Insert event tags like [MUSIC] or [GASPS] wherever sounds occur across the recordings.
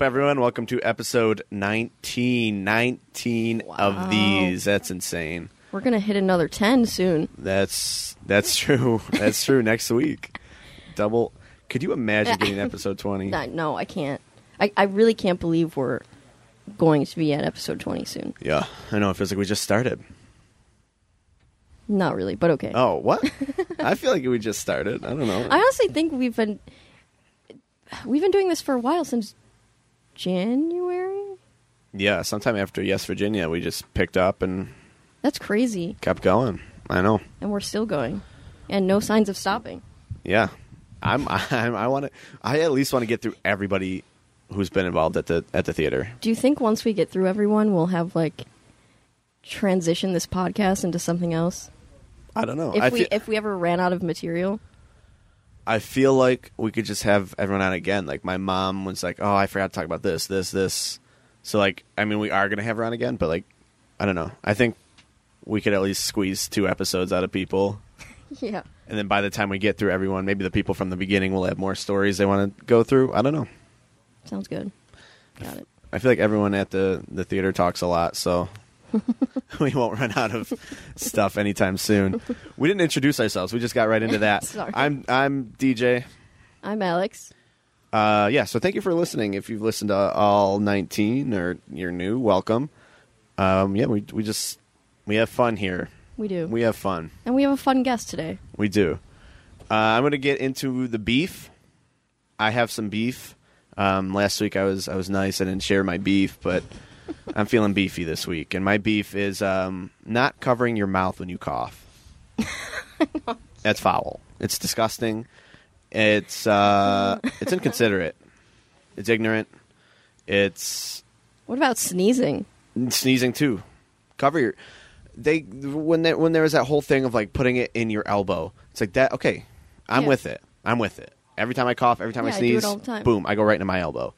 Up, everyone? Welcome to episode 19. 19 Wow. of these. That's insane. We're gonna hit another ten soon. That's that's true. [LAUGHS] That's true. Next week, double. Could you imagine getting [LAUGHS] episode 20? Uh, no, I can't. I, I really can't believe we're going to be at episode twenty soon. Yeah, I know. It feels like we just started. Not really, but okay. Oh, what? [LAUGHS] I feel like we just started. I don't know. I honestly think we've been we've been doing this for a while since January. yeah, sometime after Yes Virginia, we just picked up and That's crazy, kept going. I know. and we're still going, and no signs of stopping. Yeah, I'm. [LAUGHS] I'm I want to. I at least want to get through everybody who's been involved at the at the theater. Do you think once we get through everyone, we'll have like transition this podcast into something else? I don't know. If I we feel, if we ever ran out of material, I feel like we could just have everyone on again. Like my mom was like, "Oh, I forgot to talk about this, this, this." So like, I mean, we are gonna have her on again, but like, I don't know. I think we could at least squeeze two episodes out of people, [LAUGHS] yeah. and then by the time we get through everyone, maybe the people from the beginning will have more stories they want to go through. I don't know. Sounds good. Got it. I feel like everyone at the the theater talks a lot, so [LAUGHS] we won't run out of stuff anytime soon. We didn't introduce ourselves; we just got right into [LAUGHS] that. Sorry. I'm I'm DJ. I'm Alex. Uh, yeah, so thank you for listening. If you've listened to all 19 or you're new, welcome. Um, yeah, we we just we have fun here. We do. We have fun. and we have a fun guest today. We do. Uh, I'm going to get into the beef. I have some beef. Um, last week I was I was nice. I didn't share my beef, but I'm feeling beefy this week, and my beef is um, not covering your mouth when you cough. [LAUGHS] That's foul. It's disgusting. It's uh, it's inconsiderate. It's ignorant. It's What about sneezing? sneezing too. Cover your. They when they, when there was that whole thing of like putting it in your elbow. It's like that. Okay, I'm Yeah. with it. I'm with it. Every time I cough, every time Yeah, I I sneeze, time. boom, I go right into my elbow.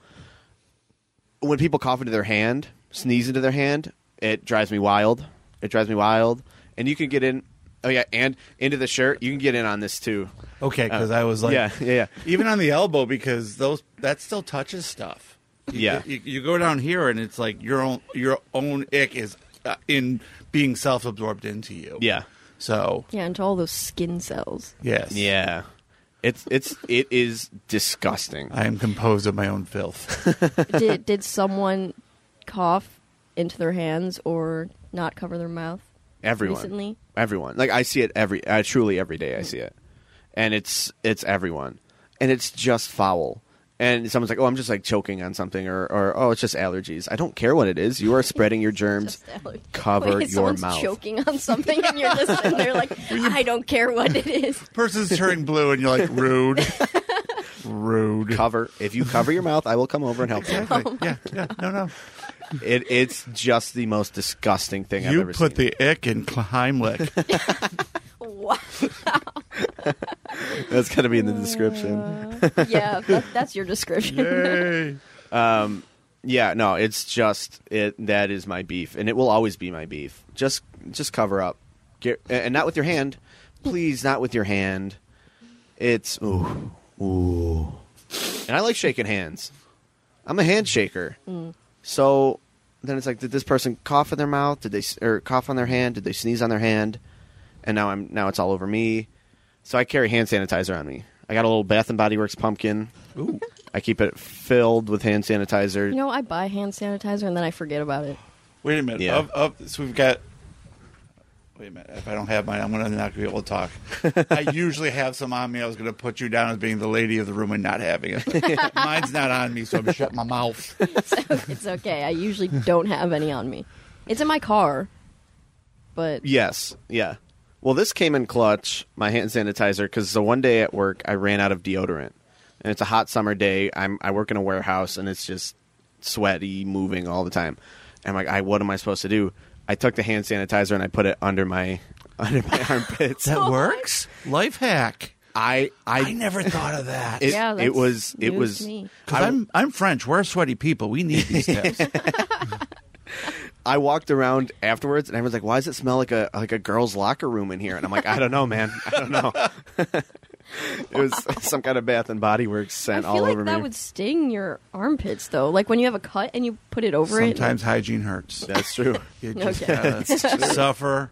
When people cough into their hand, sneeze into their hand, it drives me wild. It drives me wild. And you can get in. Oh yeah, and into the shirt. You can get in on this too. Okay, because Uh, I was like, yeah, yeah, yeah. even on the elbow, because those that still touches stuff. You- Yeah. you, you go down here, and it's like your own your own ick is uh, in being self absorbed into you. Yeah. So Yeah, into all those skin cells. yes, Yeah. It's it's it is disgusting. I am composed of my own filth. [LAUGHS] did did someone cough into their hands or not cover their mouth Everyone. recently? everyone like i see it every uh, truly every day i see it and it's it's everyone and it's just foul and someone's like oh i'm just like choking on something or, or oh it's just allergies i don't care what it is you are spreading your [LAUGHS] germs cover Wait, your someone's mouth choking on something and you're [LAUGHS] just sitting there like, I don't care what it is. [LAUGHS] Person's turning blue, and you're like rude, rude. cover if you cover your mouth i will come over and help you Exactly. yeah, yeah. No, no. It, it's just the most disgusting thing i've You ever put the ick in Heimlich. [LAUGHS] Wow. that's going to be in the uh, description [LAUGHS] yeah, that, that's your description. Yay. Um, yeah, no, it's just it. That is my beef, and it will always be my beef. Just, just cover up, Get, and not with your hand, please, not with your hand. It's ooh, ooh, and I like shaking hands. I'm a handshaker, mm. So then it's like, did this person cough in their mouth? Did they or cough on their hand? Did they sneeze on their hand? And now I'm now it's all over me. So I carry hand sanitizer on me. I got a little Bath and Body Works pumpkin. Ooh. I keep it filled with hand sanitizer. You know, I buy hand sanitizer and then I forget about it. Wait a minute. Yeah. Of, of, so we've got. Wait a minute. If I don't have mine, I'm going to not be able to talk. I [LAUGHS] usually have some on me. I was going to put you down as being the lady of the room and not having it. [LAUGHS] Mine's not on me, so I'm shut my mouth. [LAUGHS] it's okay. I usually don't have any on me. It's in my car, but Yes, yeah. Well, this came in clutch, my hand sanitizer, because the one day at work I ran out of deodorant, and it's a hot summer day. I'm I work in a warehouse, and it's just sweaty, moving all the time. I'm like, I what am I supposed to do? I took the hand sanitizer and I put it under my [LAUGHS] under my armpits. That works. Life hack. I I I never thought of that. it, yeah, that's it was it was. Because I'm I'm French. We're sweaty people. We need these [LAUGHS] tips. I walked around afterwards and everyone's like, "Why does it smell like a like a girl's locker room in here?" And I'm like, "I don't know, man. I don't know." [LAUGHS] it was some kind of Bath and Body Works scent feel all like over me. that would sting your armpits though. Like when you have a cut and you put it over it. Sometimes hygiene hurts. That's true. You just Okay. gotta [LAUGHS] suffer.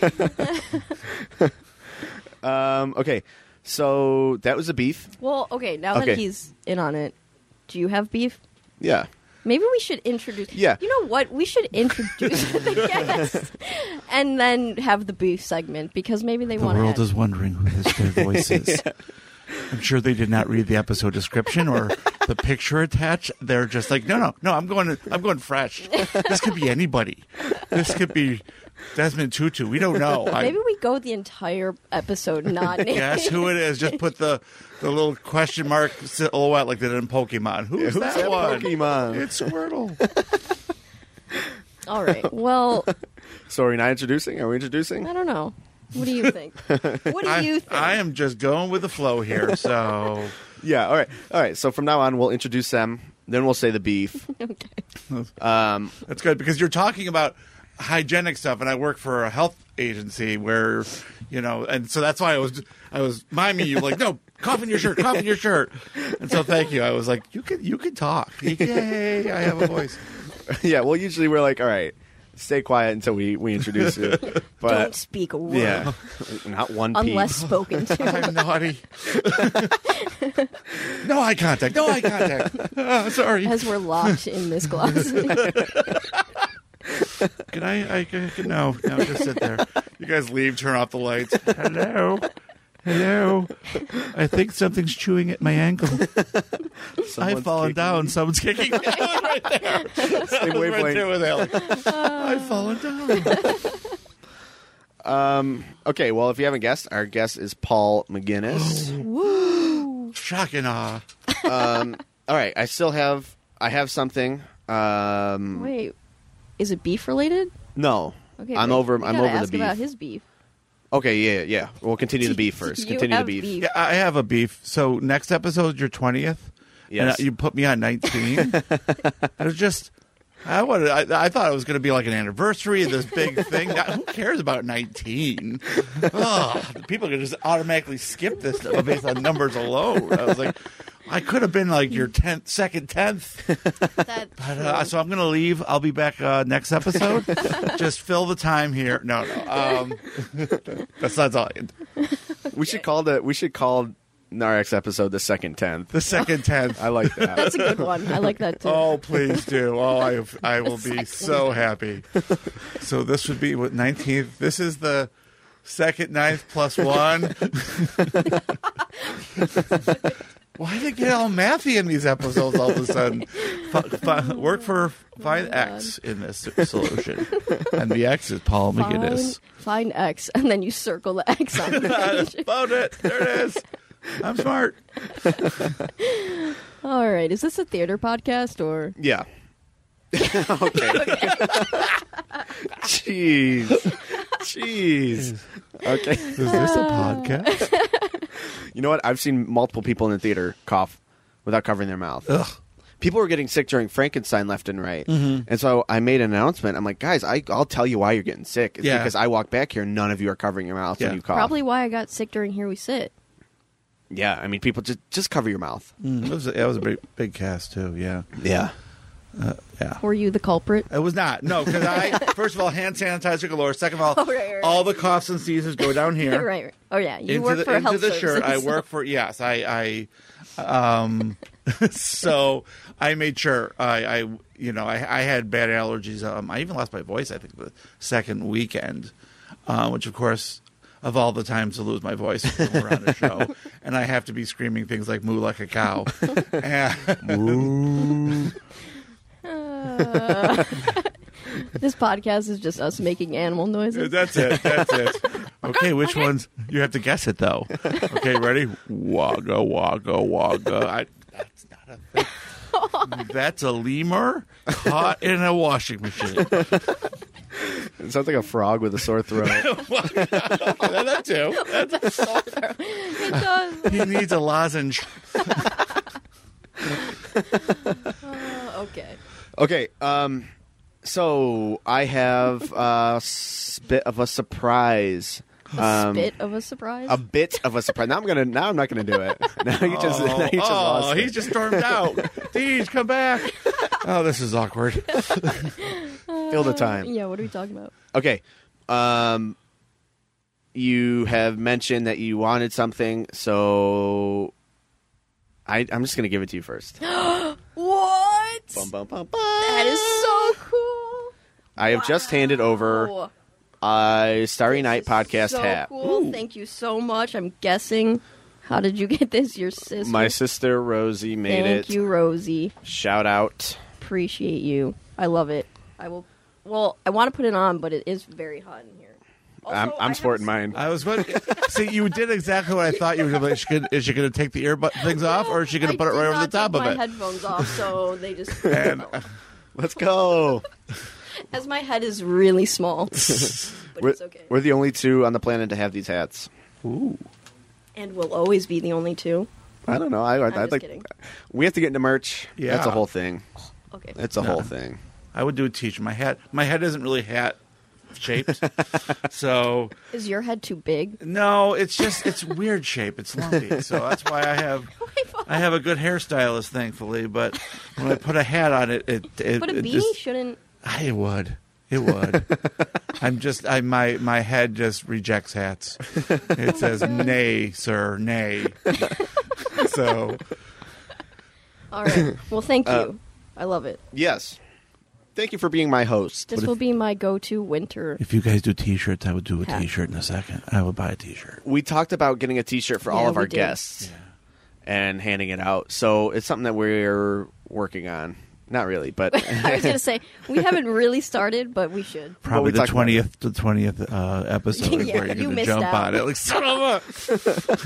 [LAUGHS] Um, okay, so that was a beef. Well, okay. Now Okay. that he's in on it, do you have beef? Yeah, Maybe we should introduce. Yeah. You know what? We should introduce [LAUGHS] the guests and then have the beef segment because maybe they The want The world to. is wondering who this their [LAUGHS] voice is. I'm sure they did not read the episode description or the picture attached. They're just like, no, no, no. I'm going. To, I'm going fresh. This could be anybody. This could be Desmond Tutu. We don't know. I Maybe we go the entire episode not naming. [LAUGHS] guess who it is. Just put the the little question mark silhouette like they did in Pokemon. Who's, who's that, that one? Pokemon? It's Squirtle. All right. Well, So are we not introducing? Are we introducing? I don't know. What do you think? What do I, you think? I am just going with the flow here. So [LAUGHS] Yeah. All right. All right. So from now on, we'll introduce them. Then we'll say the beef. [LAUGHS] okay. Um, That's good because you're talking about hygienic stuff, and I work for a health agency where, you know, and so that's why I was I was miming you like, no, cough in your shirt, cough in your shirt, and so thank you. I was like, you can you can talk, yay, I have a voice. [LAUGHS] yeah. Well, usually we're like, all right, stay quiet until we we introduce you. [LAUGHS] But Don't speak a word yeah, not one peep. unless spoken to. [LAUGHS] I'm naughty. no eye contact. No eye contact. Ah, sorry. As we're locked in this closet. Can I? I can, no. No. Just sit there. You guys leave. Turn off the lights. Hello. Hello. I think something's chewing at my ankle. I've fallen kicking down. me. Someone's kicking me. I was right there. Same I was right wavelength. there with Alec. I've fallen down. Um, okay, well, if you haven't guessed, our guest is Paul McGinnis. [GASPS] Woo. Shock and awe. um, all right, I still have I have something. Um, Wait, is it beef related? no, Okay, I'm over. I'm gotta over ask the beef. about his beef. Okay, yeah, yeah. We'll continue the [LAUGHS] beef first. You Continue the have beef. beef. Yeah, I have a beef. So next episode, your twentieth. Uh, yes. And you put me on nineteen. [LAUGHS] I was just. I wanted. I, I thought it was going to be like an anniversary of this big thing. Now, who cares about nineteen? Ugh, people can just automatically skip this stuff based on numbers alone. I was like, I could have been like your tenth, second tenth. But, uh, so I'm going to leave. I'll be back uh, next episode. Just fill the time here. No, no. Um, that's that's all. We should call the we should call Narex episode the second tenth. The second tenth. [LAUGHS] I like that. that's a good one. I like that too. Oh, please do. Oh, I I will be so happy. So this would be what nineteenth. This is the second ninth plus one. [LAUGHS] Why did they get all mathy in these episodes all of a sudden? F- f- work for oh find X in this solution, and the X is Paul find, McGinnis. find X, and then you circle the X on the page. [LAUGHS] Found it. There it is. I'm smart. [LAUGHS] All right, is this a theater podcast or? yeah. [LAUGHS] okay. Jeez. Jeez. Okay. Is this a podcast? [LAUGHS] You know what? I've seen multiple people in the theater cough without covering their mouth. Ugh. People were getting sick during Frankenstein left and right. Mm-hmm. And so I made an announcement. I'm like, guys, I, I'll tell you why you're getting sick. It's Yeah. because I walk back here, none of you are covering your mouth Yeah. when you cough. Probably why I got sick during Here We Sit. Yeah, I mean, people just just cover your mouth. Mm, that was a, that was a big big cast too. Yeah, Yeah. yeah. Were you the culprit? It was not. No, because I [LAUGHS] first of all hand sanitizer galore. Second of all, Oh, right, right. all the coughs and sneezes go down [LAUGHS] here. right, right. Oh yeah, you into work the, for into health the shirt. I services. work for yes. I I um [LAUGHS] so I made sure I, I you know, I, I had bad allergies. Um, I even lost my voice. I think the second weekend, uh, which of course. Of all the times to lose my voice when we're on a show, [LAUGHS] and I have to be screaming things like "moo like a cow," [LAUGHS] [LAUGHS] and, This podcast is just us making animal noises. That's it. That's it. Okay, which ones? You have to guess it though. Okay, ready? Wagga wagga wagga. I, that's not a thing. That's a lemur caught in a washing machine. It sounds like a frog with a sore throat. [LAUGHS] that too. That's, It does. [LAUGHS] he needs a lozenge. Uh, okay. okay, um, so I have a s- bit of a surprise. Um, Bit of a surprise. a bit of a surprise. Now I'm gonna. Now I'm not gonna do it. [LAUGHS] Now you just. now you just oh, lost he it. just stormed out. [LAUGHS] Deej, come back. Oh, this is awkward. [LAUGHS] Fill the time. yeah, what are we talking about? Okay. Um, you have mentioned that you wanted something, so I, I'm just gonna give it to you first. [GASPS] What? Bum, bum, bum, bum. That is so cool. I have just handed over Wow. a Starry This Night podcast so hat. Cool. Thank you so much. I'm guessing. How did you get this? Your sister. My sister Rosie made Thank it. Thank you, Rosie. Shout out. Appreciate you. I love it. I will. Well, I want to put it on, but it is very hot in here. Also, I'm, I I'm sporting s- mine. I was wondering. [LAUGHS] See, you did exactly what I thought you were going to. Is she gonna- is she going to take the earbud things off, or is she going to put it right over the not top take of my it? headphones off, so they just. [LAUGHS] And- [LAUGHS] Let's go. [LAUGHS] As my head is really small, [LAUGHS] but We're, it's okay. we're the only two on the planet to have these hats. Ooh. And we'll always be the only two. I don't know. I, I, I'm I'd just like. kidding. We have to get into merch. Yeah. that's a whole thing. Okay. It's a No. whole thing. I would do a t-shirt. My hat, my head isn't really hat shaped, [LAUGHS] so Is your head too big? no, it's just it's weird shape. It's lumpy, so that's why I have oh I have a good hairstylist, thankfully. But when I put a hat on it, it it, But a it beanie just shouldn't. I would. It would. [LAUGHS] I'm just I my my head just rejects hats. It says nay, sir, nay. [LAUGHS] so All right. Well, thank you. Uh, I love it. Yes. Thank you for being my host. This will be my go-to winter. if you guys do t-shirts, I would do a Hat. t-shirt in a second. I would buy a t-shirt. we talked about getting a T-shirt for all Yeah, of we our did. guests and handing it out. So it's something that we're working on. Not really, but [LAUGHS] I was gonna say we haven't really started, but we should. Probably we the twentieth, the twentieth uh, episode is [LAUGHS] Yeah, where you're you going to missed jump out. on it. Like son of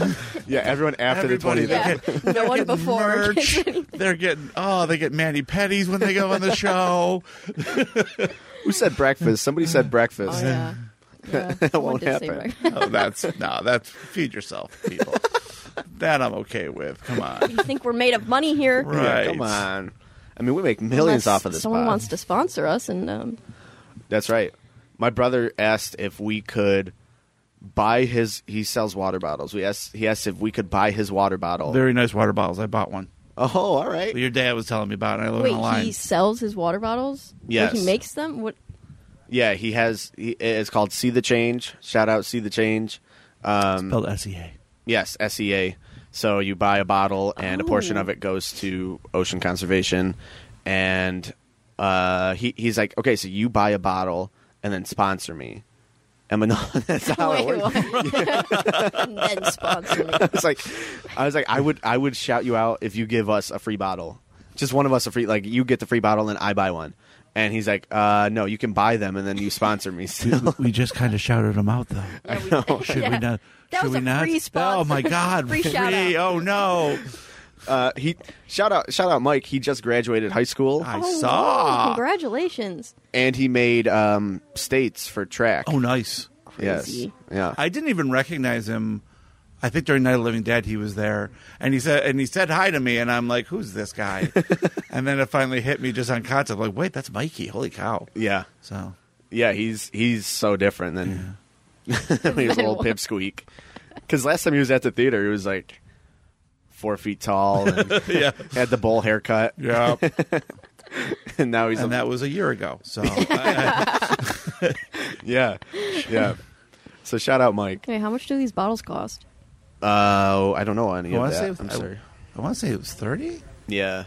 a. [LAUGHS] yeah, everyone after Everybody, the 20th. Yeah. they're getting, No one before merch. They're getting oh, they get mani-pedis when they go on the show. Who said breakfast? Somebody said breakfast. Oh yeah. Yeah. Someone won't happen. oh, that's no, that's feed yourself, people. that I'm okay with. Come on, You think we're made of money here? Right. Yeah, come on. I mean, we make millions Unless off of this. Someone pod. wants to sponsor us, and um, That's right. My brother asked if we could buy his. He sells water bottles. We asked. He asked if we could buy his water bottle. very nice water bottles. I bought one. oh, all right. Your dad was telling me about it. I learned wait, online. he sells his water bottles. Like, Yes. he makes them. What? Yeah, he has. He, it's called See the Change. Shout out See the Change. Um, Spelled S E A. yes, SEA. So you buy a bottle, and a portion Oh. of it goes to ocean conservation. And uh, he he's like, okay, so you buy a bottle and then sponsor me. No, [LAUGHS] that's how it Wait, works. what? [LAUGHS] and then sponsor me. [LAUGHS] I was like, I was like, I would, I would shout you out if you give us a free bottle. Just one of us a free, like you get the free bottle and I buy one. And he's like, uh, no, you can buy them and then you sponsor me [LAUGHS] still. We just kind of shouted them out, though. Yeah, we, [LAUGHS] [LAUGHS] Should yeah. we not? That should was we a not? free sponsor. Oh my God! Free shout out. Oh no! uh, he shout out, shout out, Mike. He just graduated high school I Oh, saw. Congratulations. and he made um, states for track. Oh, nice. yes, crazy. yeah. I didn't even recognize him. I think during Night of the Living Dead he was there, and he said and he said hi to me, and I'm like, "Who's this guy?" [LAUGHS] and then it finally hit me just on concept, like, "Wait, that's Mikey! Holy cow!" yeah, So yeah. He's he's so different than when he was a little pipsqueak. Because last time he was at the theater, he was like four feet tall and [LAUGHS] yeah, [LAUGHS] had the bowl haircut, yeah, and now he's and a, that was a year ago. So I- yeah, yeah. So shout out, Mike. Okay, how much do these bottles cost? Uh, I don't know any I of wanna say that. it was- I'm I- sorry. I want to say it was thirty. Yeah.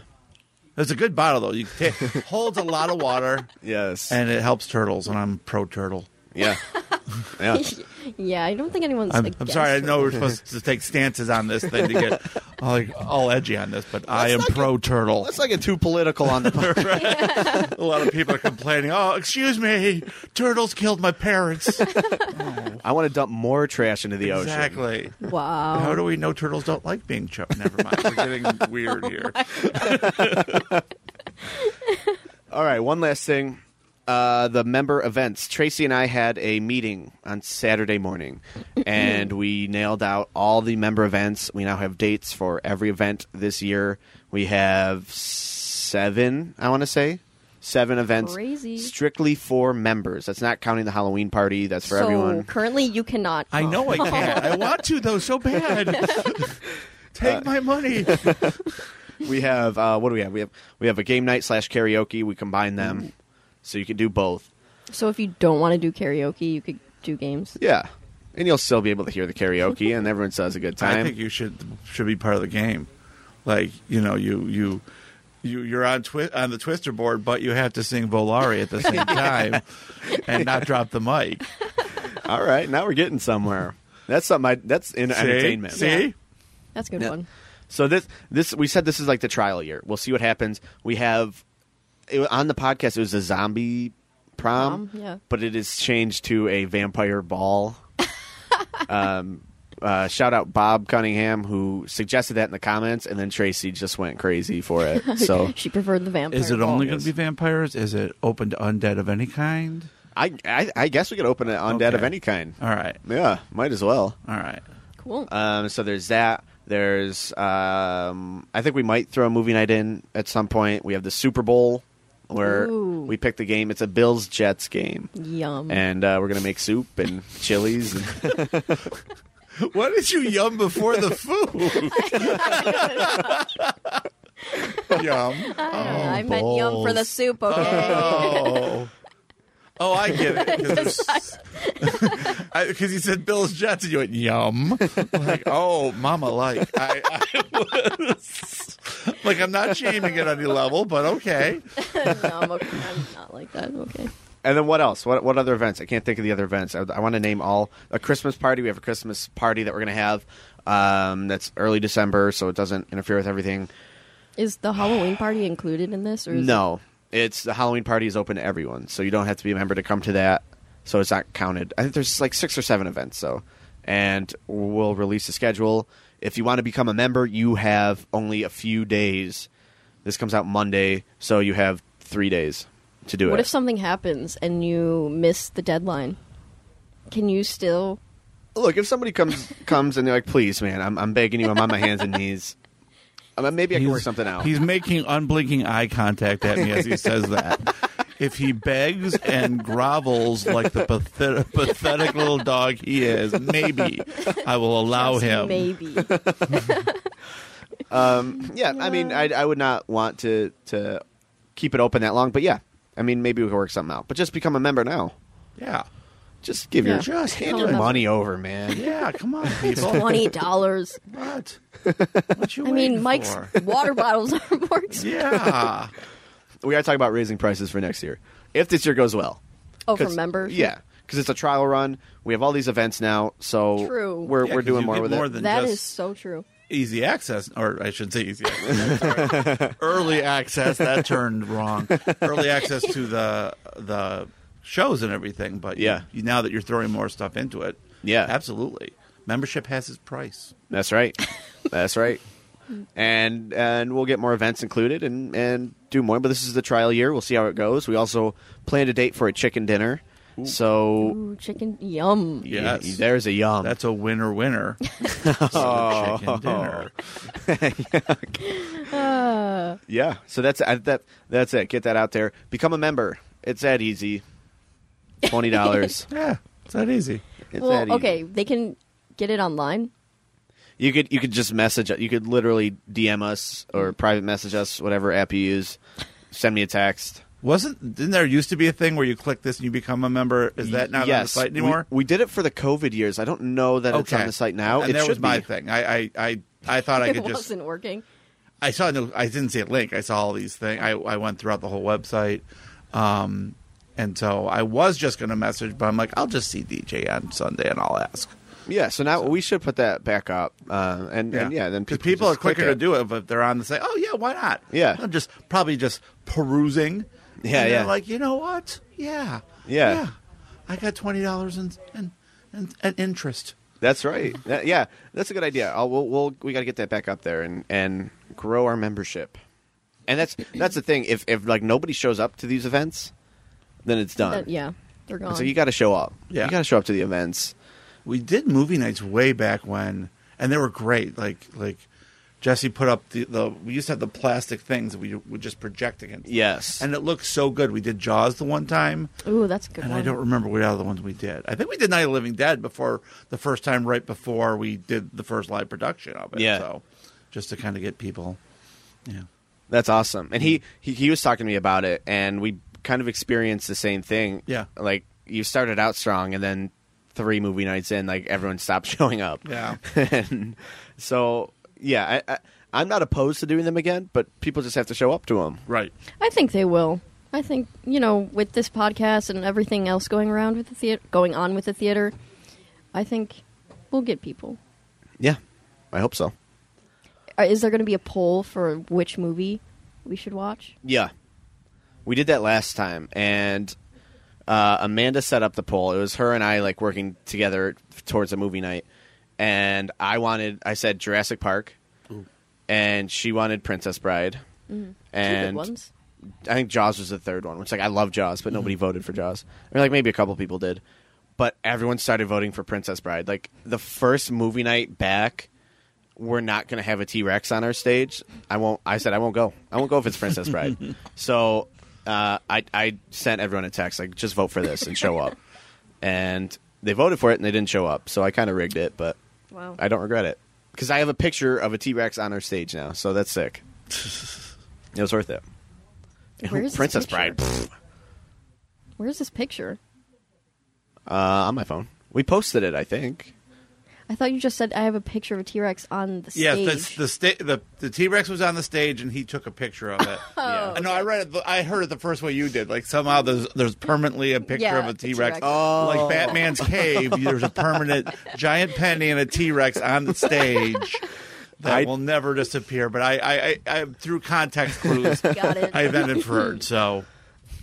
It's a good bottle though. You ta [LAUGHS] holds a lot of water Yes. and it helps turtles, and I'm pro turtle. yeah. [LAUGHS] Yeah. Yeah, I don't think anyone's. I'm, I'm sorry. I know we're supposed to take stances on this thing to get [LAUGHS] all, like, all edgy on this, but I am pro turtle. Let's not get too political on the [LAUGHS] A lot of people are complaining. Oh, excuse me, turtles killed my parents. [LAUGHS] I want to dump more trash into the ocean. exactly. Wow. How do we know turtles don't like being choked? Never mind. We're getting weird here. All right, one last thing. Uh, the member events. Tracy and I had a meeting on Saturday morning, and we nailed out all the member events. We now have dates for every event this year. We have seven, I want to say, seven events Crazy. strictly for members. That's not counting the Halloween party. That's for so everyone. currently, you cannot. I know I can't. I want to though so bad. [LAUGHS] Take my money. [LAUGHS] We have uh, what do we have? We have we have a game night slash karaoke. We combine them, so you can do both. So if you don't want to do karaoke, you could do games. Yeah, and you'll still be able to hear the karaoke, and everyone still has a good time. I think you should should be part of the game. Like you know, you you you you're on twi- on the twister board, but you have to sing Volare at the same [LAUGHS] time and not drop the mic. All right, now we're getting somewhere. That's something. I, that's in See? entertainment. See, That's a good Yeah. one. So this this we said this is like the trial year. We'll see what happens. We have it, on the podcast. It was a zombie prom, Prom, yeah. but it is changed to a vampire ball. [LAUGHS] um, uh, shout out Bob Cunningham who suggested that in the comments, and then Tracy just went crazy for it. [LAUGHS] So She preferred the vampire. is it ball. only going to be vampires? Is it open to undead of any kind? I, I I guess we could open it undead of any kind. All right, Yeah, might as well. all right. cool? Um, so there's that. There's um, I think we might throw a movie night in at some point. We have the Super Bowl where Ooh. we pick the game. It's a Bills Jets game, Yum. and uh, we're gonna make soup and chilies. And [LAUGHS] What did you yum before the food? [LAUGHS] yum. Ah, I meant yum for the balls. soup. Okay. Oh. [LAUGHS] Oh, I get it. Because he [LAUGHS] said Bill's Jets, and you went yum. like, oh, mama, like I, I was, like I'm not shaming at any level, but okay. no, I'm, okay. I'm not like that. Okay. and then what else? What what other events? I can't think of the other events. I, I want to name all. A Christmas party. We have a Christmas party that we're gonna have. Um, that's early December, so it doesn't interfere with everything. Is the Halloween party included in this, or is No, it's the Halloween party is open to everyone, so you don't have to be a member to come to that. So it's not counted. I think there's like six or seven events. So, and we'll release a schedule. If you want to become a member, you have only a few days. This comes out Monday, so you have three days to do What it. What if something happens and you miss the deadline? Can you still? Look, if somebody comes comes and they're like, "Please, man, I'm I'm begging you, I'm on my hands and knees." [LAUGHS] I mean, maybe I can work something out. He's making unblinking eye contact at me as he says that. [LAUGHS] If he begs and grovels like the pathetic, pathetic little dog he is, maybe I will allow Just him. Maybe. [LAUGHS] Um, yeah, I mean, I I would not want to to keep it open that long, but yeah, I mean, maybe we can work something out. But just become a member now. Yeah. Just give Yeah. your Just hand your a member. money over, man. [LAUGHS] Yeah, come on, [LAUGHS] people. Twenty dollars. [LAUGHS] What? What you want? I mean, waiting Mike's for? water bottles are more expensive. Yeah. we got to talk about raising prices for next year if this year goes well. Oh, for 'Cause- members. Yeah, because it's a trial run. We have all these events now, so True. we're Yeah, we're 'cause doing you more get with more it. than That just is so true. easy access, or I should say easy access. Sorry. Early access. That turned wrong. Early access to the the shows and everything. But Yeah. you, now that you're throwing more stuff into it, Yeah. absolutely. Membership has its price. That's right. That's right. And and we'll get more events included and and do more. But this is the trial year. We'll see how it goes. We also planned a date for a chicken dinner. So Ooh, chicken. Yum. y- Yes. y- there's a yum. That's a winner winner. [LAUGHS] oh. Chicken dinner. [LAUGHS] yeah. So that's uh, that. That's it. Get that out there. Become a member. It's that easy. Twenty dollars. [LAUGHS] Yeah, it's that easy. it's well, that easy. okay, they can get it online. You could you could just message. You could literally DM us or private message us, whatever app you use. Send me a text. Wasn't didn't there used to be a thing where you click this and you become a member? Is that not on the site anymore? We, did it for the COVID years. I don't know that it's on the site now. And it that should was my thing. I I, I, I thought I [LAUGHS] it could just wasn't working. I saw no. I didn't see a link. I saw all these things. I I went throughout the whole website, um, and so I was just going to message, but I'm like, I'll just see DJ on Sunday and I'll ask. Yeah, so now we should put that back up, uh, and and yeah, then people, people are quicker to do it, but they're on the say, oh yeah, why not? Yeah. I'm just probably just perusing. Yeah, and yeah. Like you know what? Yeah, Yeah. I got twenty dollars in in, in in interest. That's right. That- yeah, that's a good idea. I'll, we'll, we'll we got to get that back up there and and grow our membership. And that's that's the thing. If if like nobody shows up to these events, then it's done. That- yeah, they're gone. So you got to show up. Yeah. you got to show up to the events. We did movie nights way back when, and they were great. Like like Jesse put up the, the we used to have the plastic things that we would just project against. Yes. And it looked so good. We did Jaws the one time, Ooh, that's a good and one. I don't remember what other ones we did. I think we did Night of the Living Dead before the first time, right before we did the first live production of it. Yeah. So just to kind of get people, yeah. That's awesome. And he, he he was talking to me about it, and we kind of experienced the same thing. Yeah. Like you started out strong, and then three movie nights in, like everyone stopped [LAUGHS] showing up. Yeah. [LAUGHS] and so yeah, I, I I'm not opposed to doing them again, but people just have to show up to them. Right. I think they will. I think you know, with this podcast and everything else going around with the theater, going on with the theater, I think we'll get people. Yeah, I hope so. Uh, Is there going to be a poll for which movie we should watch? Yeah, we did that last time, and uh, Amanda set up the poll. It was her and I like working together towards a movie night, and I wanted. I said Jurassic Park, and she wanted Princess Bride, Two good and ones. I think Jaws was the third one. Which like I love Jaws, but nobody voted for Jaws. I mean, like maybe a couple people did, but everyone started voting for Princess Bride. Like the first movie night back, we're not going to have a T Rex on our stage. I won't. I said I won't go. I won't go if it's Princess Bride. [LAUGHS] so uh, I I sent everyone a text like just vote for this and show up, [LAUGHS] and they voted for it and they didn't show up. So I kind of rigged it, but Wow. I don't regret it because I have a picture of a T Rex on our stage now. So that's sick. [LAUGHS] it was worth it. Where is Princess? Bride? pfft, Where's this picture? Uh, on my phone. We posted it, I think. I thought you just said I have a picture of a T Rex on the Yes, stage. the the, sta- the the T Rex was on the stage and he took a picture of it. [LAUGHS] Oh, yeah. I know. I read it. the- I heard it the first way you did. Like somehow there's there's permanently a picture Yeah, of a T Rex. T-Rex. Oh. Like Batman's cave. There's a permanent [LAUGHS] giant penny and a T Rex on the stage that I- will never disappear. But I, I, I, I through context clues, [LAUGHS] Got it. I then inferred. So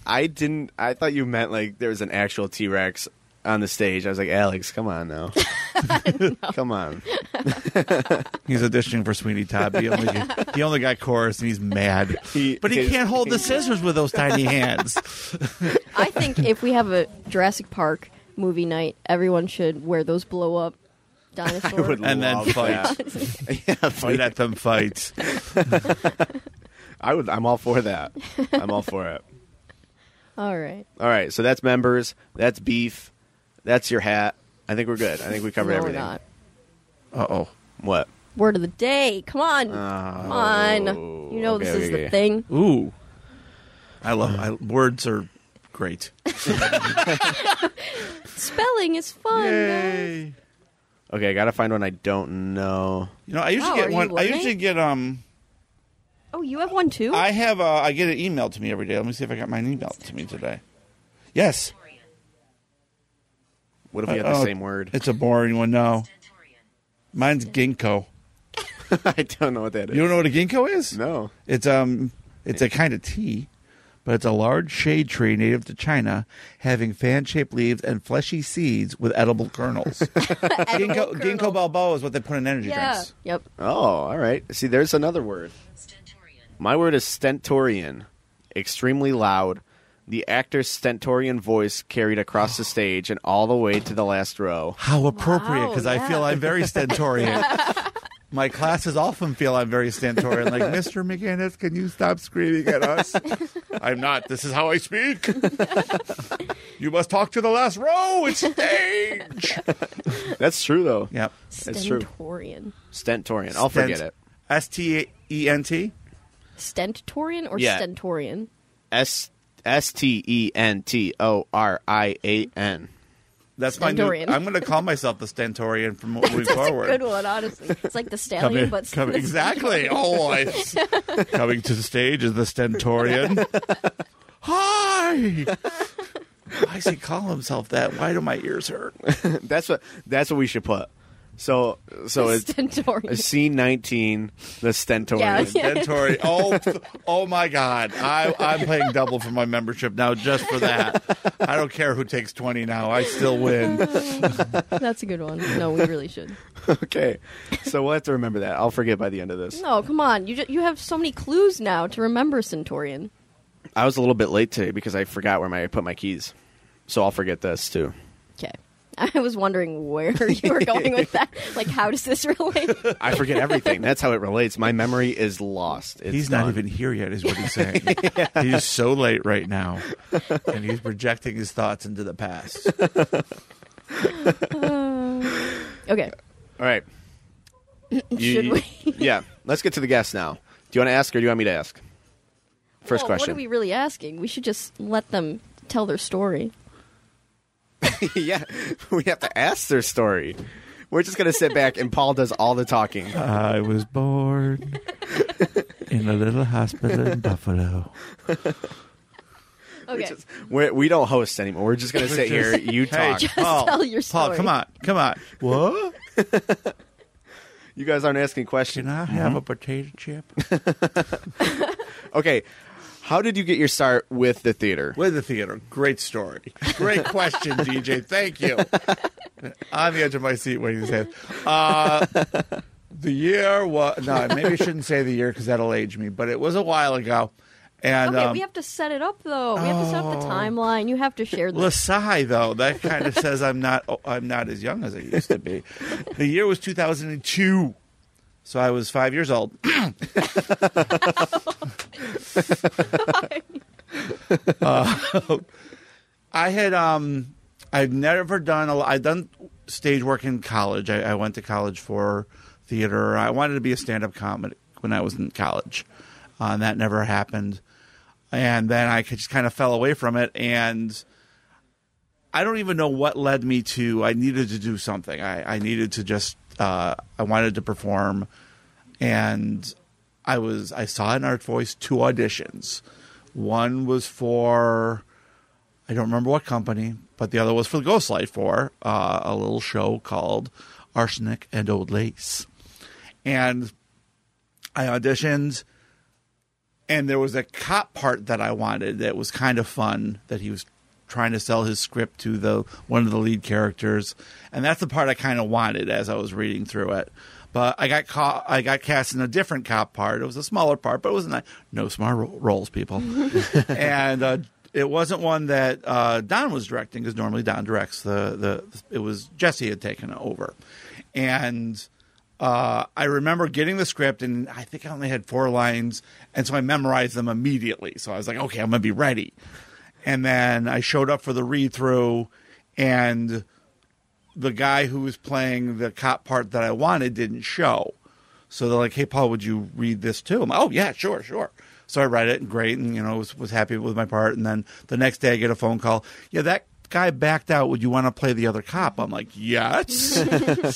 I didn't. I thought you meant like there was an actual T Rex on the stage. I was like, Alex, come on now. [LAUGHS] come on. [LAUGHS] he's auditioning for Sweeney Todd. He only he only got chorus and he's mad. He- but he his- can't hold the scissors with those tiny hands. [LAUGHS] I think if we have a Jurassic Park movie night, everyone should wear those blow up dinosaurs. I would And then fight. that. yeah, Fight fight. at them fights. I would. I'm all for that. I'm all for it. All right. All right. So that's members. That's beef. That's your hat. I think we're good. I think we covered no, everything. we're not. Uh oh. What? Word of the day. Come on. Come on. You know Oh, okay, this is okay, the thing. Ooh. I love I, words are great. [LAUGHS] [LAUGHS] Spelling is fun. guys. Okay, I gotta find one I don't know. You know, I usually Oh, get one. I learning? usually get um. Oh, you have one too? I have uh, I get it emailed to me every day. Let me see if I got mine emailed to me today. Yes, What if we Uh, have the oh, same word? it's a boring one. No, mine's ginkgo. [LAUGHS] I don't know what that is. You don't know what a ginkgo is? No. It's um, it's a kind of tea, but it's a large shade tree native to China, having fan-shaped leaves and fleshy seeds with edible kernels. [LAUGHS] [LAUGHS] ginkgo, ginkgo biloba is what they put in energy yeah. drinks. Yep. Oh, all right. See, there's another word. My word is stentorian. Extremely loud. The actor's stentorian voice carried across the stage and all the way to the last row. How appropriate, Wow, because I yeah. feel I'm very stentorian. [LAUGHS] My classes often feel I'm very stentorian. Like, Mr. McGinnis, can you stop screaming at us? [LAUGHS] I'm not. This is how I speak. [LAUGHS] you must talk to the last row. It's stage. That's true, though. Yep. That's true. Stentorian. Stentorian. I'll forget it. S T E N T. Stentorian or Yeah. Stentorian? S S T E N T O R I A N. That's my new. I'm going to call myself the Stentorian from moving [LAUGHS] That's forward. a good one, honestly. It's like the stallion, Coming- but coming- [LAUGHS] exactly. Oh, I, [LAUGHS] coming to the stage is the Stentorian. Hi. Why does he call himself that? Why do my ears hurt? That's what that's what we should put. So so it's Stentorian. scene nineteen, the Stentorian. Yeah, yeah. Stentorian. [LAUGHS] Oh, oh my God! I, I'm paying double for my membership now just for that. I don't care who takes twenty now. I still win. [LAUGHS] That's a good one. No, we really should. okay, so we'll have to remember that. I'll forget by the end of this. No, come on. You ju- you have so many clues now to remember Stentorian. I was a little bit late today because I forgot where my, I put my keys, so I'll forget this too. Okay. [LAUGHS] I was wondering where you were going with that. [LAUGHS] Like, how does this relate? I forget everything. That's how it relates. My memory is lost. It's he's not done. even here yet, is what he's saying. [LAUGHS] He's so late right now, and he's projecting his thoughts into the past. [SIGHS] Okay. All right. You- Should we? yeah. Let's get to the guests now. Do you want to ask or do you want me to ask? First Well, question. What are we really asking? We should just let them tell their story. [LAUGHS] yeah, we have to ask their story. We're just gonna sit back and Paul does all the talking. I was born in a little hospital in Buffalo. [LAUGHS] Okay. Just- we're, we don't host anymore. We're just gonna sit here. You Hey, talk. Just Paul, tell your Paul, come on, come on. What? [LAUGHS] You guys aren't asking Can questions. I have a potato chip? Okay. How did you get your start with the theater? With the theater. Great story. Great [LAUGHS] question, DJ. Thank you. [LAUGHS] On the edge of my seat waiting to say it. Uh, the year was, no, maybe I shouldn't say the year because that'll age me, but it was a while ago. And Okay, um, we have to set it up though. We have to set up the timeline. You have to share the Lasai, though, that kind of [LAUGHS] says I'm not oh, I'm not as young as I used to be. The year was 2002, so I was five years old. [COUGHS] [LAUGHS] Uh, I had um I'd never done a I'd done stage work in college. I, I went to college for theater. I wanted to be a stand up comic when I was in college. Uh, and that never happened. And then I just kind of fell away from it and I don't even know what led me to I needed to do something. I, I needed to just uh, I wanted to perform and I was I saw in Artvoice two auditions. One was for I don't remember what company, but the other was for the Ghostlight for uh, a little show called Arsenic and Old Lace. And I auditioned, and there was a cop part that I wanted that was kind of fun that he was trying to sell his script to the one of the lead characters, and that's the part I kind of wanted as I was reading through it. But I got caught, I got cast in a different cop part. It was a smaller part, but it was not no smart ro- roles, people. [LAUGHS] and uh, it wasn't one that uh, Don was directing because normally Don directs the the. It was Jesse had taken over, and uh, I remember getting the script, and I think I only had four lines, and so I memorized them immediately. So I was like, okay, I'm gonna be ready. And then I showed up for the read through, and the guy who was playing the cop part that I wanted didn't show. So they're like, "Hey, Paul, would you read this too?" I'm like, "Oh yeah, sure, sure." So I read it, and great, and you know, was was happy with my part. And then the next day, I get a phone call. Yeah, that guy backed out. Would you want to play the other cop? I'm like, yes,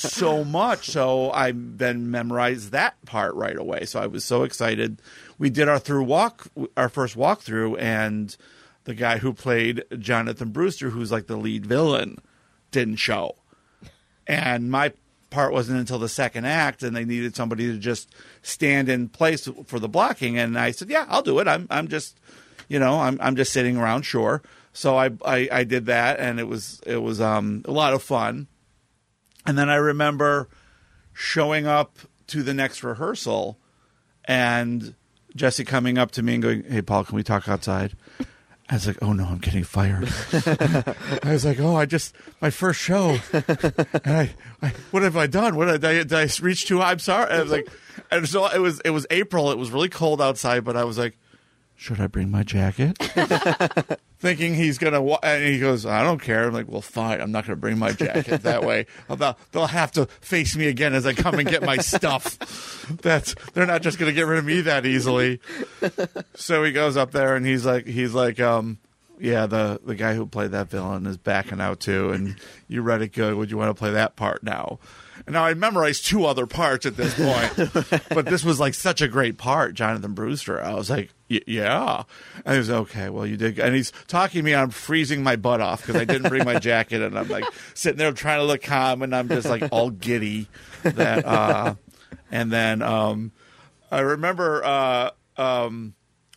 [LAUGHS] so much. So I then memorized that part right away. So I was so excited. We did our through walk, our first walkthrough, and the guy who played Jonathan Brewster, who's like the lead villain, didn't show. And my part wasn't until the second act and they needed somebody to just stand in place for the blocking and I said yeah I'll do it. I'm I'm just you know I'm I'm just sitting around sure. So I I, I did that and it was it was um a lot of fun. And then I remember showing up to the next rehearsal and Jesse coming up to me and going hey Paul can we talk outside I was like, oh no, I'm getting fired. [LAUGHS] I was like, oh, I just my first show, and I, I what have I done? What did I, did I reach too? high? I'm sorry. I was like, and so it was it was April. It was really cold outside, but I was like, should I bring my jacket? [LAUGHS] [LAUGHS] Thinking he's gonna, wa- and he goes, I don't care. I'm like, well, fine. I'm not gonna bring my jacket that way. [LAUGHS] They'll, they'll have to face me again as I come and get my stuff. That's they're not just gonna get rid of me that easily. So he goes up there and he's like, he's like, um, yeah, the the guy who played that villain is backing out too, and you read it good. Would you want to play that part now? And now I memorized two other parts at this point, but this was like such a great part, Jonathan Brewster. I was like, y- yeah, and he was okay. Well, you did, and he's talking to me. I'm freezing my butt off because I didn't bring my jacket, and I'm like sitting there trying to look calm, and I'm just like all giddy. That, uh, and then um, I remember. Uh, um,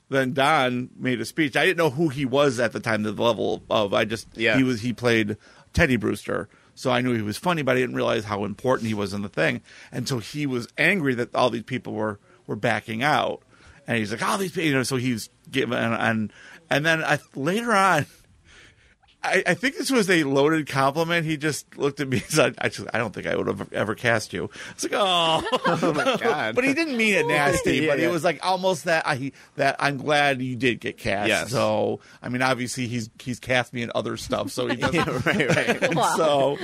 then Don made a speech. I didn't know who he was at the time, the level of. I just Yeah. he was he played Teddy Brewster, so I knew he was funny, but I didn't realize how important he was in the thing. And so he was angry that all these people were were backing out, and he's like, "All these people," you know. So he's giving and and, and then I, later on. I, I think this was a loaded compliment. He just looked at me and said, I, just, I don't think I would have ever cast you. It's like, oh. [LAUGHS] Oh my god! but he didn't mean it nasty. Yeah, but yeah. it was like almost that I that I'm glad you did get cast. Yes. So I mean, obviously he's he's cast me in other stuff, so he [LAUGHS] doesn't. Yeah, right, right. [LAUGHS] Wow. So,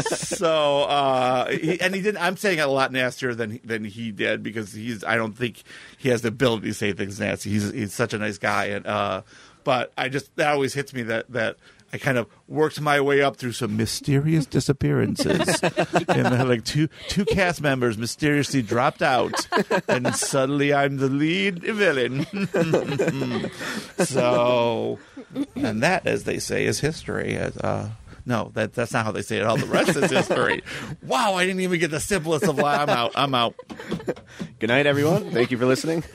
so uh, he, and he didn't. I'm saying it a lot nastier than than he did because he's. I don't think he has the ability to say things nasty. He's he's such a nice guy, and uh, but I just that always hits me that that. I kind of worked my way up through some mysterious disappearances, [LAUGHS] and then like two two cast members mysteriously dropped out, and suddenly I'm the lead villain. [LAUGHS] so, and that, as they say, is history. Uh, no, that that's not how they say it. All the rest is history. Wow, I didn't even get the simplest of. lie. I'm out. I'm out. Good night, everyone. Thank you for listening. [LAUGHS]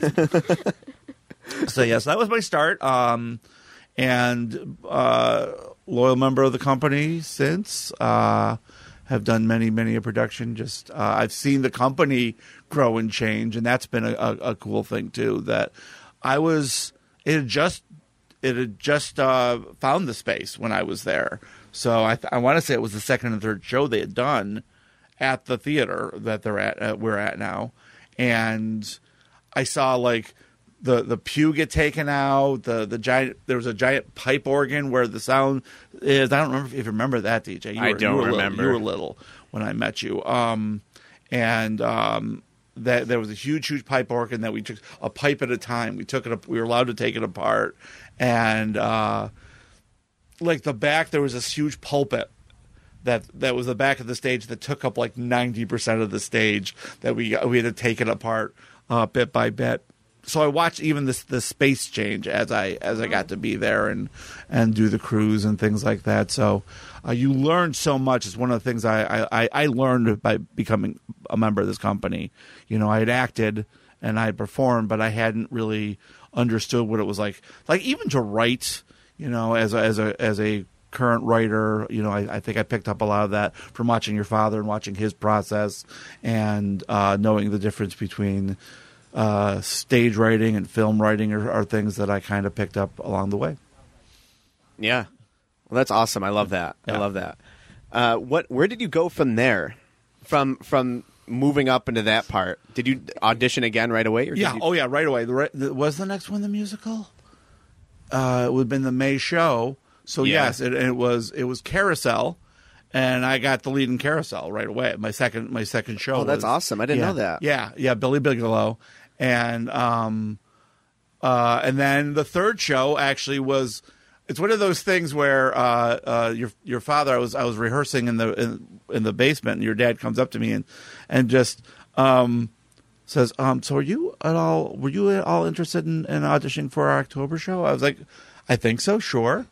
So yes, that was my start. Um, and uh, loyal member of the company since. Uh, have done many many a production. Just uh, I've seen the company grow and change, and that's been a, a, a cool thing too. That I was it had just it had just uh, found the space when I was there. So I th- I want to say it was the second and third show they had done at the theater that they're at uh, we're at now, and I saw like the the pew get taken out. The the giant there was a giant pipe organ where the sound is. I don't remember if you remember that DJ. You I don't you were little- remember. you were little when I met you. Um, and um, that there was a huge huge pipe organ that we took a pipe at a time. We took it. up We were allowed to take it apart, and uh, like the back there was this huge pulpit that that was the back of the stage that took up like ninety percent of the stage that we we had to take it apart uh, bit by bit. So I watched even this the space change as I as I got to be there and and do the crews and things like that. So uh, you learn so much. It's one of the things I, I I learned by becoming a member of this company. You know, I had acted and I had performed, but I hadn't really understood what it was like. Like even to write, you know, as a, as a as a current writer, you know, I, I think I picked up a lot of that from watching your father and watching his process and uh, knowing the difference between uh, stage writing and film writing are, are things that I kind of picked up along the way. Yeah. Well, that's awesome. I love that. I love that. Uh, what? Where did you go from there? From from moving up into that part, did you audition again right away? Or Yeah. you- Oh, yeah. Right away. The, the, was the next one the musical? Uh, it would have been the May show. So Yeah. yes, it, it was. It was Carousel, and I got the lead in Carousel right away. My second. My second show. Oh, that's was- awesome. I didn't yeah, know that. Yeah. Yeah. Billy Bigelow, and um, uh, and then the third show actually was. It's one of those things where uh, uh, your your father. I was I was rehearsing in the in, in the basement, and your dad comes up to me and and just um, says, um, "So are you at all? Were you at all interested in, in auditioning for our October show?" I was like, "I think so, sure."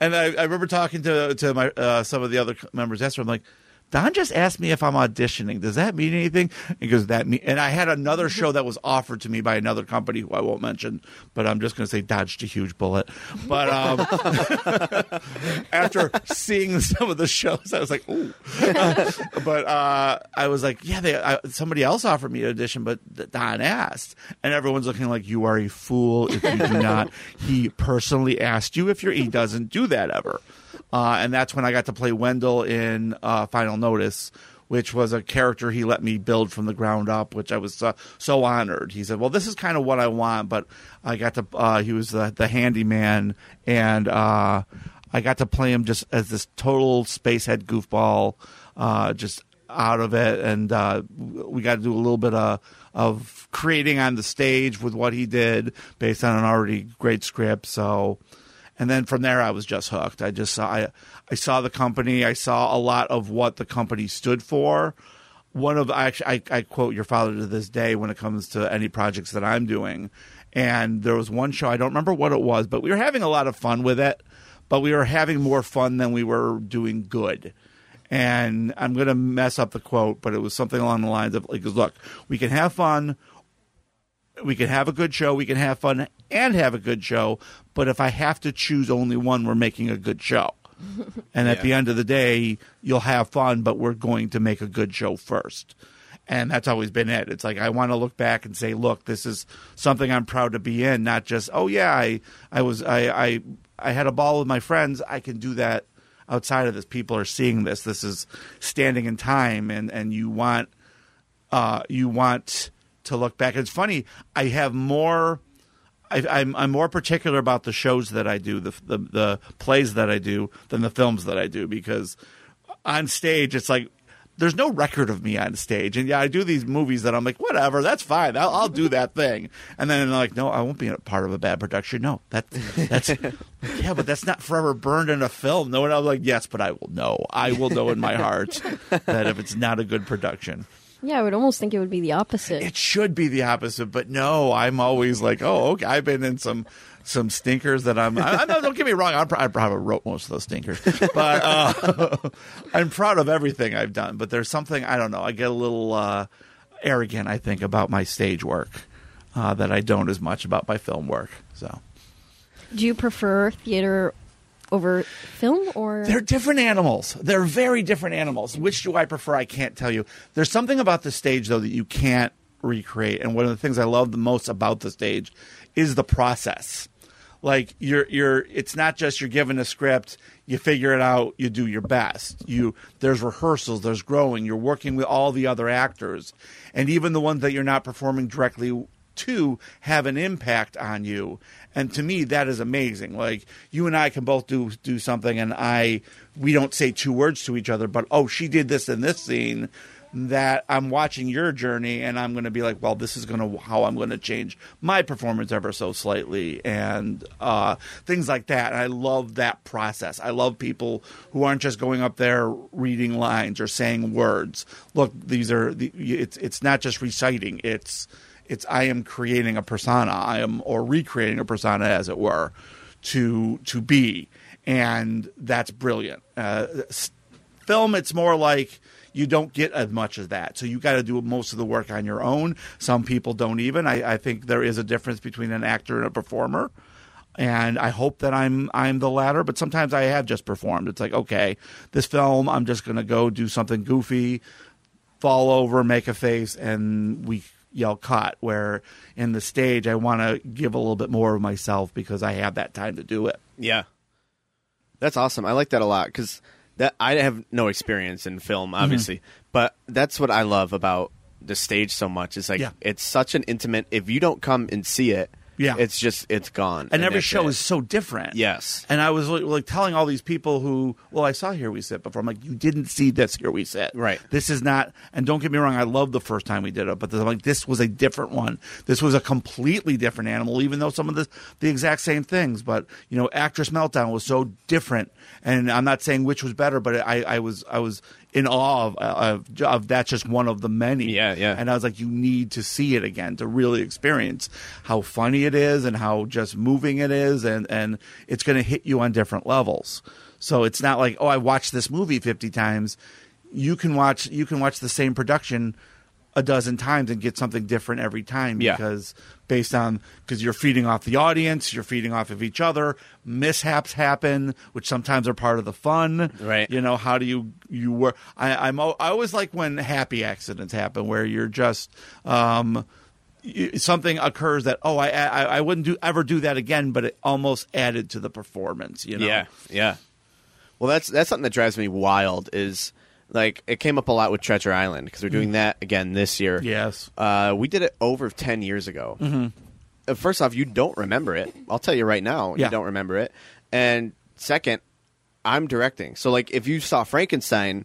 And I, I remember talking to to my uh, some of the other members yesterday. I'm like, Don just asked me if I'm auditioning. Does that mean anything? Goes, that mean. And I had another show that was offered to me by another company who I won't mention, but I'm just going to say dodged a huge bullet. But um, [LAUGHS] after seeing some of the shows, I was like, ooh. [LAUGHS] but uh, I was like, yeah, they, I, somebody else offered me an audition, but Don asked, and everyone's looking like you are a fool if you do not. [LAUGHS] he personally asked you if you're. He doesn't do that ever. Uh, and that's when I got to play Wendell in uh, Final Notice, which was a character he let me build from the ground up, which I was uh, so honored. He said, "Well, this is kind of what I want," but I got to. Uh, he was the, the handyman, and uh, I got to play him just as this total spacehead goofball, uh, just out of it, and uh, we got to do a little bit of of creating on the stage with what he did based on an already great script. So and then from there I was just hooked. I just saw I, I saw the company. I saw a lot of what the company stood for. One of actually I, I quote your father to this day when it comes to any projects that I'm doing. And there was one show I don't remember what it was, but we were having a lot of fun with it. But we were having more fun than we were doing good and I'm going to mess up the quote, but it was something along the lines of like, look, we can have fun, we can have a good show, we can have fun and have a good show, but if I have to choose only one, we're making a good show. [LAUGHS] and at Yeah. the end of the day, you'll have fun, but we're going to make a good show first. And that's always been it. It's like I want to look back and say, look, this is something I'm proud to be in, not just, oh yeah, I I was I I I had a ball with my friends. I can do that outside of this. People are seeing this. This is standing in time and, and you want uh, you want to look back. It's funny. I have more. I, I'm I'm more particular about the shows that I do, the, the the plays that I do, than the films that I do because on stage it's like there's no record of me on stage, and yeah, I do these movies that I'm like, whatever, that's fine, I'll, I'll do that thing, and then like, no, I won't be a part of a bad production. No, that that's [LAUGHS] yeah, but that's not forever burned in a film. No, and I'm like, yes, but I will know. I will know in my heart that if it's not a good production. Yeah, I would almost think it would be the opposite. It should be the opposite, but no, I'm always like, oh, okay. I've been in some some stinkers that I'm. I, don't get me wrong. I'm, I probably wrote most of those stinkers, but uh, [LAUGHS] I'm proud of everything I've done. But there's something I don't know. I get a little uh, arrogant, I think, about my stage work uh, that I don't as much about my film work. So Do you prefer theater over film or They're different animals. They're very different animals. Which do I prefer? I can't tell you. There's something about the stage though that you can't recreate. And one of the things I love the most about the stage is the process. Like you're you're it's not just you're given a script, you figure it out, you do your best. You there's rehearsals, there's growing, you're working with all the other actors. And even the ones that you're not performing directly to have an impact on you. And to me, that is amazing. Like you and I can both do do something, and I we don't say two words to each other, but oh, she did this in this scene. That I'm watching your journey, and I'm going to be like, well, this is going to how I'm going to change my performance ever so slightly, and uh, things like that. And I love that process. I love people who aren't just going up there reading lines or saying words. Look, these are the, it's it's not just reciting. It's it's I am creating a persona. I am or recreating a persona, as it were, to to be, and that's brilliant. Uh, film, it's more like you don't get as much as that, so you got to do most of the work on your own. Some people don't even. I, I think there is a difference between an actor and a performer. And I hope that I'm I'm the latter, but sometimes I have just performed. It's like, okay, this film, I'm just gonna go do something goofy, fall over, make a face, and we yell cut. Where in the stage, I want to give a little bit more of myself because I have that time to do it. Yeah, that's awesome. I like that a lot because that I have no experience in film, mm-hmm. obviously, but that's what I love about the stage so much. Is like Yeah. it's such an intimate. If you don't come and see it, Yeah. it's just it's gone. And every show it. is so different. Yes. And I was like, like telling all these people who, well, I saw Here We Sit before. I'm like, you didn't see this Here We Sit. Right. This is not, and don't get me wrong, I love the first time we did it, but I'm like, this was a different one. This was a completely different animal, even though some of the, the exact same things. But, you know, Actress Meltdown was so different. And I'm not saying which was better, but I, I was, I was in awe of, of, of that's just one of the many. Yeah, yeah. And I was like, you need to see it again to really experience how funny it is and how just moving it is, and and it's going to hit you on different levels. So it's not like, oh, I watched this movie fifty times. You can watch you can watch the same production a dozen times and get something different every time Yeah. because based on because you're feeding off the audience, you're feeding off of each other. Mishaps happen, which sometimes are part of the fun. Right. You know, how do you you work? I, I'm I always like when happy accidents happen where you're just um, something occurs that oh I, I I wouldn't do ever do that again, but it almost added to the performance. You know. Yeah, yeah. Well, that's that's something that drives me wild. Is like it came up a lot with Treasure Island because we're doing that again this year. Yes. Uh, we did it over ten years ago. Mm-hmm. First off, you don't remember it. I'll tell you right now, Yeah. you don't remember it. And second, I'm directing. So like, if you saw Frankenstein,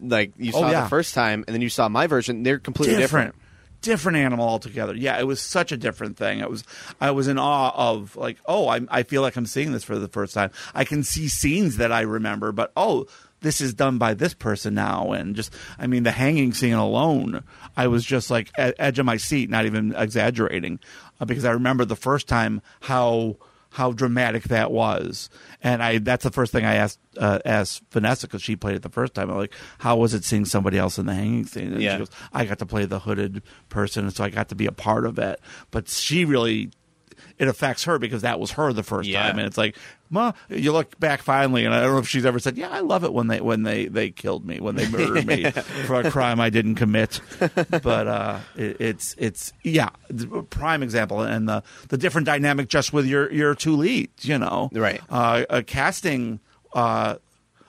like you Oh, saw yeah. the first time, and then you saw my version, they're completely different. different. different animal altogether. Yeah, it was such a different thing. It was I was in awe of like, oh, I I feel like I'm seeing this for the first time. I can see scenes that I remember, but oh, this is done by this person now. And just i mean the hanging scene alone i was just like at edge of my seat not even exaggerating uh, because i remember the first time how how dramatic that was. And i that's the first thing i asked uh, asked vanessa because she played it the first time. I'm like how was it seeing somebody else in the hanging scene? And Yeah. she goes i got to play the hooded person and so i got to be a part of it. But she really it affects her because that was her the first Yeah. time and it's like ma you look back finally and i don't know if she's ever said yeah i love it when they when they they killed me when they murdered me [LAUGHS] for a crime i didn't commit but uh it, it's it's yeah prime example and the the different dynamic just with your your two leads you know Right. uh a casting uh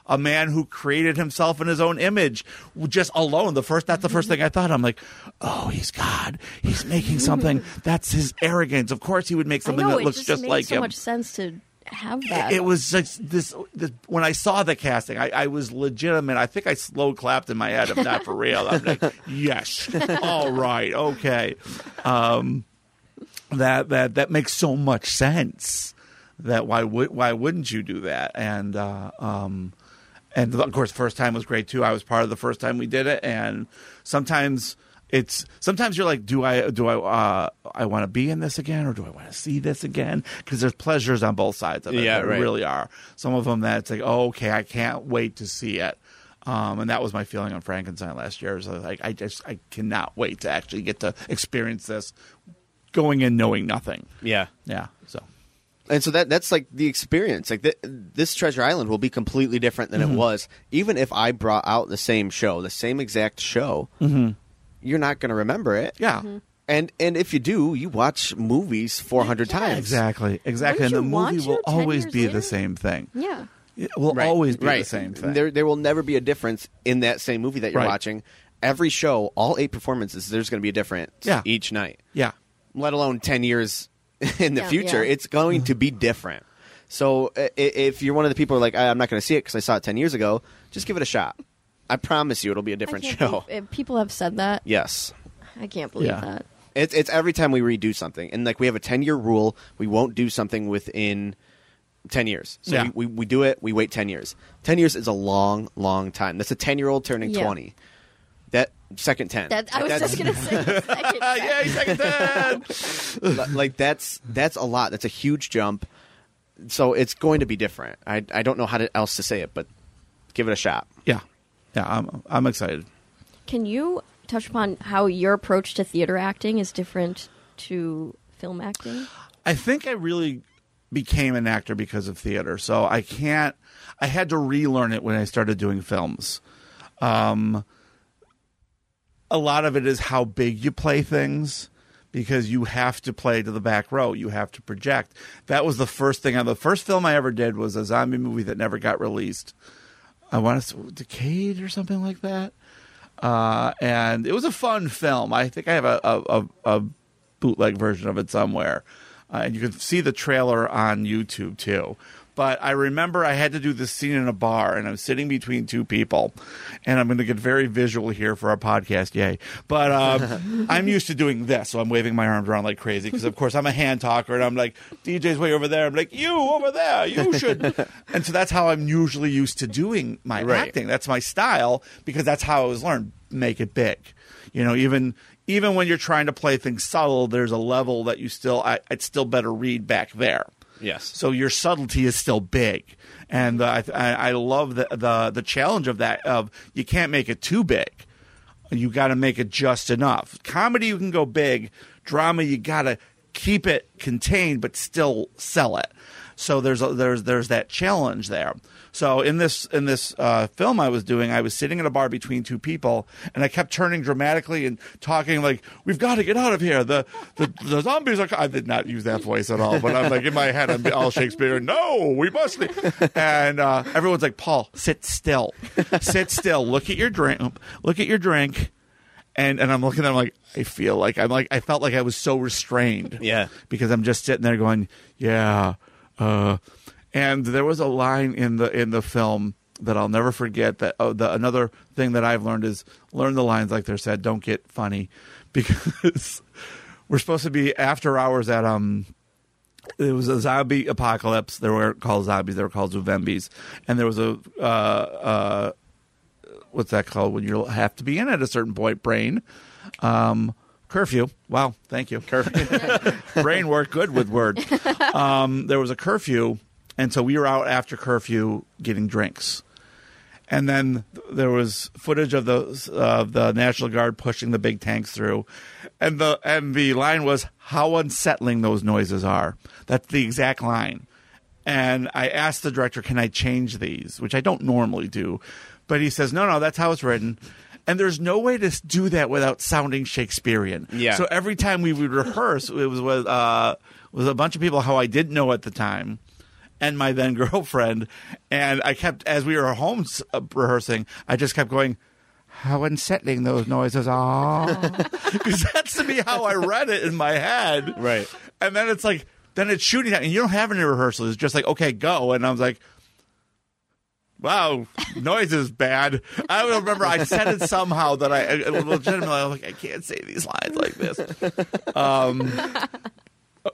a man who created himself in his own image just alone the first that's the first thing i thought i'm like oh he's god he's making something [LAUGHS] that's his arrogance of course he would make something know that looks just, just like so him much sense to have that. it was just this, this when I saw the casting, I, I was legitimate. I think I slow clapped in my head, if not for real. I'm like, [LAUGHS] yes, all right, okay. Um, that that that makes so much sense. That why would why wouldn't you do that? And uh, um, and of course, first time was great too. I was part of the first time we did it, and sometimes it's sometimes you're like, do I do I uh, I want to be in this again, or do I want to see this again? Because there's pleasures on both sides of it. Yeah, there right. really are. Some of them that it's like, oh, okay, I can't wait to see it. Um, and that was my feeling on Frankenstein last year. So like, I just I cannot wait to actually get to experience this, going in knowing nothing. Yeah. Yeah. So And so that that's like the experience. Like th- this Treasure Island will be completely different than Mm-hmm. it was. Even if I brought out the same show, the same exact show, you're not going to remember it. Mm-hmm. yeah. Mm-hmm. And and if you do, you watch movies 400 Yeah. times. Exactly, exactly. Wouldn't and the movie will always be later? the same thing. yeah. It will Right. always be right. the same thing. There there will never be a difference in that same movie that you're Right. watching. Every show, all eight performances, there's going to be a difference Yeah. each night. yeah, let alone 10 years [LAUGHS] in the Yeah, future yeah. it's going to mm. be different so i- i- if you're one of the people who are like "I- i'm not going to see it because i saw it 10 years ago just give it a shot i promise you it'll be a different show believe- if people have said that. yes I can't believe Yeah. that. it's, it's every time we redo something and like we have a 10 year rule we won't do something within 10 years so Yeah. we, we, we do it we wait 10 years 10 years is a long long time that's a 10 year old turning Yeah. 20 that second 10 That I was That's- just gonna say. second [LAUGHS] yeah, second ten. [LAUGHS] Like that's that's a lot. That's a huge jump. So it's going to be different. I I don't know how to, else to say it, but give it a shot. yeah, yeah. I'm I'm excited. Can you touch upon how your approach to theater acting is different to film acting? I think I really became an actor because of theater. So I can't. I had to relearn it when I started doing films. Um, a lot of it is how big you play things because you have to play to the back row. You have to project. That was the first thing. The first film I ever did was a zombie movie that never got released. I want to say Decade or something like that. Uh, and it was a fun film. I think I have a, a, a, bootleg version of it somewhere. Uh, and you can see the trailer on YouTube too. But I remember I had to do this scene in a bar, and I'm sitting between two people, and I'm going to get very visual here for our podcast, yay! But um, [LAUGHS] I'm used to doing this, so I'm waving my arms around like crazy because, of course, I'm a hand talker, and I'm like, DJ's way over there. I'm like, you over there, you should. [LAUGHS] and so that's how I'm usually used to doing my Right. acting. That's my style because that's how I was learned. Make it big, you know. Even even when you're trying to play things subtle, there's a level that you still I, I'd still better read back there. Yes. So your subtlety is still big, and uh, I, I love the, the the challenge of that. Of you can't make it too big, you got to make it just enough. Comedy you can go big, drama you got to keep it contained but still sell it. So there's a, there's there's that challenge there. So in this in this uh, film I was doing, I was sitting in a bar between two people, and I kept turning dramatically and talking like, "We've got to get out of here. The the, the zombies are." co-" I did not use that voice at all, but I'm like in my head, I'm all Shakespeare. No, we must. leave." And uh, everyone's like, "Paul, sit still, sit still. Look at your drink. Look at your drink." And and I'm looking at them like I feel like I'm like I felt like I was so restrained Yeah. because I'm just sitting there going, yeah. Uh, and there was a line in the in the film that I'll never forget. That oh, the another thing that I've learned is learn the lines like they're said. Don't get funny, [LAUGHS] because we're supposed to be after hours at um it was a zombie apocalypse. They were called zombies. They were called zombies, and there was a uh, uh, what's that called when you have to be in at a certain point? Brain um, curfew. Wow, thank you. Curfew. [LAUGHS] Brain worked good with words. Um, there was a curfew, and so we were out after curfew getting drinks. And then there was footage of the uh, the National Guard pushing the big tanks through, and the and the line was how unsettling those noises are. That's the exact line. And I asked the director, "Can I change these?" Which I don't normally do, but he says, "No, no, that's how it's written." And there's no way to do that without sounding Shakespearean. Yeah. So every time we would rehearse, it was with uh, with a bunch of people how I didn't know at the time and my then [LAUGHS] girlfriend. And I kept, as we were home uh, rehearsing, I just kept going, how unsettling those noises are. [LAUGHS] [LAUGHS] Because that's to me how I read it in my head. Right. And then it's like, then it's shooting out, and you don't have any rehearsals. It's just like, okay, go. And I was like, wow, noise is bad. I remember. I said it somehow that I, legitimately, I was like, I can't say these lines like this. Um,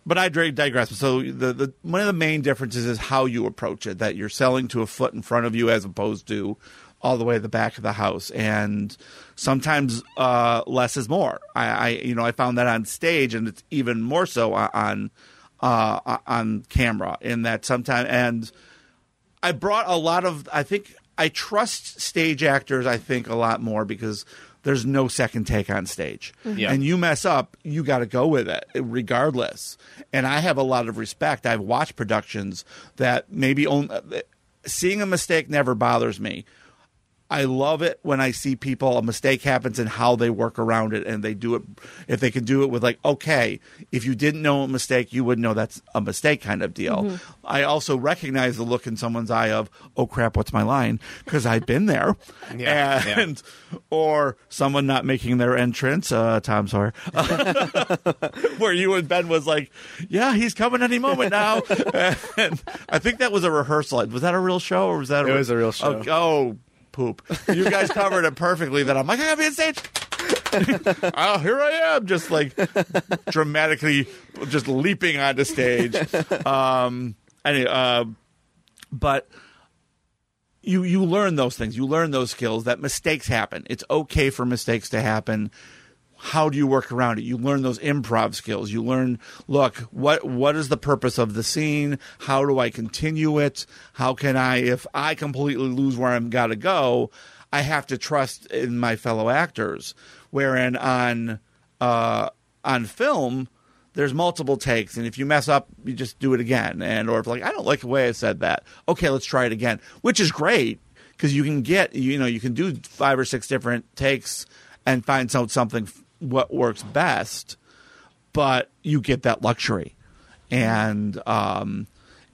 but I digress. So the, the one of the main differences is how you approach it. That you're selling to a foot in front of you as opposed to all the way to the back of the house, and sometimes uh, less is more. I, I you know I found that on stage, and it's even more so on uh, on camera. In that sometimes and I brought a lot of. I think I trust stage actors. I think a lot more because there's no second take on stage, Yeah. and you mess up, you got to go with it regardless. And I have a lot of respect. I've watched productions that maybe only, uh, seeing a mistake never bothers me. I love it when I see people a mistake happens and how they work around it and they do it if they can do it with like okay if you didn't know a mistake you wouldn't know that's a mistake kind of deal. I also recognize the look in someone's eye of oh crap what's my line because I've been there [LAUGHS] Yeah, yeah. and or someone not making their entrance uh, Tom Sawyer [LAUGHS] where you and Ben was like yeah he's coming any moment now [LAUGHS] and I think that was a rehearsal was that a real show or was that It was a real show. Okay, oh, poop. You guys covered it perfectly. That I'm like, I gotta be on stage. [LAUGHS] oh, here I am, just like dramatically, just leaping onto stage. Um, anyway, uh, but you you learn those things. You learn those skills. That mistakes happen. It's okay for mistakes to happen. How do you work around it? You learn those improv skills. You learn, look, what what is the purpose of the scene? How do I continue it? How can I, if I completely lose where I'm got to go, I have to trust in my fellow actors. Wherein on uh, on film, there's multiple takes, and if you mess up, you just do it again. And or if like I don't like the way I said that, okay, let's try it again, which is great because you can get you know you can do five or six different takes and find some something what works best, but you get that luxury, and um,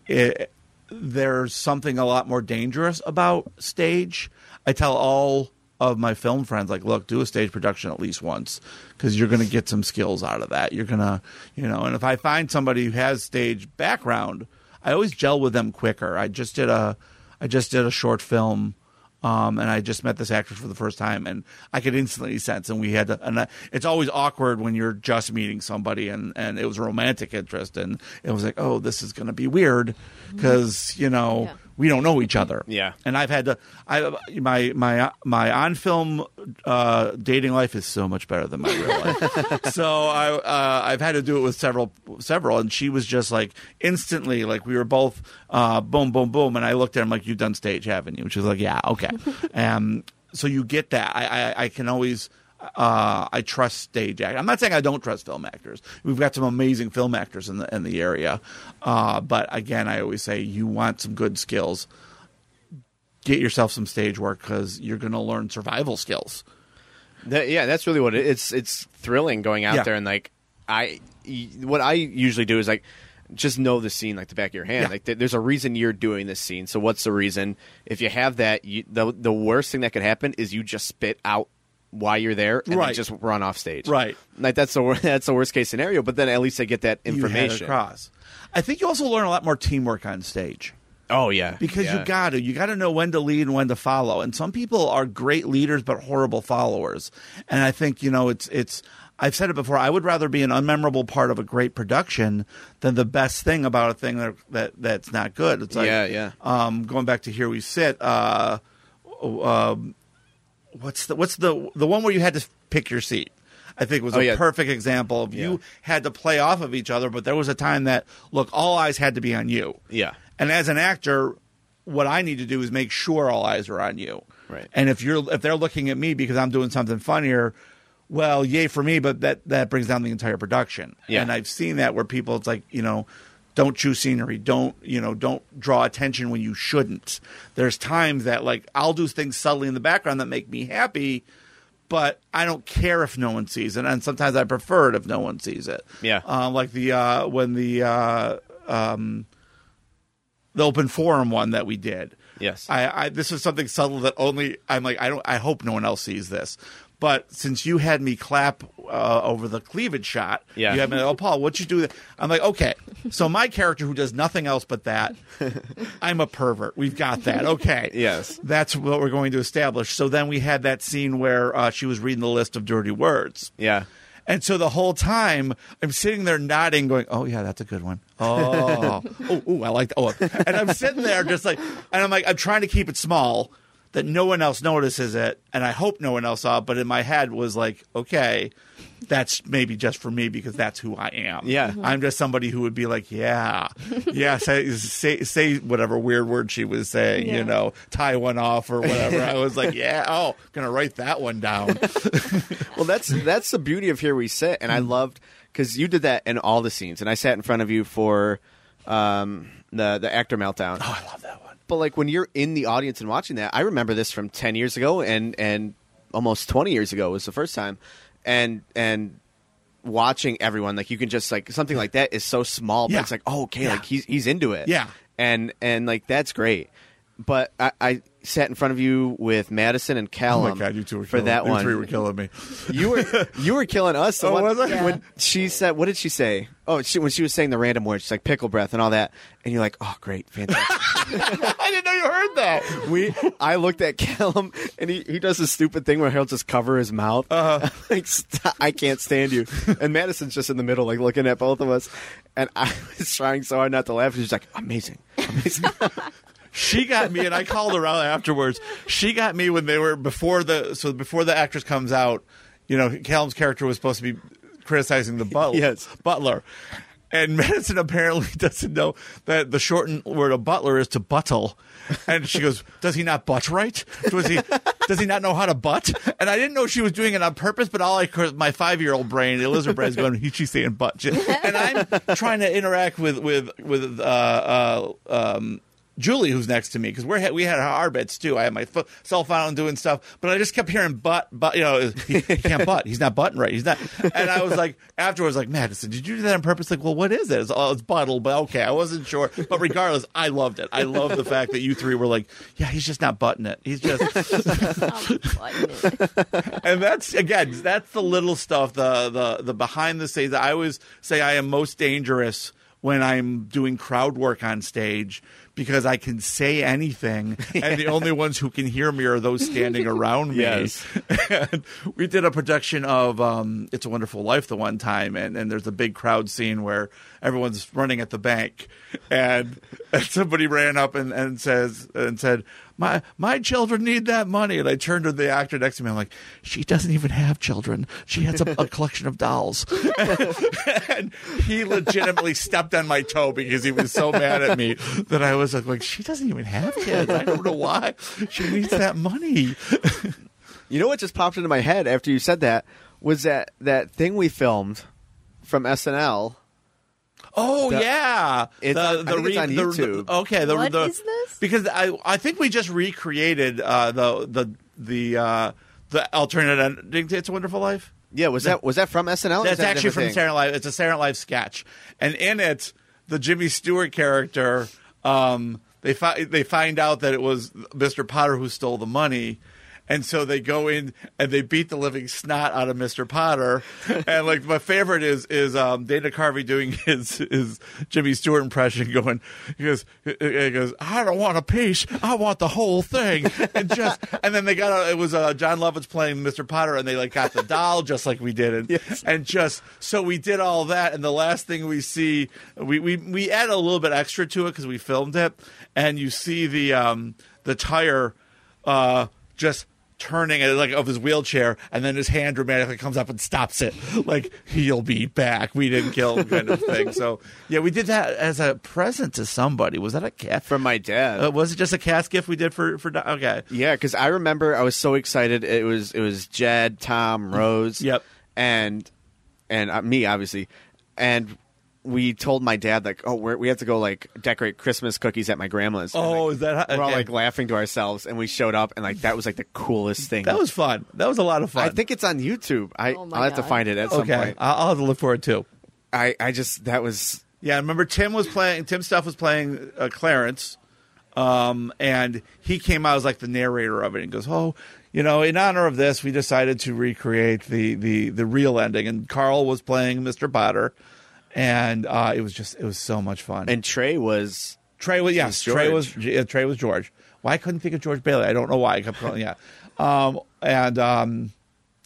it, there's something a lot more dangerous about stage. I tell all of my film friends, like, look, do a stage production at least once because you're going to get some skills out of that. You're going to, you know, and if I find somebody who has stage background, I always gel with them quicker. I just did a, I just did a short film. Um, and I just met this actress for the first time, and I could instantly sense. And we had, to, and I, it's always awkward when you're just meeting somebody, and and it was romantic interest, and it was like, oh, this is going to be weird, because you know Yeah. We don't know each other. Yeah. And I've had to I my my my on film uh, dating life is so much better than my real life. [LAUGHS] so I uh, I've had to do it with several several and she was just like instantly like we were both uh, boom boom boom and I looked at him like you've done stage haven't you? She was like yeah okay. [LAUGHS] um so you get that. I I, I can always uh, I trust stage act. I'm not saying I don't trust film actors. We've got some amazing film actors in the in the area, uh, but again, I always say you want some good skills. Get yourself some stage work because you're going to learn survival skills. That, yeah, that's really what it, it's. It's thrilling going out Yeah. there and like I, what I usually do is like just know the scene like the back of your hand. Yeah. Like th- there's a reason you're doing this scene. So what's the reason? If you have that, you, the the worst thing that could happen is you just spit out why you're there and then Right. just run off stage. Right. Like that's the [LAUGHS] that's the worst case scenario. But then at least I get that You had it information. across. I think you also learn a lot more teamwork on stage. Oh yeah, because Yeah. you got to you got to know when to lead and when to follow and some people are great leaders but horrible followers and i think you know it's it's I've said it before. I would rather be an unmemorable part of a great production than the best thing about a thing that, that that's not good. It's like, Yeah, yeah. Um, going back to here we sit. Uh, um, what's the what's the the one where you had to pick your seat? I think was Oh, a yeah. perfect example of Yeah. you had to play off of each other, but there was a time that look, all eyes had to be on you. Yeah. And as an actor, what I need to do is make sure all eyes are on you. Right. And if you're if they're looking at me because I'm doing something funnier, well, yay for me, but that that brings down the entire production. Yeah. And I've seen that where people it's like, you know, don't chew scenery, don't, you know, don't draw attention when you shouldn't. There's times that like I'll do things subtly in the background that make me happy, but I don't care if no one sees it, and sometimes I prefer it if no one sees it. Yeah. um, like the uh, when the uh, um, the open forum one that we did. Yes. I, I this is something subtle that only I'm like I don't I hope no one else sees this. But since you had me clap uh, over the cleavage shot, Yeah. you had me oh Paul, what'd you do? I'm like okay, so my character who does nothing else but that, [LAUGHS] I'm a pervert. We've got that. Okay, Yes. that's what we're going to establish. So then we had that scene where uh, she was reading the list of dirty words. Yeah. And so the whole time I'm sitting there nodding, going, "Oh yeah, that's a good one." Oh, [LAUGHS] oh, ooh, I like that. Oh, and I'm sitting there just like, and I'm like, I'm trying to keep it small that no one else notices it, and I hope no one else saw. it, But in my head was like, okay, that's maybe just for me because that's who I am. Yeah. I'm just somebody who would be like, yeah, yeah, say say, say whatever weird word she was saying, Yeah. you know, tie one off or whatever. I was like, yeah, oh, gonna write that one down. [LAUGHS] Well, that's that's the beauty of here we sit, and I loved because you did that in all the scenes, and I sat in front of you for um, the the actor meltdown. oh, I love that one. But like when you're in the audience and watching that, I remember this from ten years ago, and and almost twenty years ago was the first time, and and watching everyone like you can just like something like that is so small, but Yeah. it's like oh okay, Yeah. like he's he's into it, Yeah. and and like that's great. But I, I sat in front of you with Madison and Oh Callum. my god, you two were for killing, that you one. three were killing me. You were [LAUGHS] you were killing us. Oh, one- was I? Yeah. When she said, "What did she say?" Oh, she, when she was saying the random words, she's like pickle breath and all that, and you're like, "Oh, great, fantastic." [LAUGHS] [LAUGHS] I didn't know you heard that. we, I looked at Callum, and he, he does this stupid thing where he'll just cover his mouth. Uh-huh. like, "Stop, I can't stand you. And Madison's just in the middle, like looking at both of us, and I was trying so hard not to laugh. She's like, "Amazing, amazing." She got me, and I called her out afterwards. She got me when they were before the so before the actress comes out. You know, Callum's character was supposed to be criticizing the butler. Yes. butler. And [LAUGHS] Madison apparently doesn't know that the shortened word of butler is to buttle. And she goes, "Does he not butt right? Does he? Does he not know how to butt?" And I didn't know she was doing it on purpose. But all I could, my five year old brain, the lizard brain, is going, "He- "She's saying butt," [LAUGHS] and I'm trying to interact with with with uh, uh, um, Julie, who's next to me, because we're we had our beds too. I had my fo- cell phone doing stuff, but I just kept hearing butt, but you know, he, he can't butt. He's not butting right. He's not. And I was like, afterwards, like, Madison, did you do that on purpose? Like, well, what is it? It's, oh, it's buttle, but okay, I wasn't sure. But regardless, I loved it. I love the fact that you three were like, yeah, he's just not butting it. He's just, [LAUGHS] button it. [LAUGHS] and that's again, that's the little stuff, the the the behind the scenes. I always say I am most dangerous when I'm doing crowd work on stage because I can say anything, [LAUGHS] and the only ones who can hear me are those standing [LAUGHS] around me. Yes. [LAUGHS] And we did a production of um, "It's a Wonderful Life" the one time, and, and there's a big crowd scene where everyone's running at the bank, and, and somebody ran up and, and says and said, "My my children need that money," and I turned to the actor next to me. I'm like, "She doesn't even have children. She has a, a collection of dolls." [LAUGHS] and he legitimately stepped on my toe because he was so mad at me that I was like, like, "She doesn't even have kids. I don't know why. She needs that money." You know what just popped into my head after you said that was that that thing we filmed from SNL. Oh The- yeah, It's on- I think it's on the- YouTube. the- okay, the, What the, is this? Because I I think we just recreated uh, the the the uh, the alternate ending to "It's a Wonderful Life." Yeah, was that was that from SNL? or That's that actually from different thing? Saturday Night Live. It's a Saturday Night Live sketch, and in it, the Jimmy Stewart character, um, they fi- they find out that it was Mr. Potter who stole the money. And so they go in and they beat the living snot out of Mr. Potter. and like my favorite is is um, Dana Carvey doing [LAUGHS] his his Jimmy Stewart impression, going he goes he goes I don't want a piece, I want the whole thing, and just and then they got a, it was uh, Jon Lovitz playing Mr. Potter, and they like got the doll just like we did, and, Yes. and just so we did all that, and the last thing we see, we we we add a little bit extra to it because we filmed it, and you see the um the tire uh just turning it like of his wheelchair and then his hand dramatically comes up and stops it [LAUGHS] like he'll be back we didn't kill him kind of thing so yeah we did that as a present to somebody was that a cat From my dad. uh, was it just a cast gift we did for for okay Yeah, because I remember I was so excited. It was it was Jed, Tom, Rose. Yep. And and uh, me obviously, and we told my dad like, oh, we're, we have to go like decorate Christmas cookies at my grandma's. And, oh like, is that how, we're all okay. like laughing to ourselves, and we showed up, and like that was like the coolest thing. that was fun that was a lot of fun I think it's on YouTube. I Oh I'll have to find it at some okay point. I'll, I'll have to look for it too I I just that was Yeah, I remember Tim was playing. Tim Stuff was playing uh, Clarence, um, and he came out as like the narrator of it. and goes, "Oh, you know, in honor of this, we decided to recreate the the the real ending." And Carl was playing Mr. Potter, and uh, it was just it was so much fun. and Trey was Trey was yes, was Trey was George. yeah, Trey was George. Why I couldn't think of George Bailey? I don't know why. I kept calling yeah, um, and um,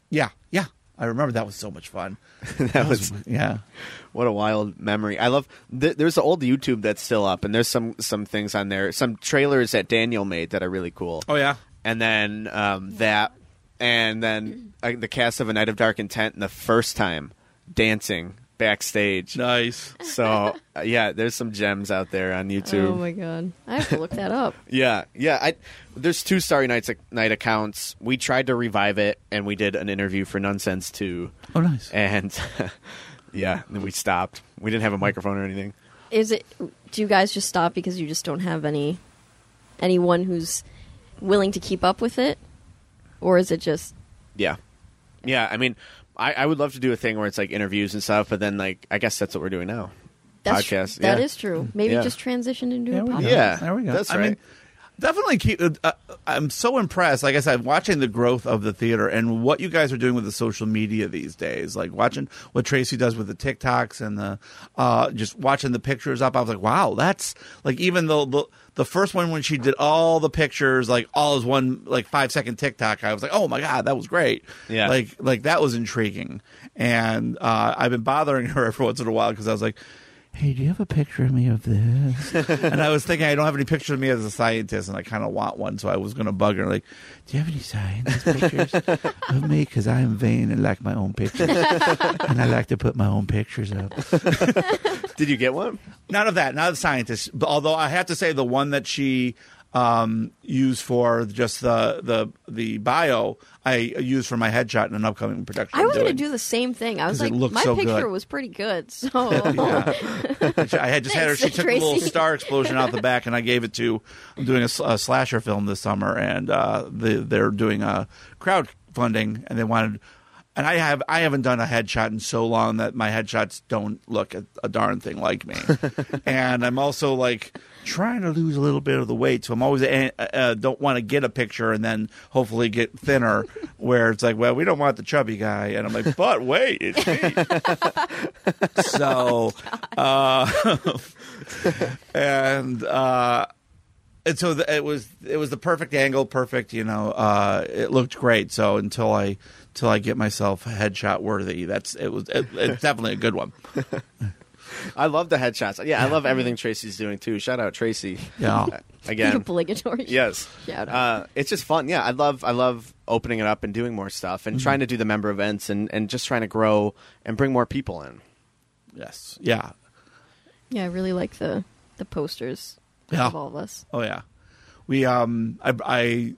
yeah, yeah. I remember that was so much fun. [LAUGHS] that was Yeah. What a wild memory! I love. Th- there's an old YouTube that's still up, and there's some some things on there, some trailers that Daniel made that are really cool. Oh yeah. and then um, that, and then uh, the cast of A Night of Dark Intent, and the first time dancing backstage. Nice. So uh, [LAUGHS] yeah, there's some gems out there on YouTube. Oh my god, I have to look that up. [LAUGHS] Yeah, yeah. I there's two Starry Nights night accounts. We tried to revive it, and we did an interview for Nonsense too, Oh nice. and [LAUGHS] yeah, then we stopped. We didn't have a microphone or anything. Is it? Do you guys just stop because you just don't have any anyone who's willing to keep up with it, or is it just? Yeah, yeah. I mean, I, I would love to do a thing where it's like interviews and stuff, but then like I guess that's what we're doing now. That's Podcast, That yeah. is true. Maybe Yeah. just transition into There a we go. podcast. Yeah, there we go. that's I mean, right. Definitely keep. Uh, I'm so impressed. Like I said, watching the growth of the theater and what you guys are doing with the social media these days. Like watching what Tracy does with the TikToks and the uh, just watching the pictures up. I was like, wow, that's like even though the the first one when she did all the pictures like all as one like five second TikTok, I was like, oh my god, that was great. Yeah. like like that was intriguing. And uh, I've been bothering [LAUGHS] her every once in a while because I was like. Hey, do you have a picture of me of this? [LAUGHS] and I was thinking I don't have any picture of me as a scientist, and I kind of want one, so I was going to bug her like, "Do you have any science pictures of me? Because I am vain and like my own pictures, and I like to put my own pictures up." [LAUGHS] Did you get one? Not of that, not of scientist. But although I have to say, the one that she um, used for just the the the bio, I used for my headshot in an upcoming production. I was going to do the same thing. I was like, my so picture good. was pretty good. So [LAUGHS] I had just had her. She took a little star explosion out the back, and I gave it to. I'm doing a slasher film this summer, and uh, the, they're doing a crowdfunding, and they wanted. And I have I haven't done a headshot in so long that my headshots don't look a, a darn thing like me, [LAUGHS] and I'm also like trying to lose a little bit of the weight, so I'm always uh, uh, don't want to get a picture and then hopefully get thinner, [LAUGHS] where it's like, well, we don't want the chubby guy, and I'm like, but wait, it's me. [LAUGHS] so uh, [LAUGHS] and uh and so the, it was it was the perfect angle perfect you know uh it looked great so until i until i get myself headshot worthy that's it was it, it's definitely a good one I love the headshots. Yeah, I love everything Tracy's doing too. Shout out Tracy. Yeah. Uh, [LAUGHS] Again. obligatory. Yes. Shout out. Uh, it's just fun. Yeah, I love I love opening it up and doing more stuff and trying to do the member events and, and just trying to grow and bring more people in. yes yeah Yeah, I really like the the posters Yeah. of all of us. Oh yeah, we um I, I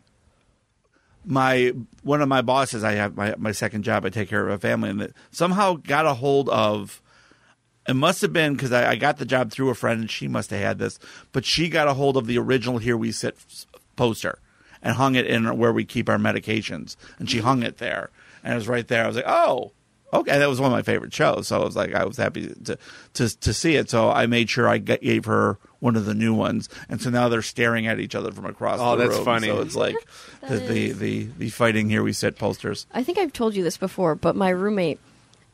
my one of my bosses I have my my second job I take care of a family and that somehow got a hold of. It must have been because I, I got the job through a friend and she must have had this, but she got a hold of the original "Here We Sit" poster and hung it in where we keep our medications, and she hung it there, and it was right there. I was like, oh. okay, that was one of my favorite shows. So I was like, I was happy to to to see it. So I made sure I g- gave her one of the new ones, and so now they're staring at each other from across. Oh, the that's room. funny. So it's like [LAUGHS] the, the the the fighting here we sit posters. I think I've told you this before, but my roommate,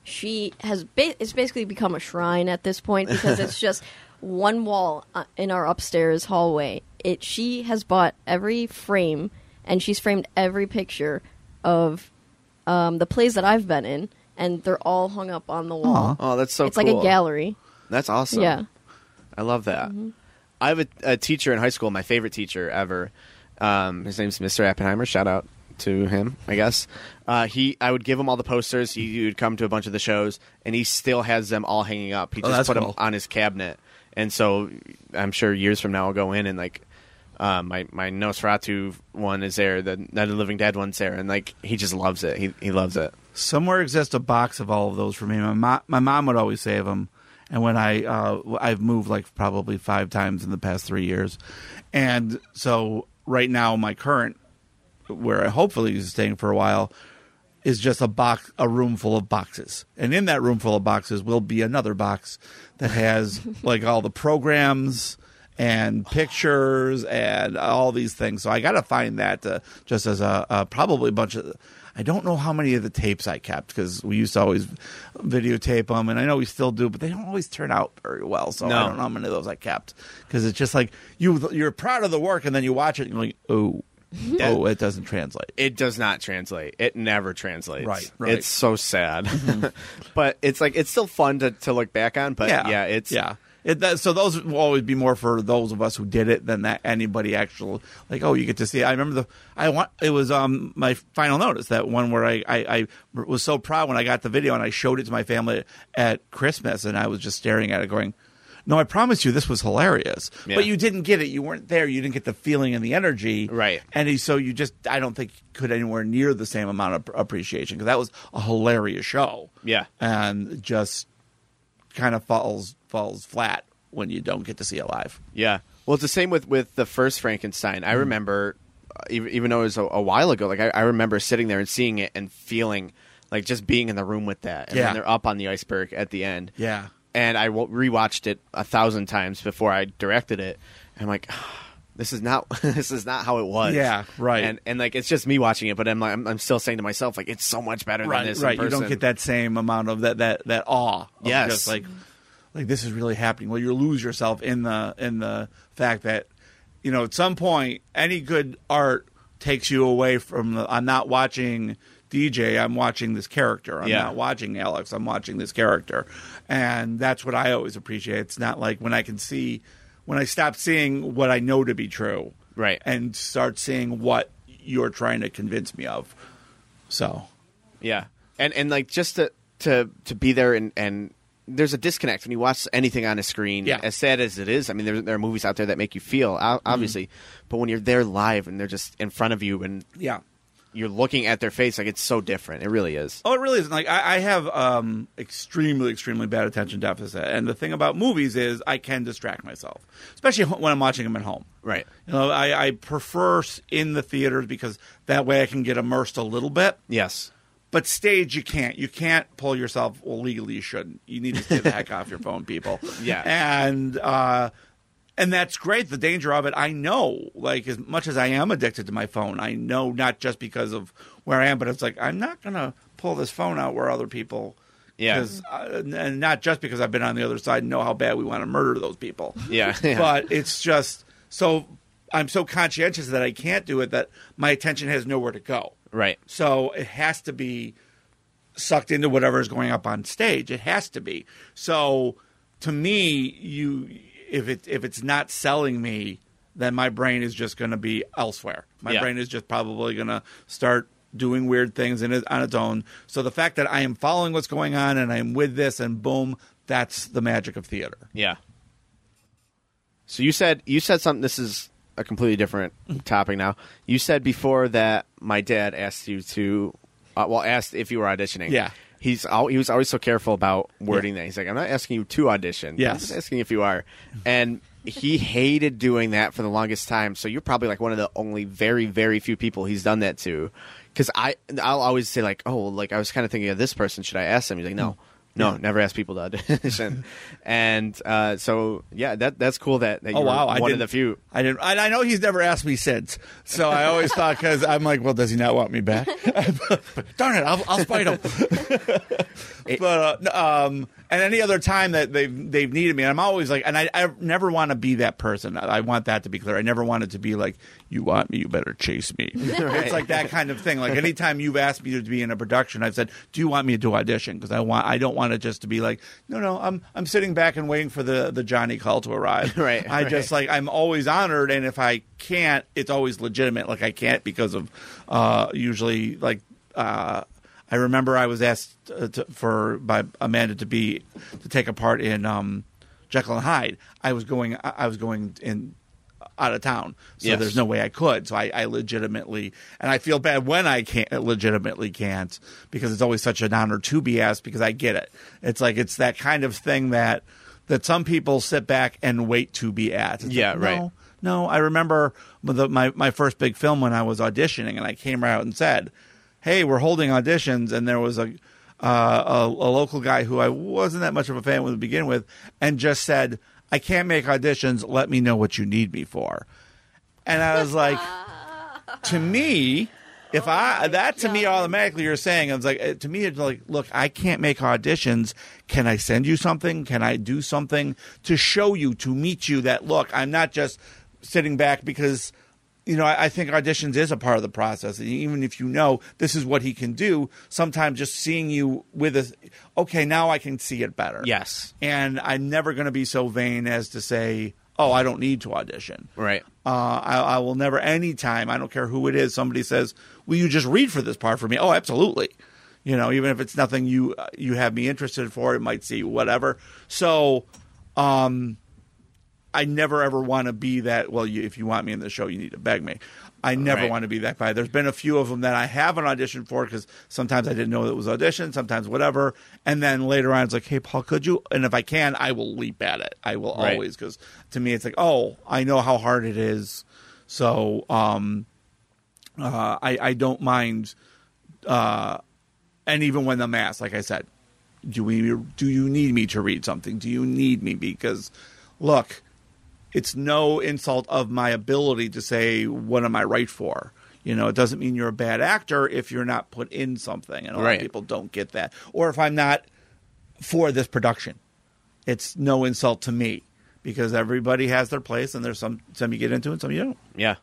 she has ba- it's basically become a shrine at this point because it's [LAUGHS] just one wall uh, in our upstairs hallway. It she has bought every frame and she's framed every picture of um, the plays that I've been in, and they're all hung up on the wall. Oh, that's so cool. it's cool. like a gallery. That's awesome. Yeah. I love that. I have a, a teacher in high school, my favorite teacher ever. Um, his name's Mr. Appenheimer. Shout out to him, I guess. Uh, he, I would give him all the posters. He, he would come to a bunch of the shows, and he still has them all hanging up. He Oh, just that's put cool. them on his cabinet, and so I'm sure years from now I'll go in and like. Uh, my my Nosferatu one is there, the Night of the Living Dead one's there, and like he just loves it. He he loves it. Somewhere exists a box of all of those for me. My mo- my mom would always save them, and when I uh, I've moved like probably five times in the past three years, and so right now my current where I hopefully is staying for a while is just a box a room full of boxes. And in that room full of boxes will be another box that has [LAUGHS] like all the programs and pictures and all these things. So i gotta find that uh, just as a, a probably a bunch of i don't know how many of the tapes i kept because we used to always videotape them and i know we still do but they don't always turn out very well. So No. i don't know how many of those i kept because it's just like you you're proud of the work and then you watch it and you're like oh [LAUGHS] oh it doesn't translate It does not translate. It never translates. Right, right. It's so sad. [LAUGHS] but it's like it's still fun to, to look back on. But yeah, it's yeah. It, that, so those will always be more for those of us who did it than that anybody actual like oh you get to see it. I remember the I want it was um my final notice that one where I, I I was so proud when I got the video and I showed it to my family at Christmas and I was just staring at it going no I promise you this was hilarious Yeah. but you didn't get it you weren't there you didn't get the feeling and the energy Right. and so you just I don't think could anywhere near the same amount of appreciation because that was a hilarious show Yeah. and just kind of falls falls flat when you don't get to see it live. Yeah. Well, it's the same with with the first Frankenstein. Mm-hmm. I remember, uh, even, even though it was a, a while ago, like I, I remember sitting there and seeing it and feeling like just being in the room with that. And Yeah. then they're up on the iceberg at the end. Yeah. And I rewatched it a thousand times before I directed it. And I'm like, [SIGHS] this is not [LAUGHS] this is not how it was. Yeah, right. And and like it's just me watching it, but I'm like, I'm, I'm still saying to myself like it's so much better than Right, this. in right. You don't get that same amount of that that that awe. Of Yes. Just like like this is really happening. Well, you lose yourself in the in the fact that you know at some point any good art takes you away from the. I'm not watching DJ. I'm watching this character. I'm Yeah. not watching Alex. I'm watching this character, and that's what I always appreciate. It's not like when I can see when I stop seeing what I know to be true, Right. and start seeing what you're trying to convince me of. So Yeah, and and like just to to to be there and and there's a disconnect when you watch anything on a screen. Yeah. As sad as it is, I mean, there there are movies out there that make you feel o- mm-hmm. obviously, but when you're there live and they're just in front of you and yeah. You're looking at their face, like it's so different. It really is. Oh, it really isn't. Like I, I have um, extremely, extremely bad attention deficit, and the thing about movies is I can distract myself, especially when I'm watching them at home. Right. You know, I, I prefer in the theaters because that way I can get immersed a little bit. Yes. But stage, you can't. You can't pull yourself. Well, legally, you shouldn't. You need to stay the [LAUGHS] heck off your phone, people. Yeah. and uh, and that's great. The danger of it, I know. Like as much as I am addicted to my phone, I know not just because of where I am, but it's like I'm not gonna pull this phone out where other people. Yeah. 'cause, uh, and not just because I've been on the other side and know how bad we want to murder those people. [LAUGHS] Yeah. yeah. But it's just so I'm so conscientious that I can't do it that my attention has nowhere to go. right. So it has to be sucked into whatever is going up on stage. It has to be. So to me, you if it if it's not selling me, then my brain is just going to be elsewhere. My Yeah. brain is just probably going to start doing weird things in it, on its own. So the fact that I am following what's going on and I'm with this and boom, that's the magic of theater. Yeah. So you said you said something. This is a completely different [LAUGHS] topic now. You said before that my dad asked you to, uh, well, asked if you were auditioning. Yeah. He's al- he was always so careful about wording that. He's like, I'm not asking you to audition. Yes, I'm just asking if you are. And he hated doing that for the longest time. So you're probably like one of the only very, very few people he's done that to. Because I, I'll always say like, oh, like I was kind of thinking of this person. Should I ask them? He's like, no, no, never ask people to audition. [LAUGHS] and uh, so yeah, that that's cool that, that Oh wow! I one of didn't- the few. I didn't. And I know he's never asked me since. So I always thought because I'm like, well, does he not want me back? [LAUGHS] [LAUGHS] Darn it! I'll, I'll spite him. but uh, um, and any other time that they've they've needed me, I'm always like, and I, I never want to be that person. I, I want that to be clear. I never wanted to be like, you want me, you better chase me. [LAUGHS] It's like that kind of thing. Like anytime you've asked me to be in a production, I've said, do you want me to audition? Because I want, I don't want it just to be like, no, no, I'm I'm sitting back and waiting for the the Johnny call to arrive. [LAUGHS] Right, I right. just like I'm always honored, and if I can't, it's always legitimate. Like I can't because of uh, usually like. Uh, I remember I was asked uh, to, for by Amanda to be to take a part in um, Jekyll and Hyde. I was going. I was going in out of town, so Yes. there's no way I could. So I, I legitimately, and I feel bad when I can't legitimately can't because it's always such an honor to be asked because I get it. It's like it's that kind of thing that that some people sit back and wait to be at. It's Yeah, like, right. No, no, I remember the, my my first big film when I was auditioning, and I came right out and said, "Hey, we're holding auditions," and there was a uh, a, a local guy who I wasn't that much of a fan with to begin with, and just said, "I can't make auditions. Let me know what you need me for." And I was like, [LAUGHS] to me, if I that to me automatically you're saying I was like uh, to me it's like look I can't make auditions. Can I send you something? Can I do something to show you to meet you that look I'm not just sitting back because you know I, I think auditions is a part of the process. And even if you know this is what he can do, sometimes just seeing you with a okay now I can see it better. Yes, and I'm never going to be so vain as to say oh I don't need to audition. right. Uh, I, I will never, anytime, I don't care who it is, somebody says, Will you just read for this part for me? Oh, absolutely. You know, even if it's nothing you you have me interested for, it might see whatever. So, um, I never ever want to be that. Well, you, if you want me in the show, you need to beg me. I never Right. want to be that guy. There's been a few of them that I haven't auditioned for because sometimes I didn't know it was audition, sometimes whatever, and then later on it's like, hey, Paul, could you? And if I can, I will leap at it. I will Right. always because to me it's like, oh, I know how hard it is, so um, uh, I I don't mind. Uh, and even when I'm asked, like I said, do we do you need me to read something? Do you need me? Because look, it's no insult of my ability to say what am I right for. You know, it doesn't mean you're a bad actor if you're not put in something, and a lot Right. of people don't get that. Or if I'm not for this production, it's no insult to me because everybody has their place, and there's some some you get into and some you don't. Yeah.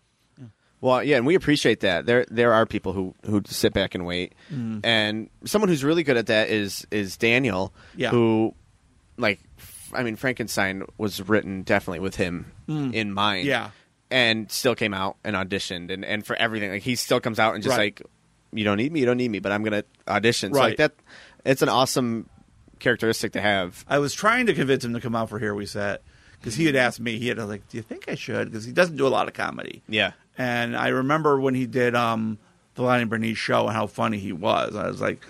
Well, yeah, and we appreciate that. There, there are people who who sit back and wait, Mm. and someone who's really good at that is is Daniel. Yeah. Who, like, I mean, Frankenstein was written definitely with him in mind. Mm. Yeah. And still came out and auditioned, and and for everything, like he still comes out and just Right. like, you don't need me, you don't need me, but I'm gonna audition. So like Right. that, it's an awesome characteristic to have. I was trying to convince him to come out for Here We Sat because he had asked me. He had like, "Do you think I should?" Because he doesn't do a lot of comedy. Yeah. And I remember when he did um, the Lonnie Bernice show and how funny he was. I was like,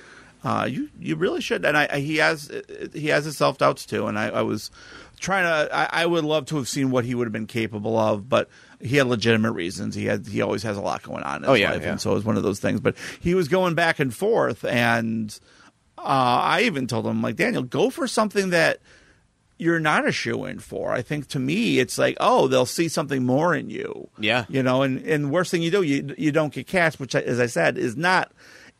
uh, "You you really should." And I, I he has he has his self doubts too. And I, I was trying to. I, I would love to have seen what he would have been capable of, but he had legitimate reasons. He had he always has a lot going on in his Oh, yeah, life, yeah. and so it was one of those things. But he was going back and forth, and uh, I even told him like Daniel, go for something that you're not a shoo in for. I think to me, it's like, oh, they'll see something more in you. Yeah. You know, and, and the worst thing you do, you you don't get cast, which, as I said, is not.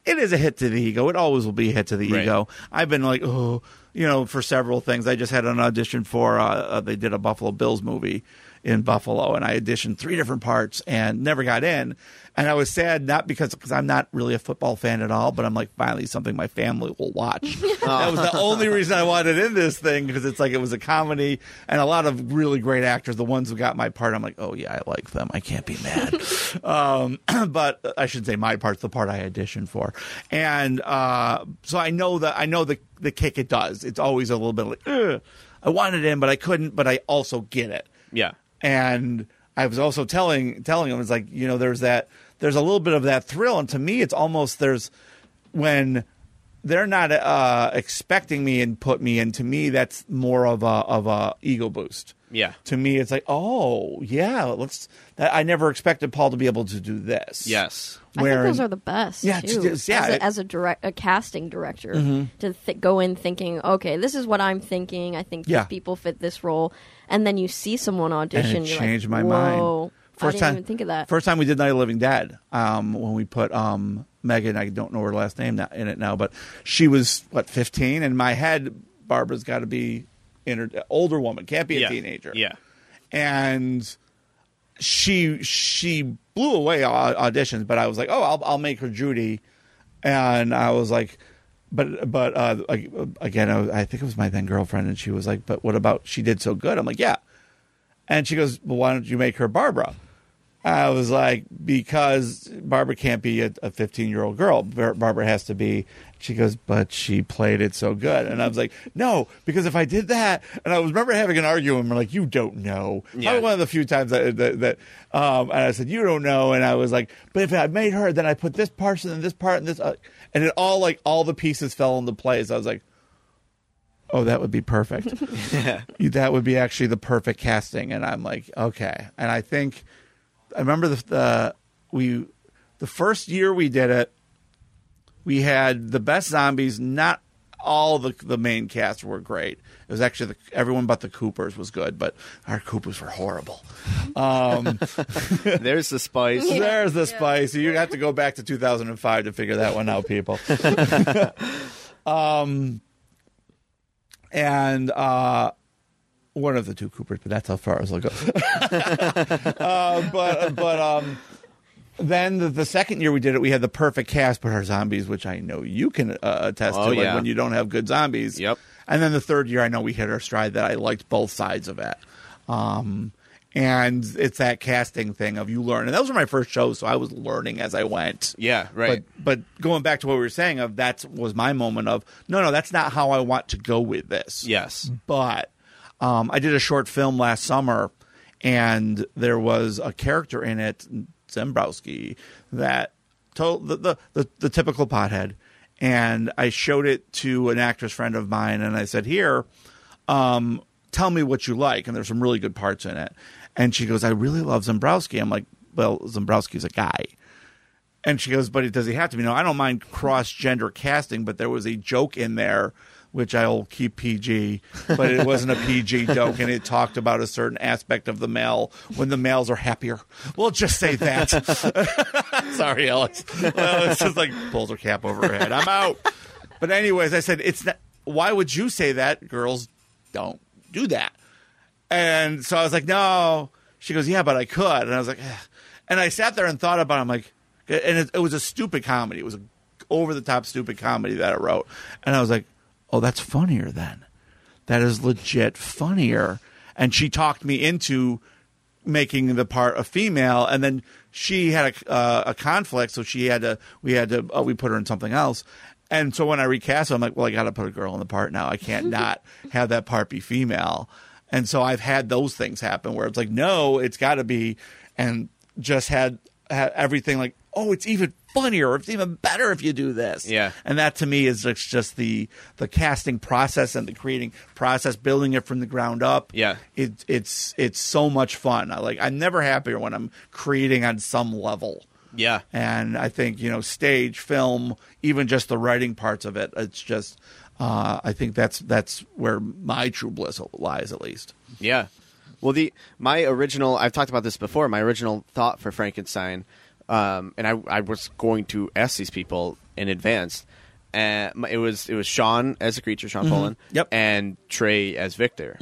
It is a hit to the ego. It always will be a hit to the Right. ego. I've been like, oh, you know, for several things. I just had an audition for. Uh, uh, they did a Buffalo Bills movie in Buffalo, and I auditioned three different parts and never got in. And I was sad not because because I'm not really a football fan at all, but I'm like finally something my family will watch. [LAUGHS] that was the only reason I wanted in this thing because it's like it was a comedy and a lot of really great actors. The ones who got my part, I'm like, oh yeah, I like them. I can't be mad. [LAUGHS] um, [CLEARS THROAT] but I should say my part's the part I auditioned for, and uh, so I know that I know the the kick it does. It's always a little bit like, Ugh, I wanted in, but I couldn't. But I also get it Yeah. And I was also telling telling him it's like you know there's that there's a little bit of that thrill, and to me it's almost there's when they're not uh, expecting me and put me in. To me, that's more of a of a ego boost. Yeah. To me, it's like, oh yeah, let's. That, I never expected Paul to be able to do this. Yes. I think Where- those are the best. Yeah, too. just- yeah, As it- Mm-hmm. a, as a direct, a casting director, to th- go in thinking, okay, this is what I'm thinking. I think Yeah. these people fit this role, and then you see someone audition, it you're changed like, my mind. Whoa, I First didn't time- even think of that. First time we did Night of the Living Dead, um, when we put um, Megan, I don't know her last name now, in it now, but she was what fifteen. In my head, Barbara's got to be in her older woman, can't be a yeah. teenager. Yeah. and she she blew away au- auditions, but I was like, oh, I'll I'll make her Judy, and I was like, but but uh, again, I, was- I think it was my then girlfriend, and she was like, but what about she did so good? I'm like, yeah, and she goes, well, why don't you make her Barbara? I was like, because Barbara can't be a 15 year old girl. Barbara has to be. She goes, but she played it so good. And I was like, no, because if I did that, and I was remember having an argument, and like, you don't know. Yeah. Probably one of the few times that, that, that um, and I said, you don't know. And I was like, but if I made her, then I put this person and this part and this, uh, and it all like all the pieces fell into place. I was like, oh, that would be perfect. yeah. [LAUGHS] [LAUGHS] that would be actually the perfect casting. And I'm like, okay. And I think I remember the, the we the first year we did it, we had the best zombies. Not all the the main cast were great. It was actually the, everyone but the Coopers was good, but our Coopers were horrible. Um, [LAUGHS] There's the spice. [LAUGHS] there's the spice. You have to go back to 2005 to figure that one out, people. [LAUGHS] um, and uh, one of the two Coopers, but that's how far as I'll go. uh, but but um, then the, the second year we did it, we had the perfect cast for our zombies, which I know you can uh, attest Oh, to. Like yeah. when you don't have good zombies. Yep. And then the third year, I know we hit our stride that I liked both sides of it. Um, and it's that casting thing of you learn. And those were my first shows, so I was learning as I went. Yeah, right. But but going back to what we were saying of that was my moment of no no that's not how I want to go with this. yes. But um, I did a short film last summer, and there was a character in it, Zembrowski, that told the, the, the, the typical pothead. And I showed it to an actress friend of mine, and I said, Here, um, tell me what you like. And there's some really good parts in it. And she goes, I really love Zembrowski. I'm like, Well, Zembrowski's a guy. And she goes, but does he have to be? No, I don't mind cross gender casting, but there was a joke in there which I'll keep PG, but it wasn't a PG [LAUGHS] joke, and it talked about a certain aspect of the male when the males are happier. We'll just say that. [LAUGHS] Sorry, Alex. Well, it's just like pulls her cap over her head. I'm out. But anyways, I said it's not. Why would you say that? Girls don't do that. And so I was like, no. She goes, yeah, but I could. And I was like, eh. and I sat there and thought about. it. I'm like, and it, it was a stupid comedy. It was a over the top stupid comedy that I wrote. And I was like, oh, that's funnier then. That is legit funnier. And she talked me into making the part a female, and then she had a, uh, a conflict, so she had to. We had to. Uh, we put her in something else. And so when I recast, her, I'm like, well, I got to put a girl in the part now. I can't [LAUGHS] not have that part be female. And so I've had those things happen where it's like, no, it's got to be, and just had, had everything like, oh, it's even funnier, it's even better if you do this. Yeah. And that to me is just, just the the casting process and the creating process, building it from the ground up. Yeah. It, it's it's so much fun. I like I'm never happier when I'm creating on some level. Yeah. And I think, you know, stage, film, even just the writing parts of it, it's just uh, I think that's that's where my true bliss lies at least. Yeah. Well, the my original I've talked about this before. My original thought for Frankenstein, um, and I I was going to ask these people in advance. And it was it was Sean as the creature, Sean Poland, Mm-hmm. Yep. Mm. and Trey as Victor.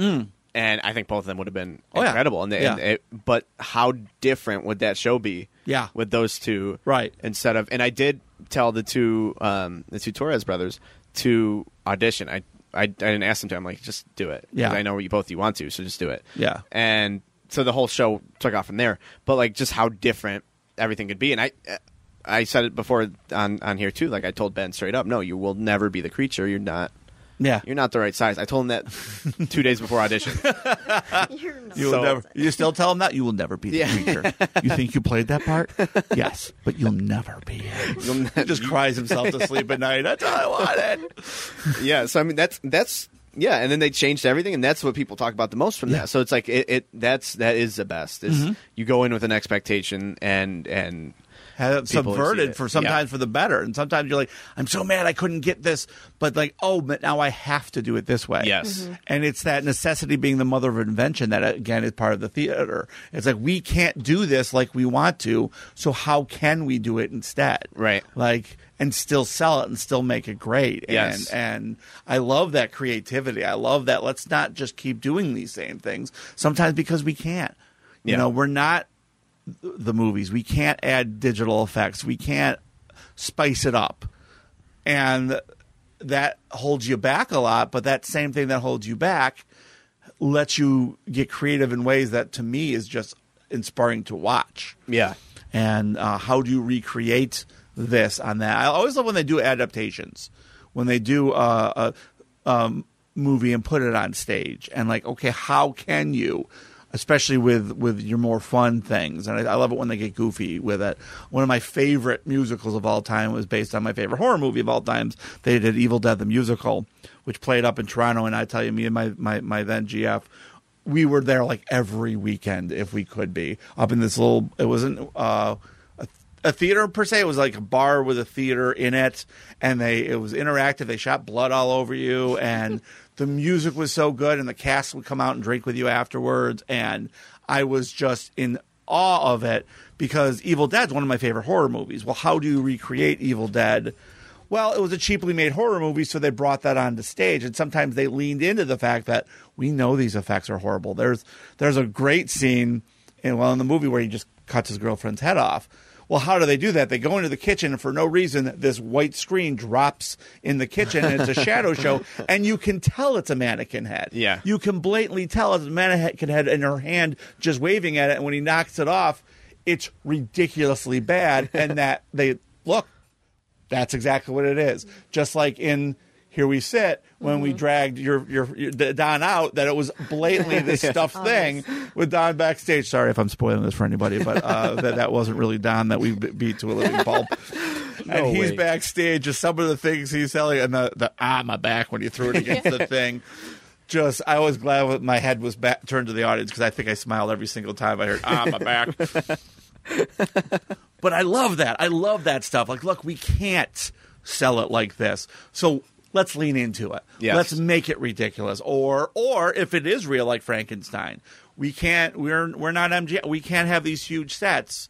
And I think both of them would have been Oh, yeah. incredible. And, they, and it, but how different would that show be? Yeah. with those two, Right. Instead of, and I did tell the two um, the two Torres brothers to audition. I, I I didn't ask them to. I'm like, just do it. Yeah. I know you both you want to, so just do it. Yeah. And so the whole show took off from there. But like just how different everything could be. And I I said it before on on here too. Like I told Ben straight up, no, you will never be the creature. You're not Yeah. you're not the right size. I told him that [LAUGHS] two days before audition. [LAUGHS] You're not. You So- never. You still tell him that you will never be the Yeah. creature. You think you played that part? [LAUGHS] Yes, but you'll never be. it. You'll He just cries himself to sleep at night. That's all I wanted. yeah so i mean that's that's yeah and then they changed everything and that's what people talk about the most from Yeah. Mm-hmm. that so it's like it, it that's that is the best is you go in with an expectation and and Have People subverted for sometimes Yeah. for the better, and sometimes you're like, I'm so mad I couldn't get this, but like, oh, but now I have to do it this way. Yes. Mm-hmm. Mhm. and it's that necessity being the mother of invention that again is part of the theater. It's like we can't do this like we want to, so how can we do it instead? Right. Like and still sell it and still make it great. Yes. And and I love that creativity. I love that let's not just keep doing these same things. Sometimes because we can't. You Yeah. know, we're not th- the movies. We can't add digital effects. We can't spice it up. And that holds you back a lot, but that same thing that holds you back lets you get creative in ways that to me is just inspiring to watch yeah and uh, how do you recreate this on that? I always love when they do adaptations, when they do uh, a um, movie and put it on stage, and like, okay, how can you? Especially with with your more fun things, and I, I love it when they get goofy with it. One of my favorite musicals of all time was based on my favorite horror movie of all times. They did Evil Dead the musical, which played up in Toronto, and I tell you, me and my my, my then GF we were there like every weekend if we could be up in this little it wasn't uh a, theater per se. It was like a bar with a theater in it. And they it was interactive. They shot blood all over you. And [LAUGHS] the music was so good and the cast would come out and drink with you afterwards and i was just in awe of it because evil dead's one of my favorite horror movies well how do you recreate evil dead well, it was a cheaply made horror movie, so they brought that onto stage, and sometimes they leaned into the fact that we know these effects are horrible. There's there's a great scene in well in the movie where he just cuts his girlfriend's head off. Well, how do they do that? They go into the kitchen, and for no reason, this white screen drops in the kitchen, and it's a shadow show, [LAUGHS] and you can tell it's a mannequin head. Yeah. you can blatantly tell it's a mannequin head, in her hand just waving at it, and when he knocks it off, it's ridiculously bad, and that they look that's exactly what it is. Just like in Here We Sit, when we dragged your, your your Don out, that it was blatantly this [LAUGHS] stuffed thing with Don backstage. Sorry if I'm spoiling this for anybody, but uh, [LAUGHS] that that wasn't really Don that we beat to a living pulp. [LAUGHS] and he's way. backstage, just some of the things he's telling, and the, the ah my back when you threw it against the thing. Just, I was glad my head was back, turned to the audience because I think I smiled every single time I heard ah my back. But I love that. I love that stuff. Like, look, we can't sell it like this. So let's lean into it. Yes. Let's make it ridiculous. Or or if it is real like Frankenstein, we can't we're we're not MG we can't have these huge sets.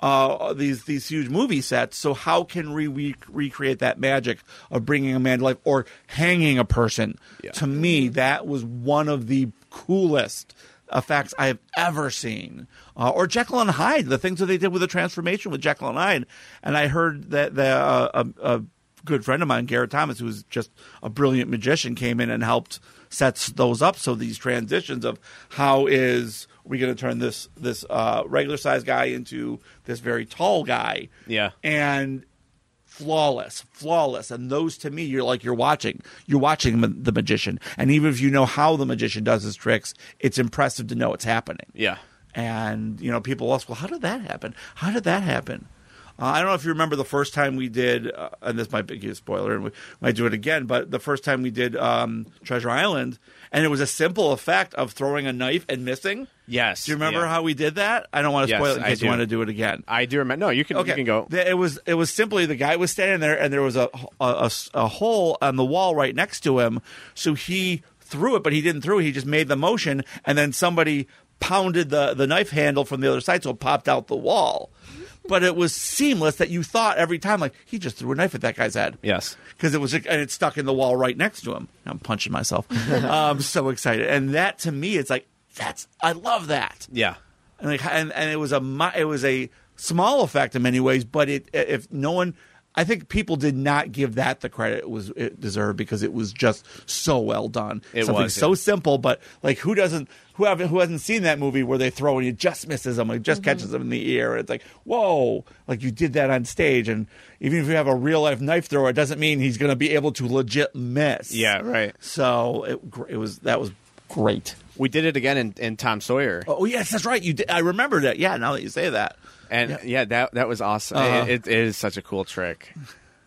Uh, these these huge movie sets. So how can we re- recreate that magic of bringing a man to life or hanging a person? Yeah. To me, that was one of the coolest effects I have ever seen. Uh, or Jekyll and Hyde, the things that they did with the transformation with Jekyll and Hyde. And I heard that the, uh, a, a good friend of mine, Garrett Thomas, who's just a brilliant magician, came in and helped sets those up. So these transitions of how is we going to turn this this uh, regular sized guy into this very tall guy? Yeah. and flawless, flawless. And those to me, you're like you're watching, you're watching the magician, and even if you know how the magician does his tricks, it's impressive to know it's happening. yeah And you know, people ask, well, how did that happen? How did that happen? Uh, I don't know if you remember the first time we did, uh, and this might be a spoiler, and we might do it again. But the first time we did um, Treasure Island, and it was a simple effect of throwing a knife and missing. yes Do you remember yeah. how we did that? I don't want to Yes, spoil it in case you want to do it again. I do remember no you can Okay, you can go It was it was simply the guy was standing there, and there was a, a, a, a hole on the wall right next to him. So he threw it, but he didn't throw it. He just made the motion, and then somebody pounded the the knife handle from the other side, so it popped out the wall. But it was seamless that you thought every time, like he just threw a knife at that guy's head. Yes. Because it was and it stuck in the wall right next to him. I'm punching myself. I'm [LAUGHS] um, so excited, and that to me, it's like that's I love that. Yeah. And like, and, and it was a it was a small effect in many ways, but it if no one I think people did not give that the credit it was it deserved because it was just so well done. It Something was, so yeah. simple, but like who doesn't who haven't who hasn't seen that movie where they throw and it just misses them, it just mm-hmm. catches them in the ear. It's like whoa, like you did that on stage, and even if you have a real life knife thrower, it doesn't mean he's going to be able to legit miss. Yeah, right. So it it was that was great. We did it again in, in Tom Sawyer, Oh yes, that's right. You did. I remember that. Yeah, now that you say that. And yeah, that that was awesome. Uh-huh. It, it is such a cool trick,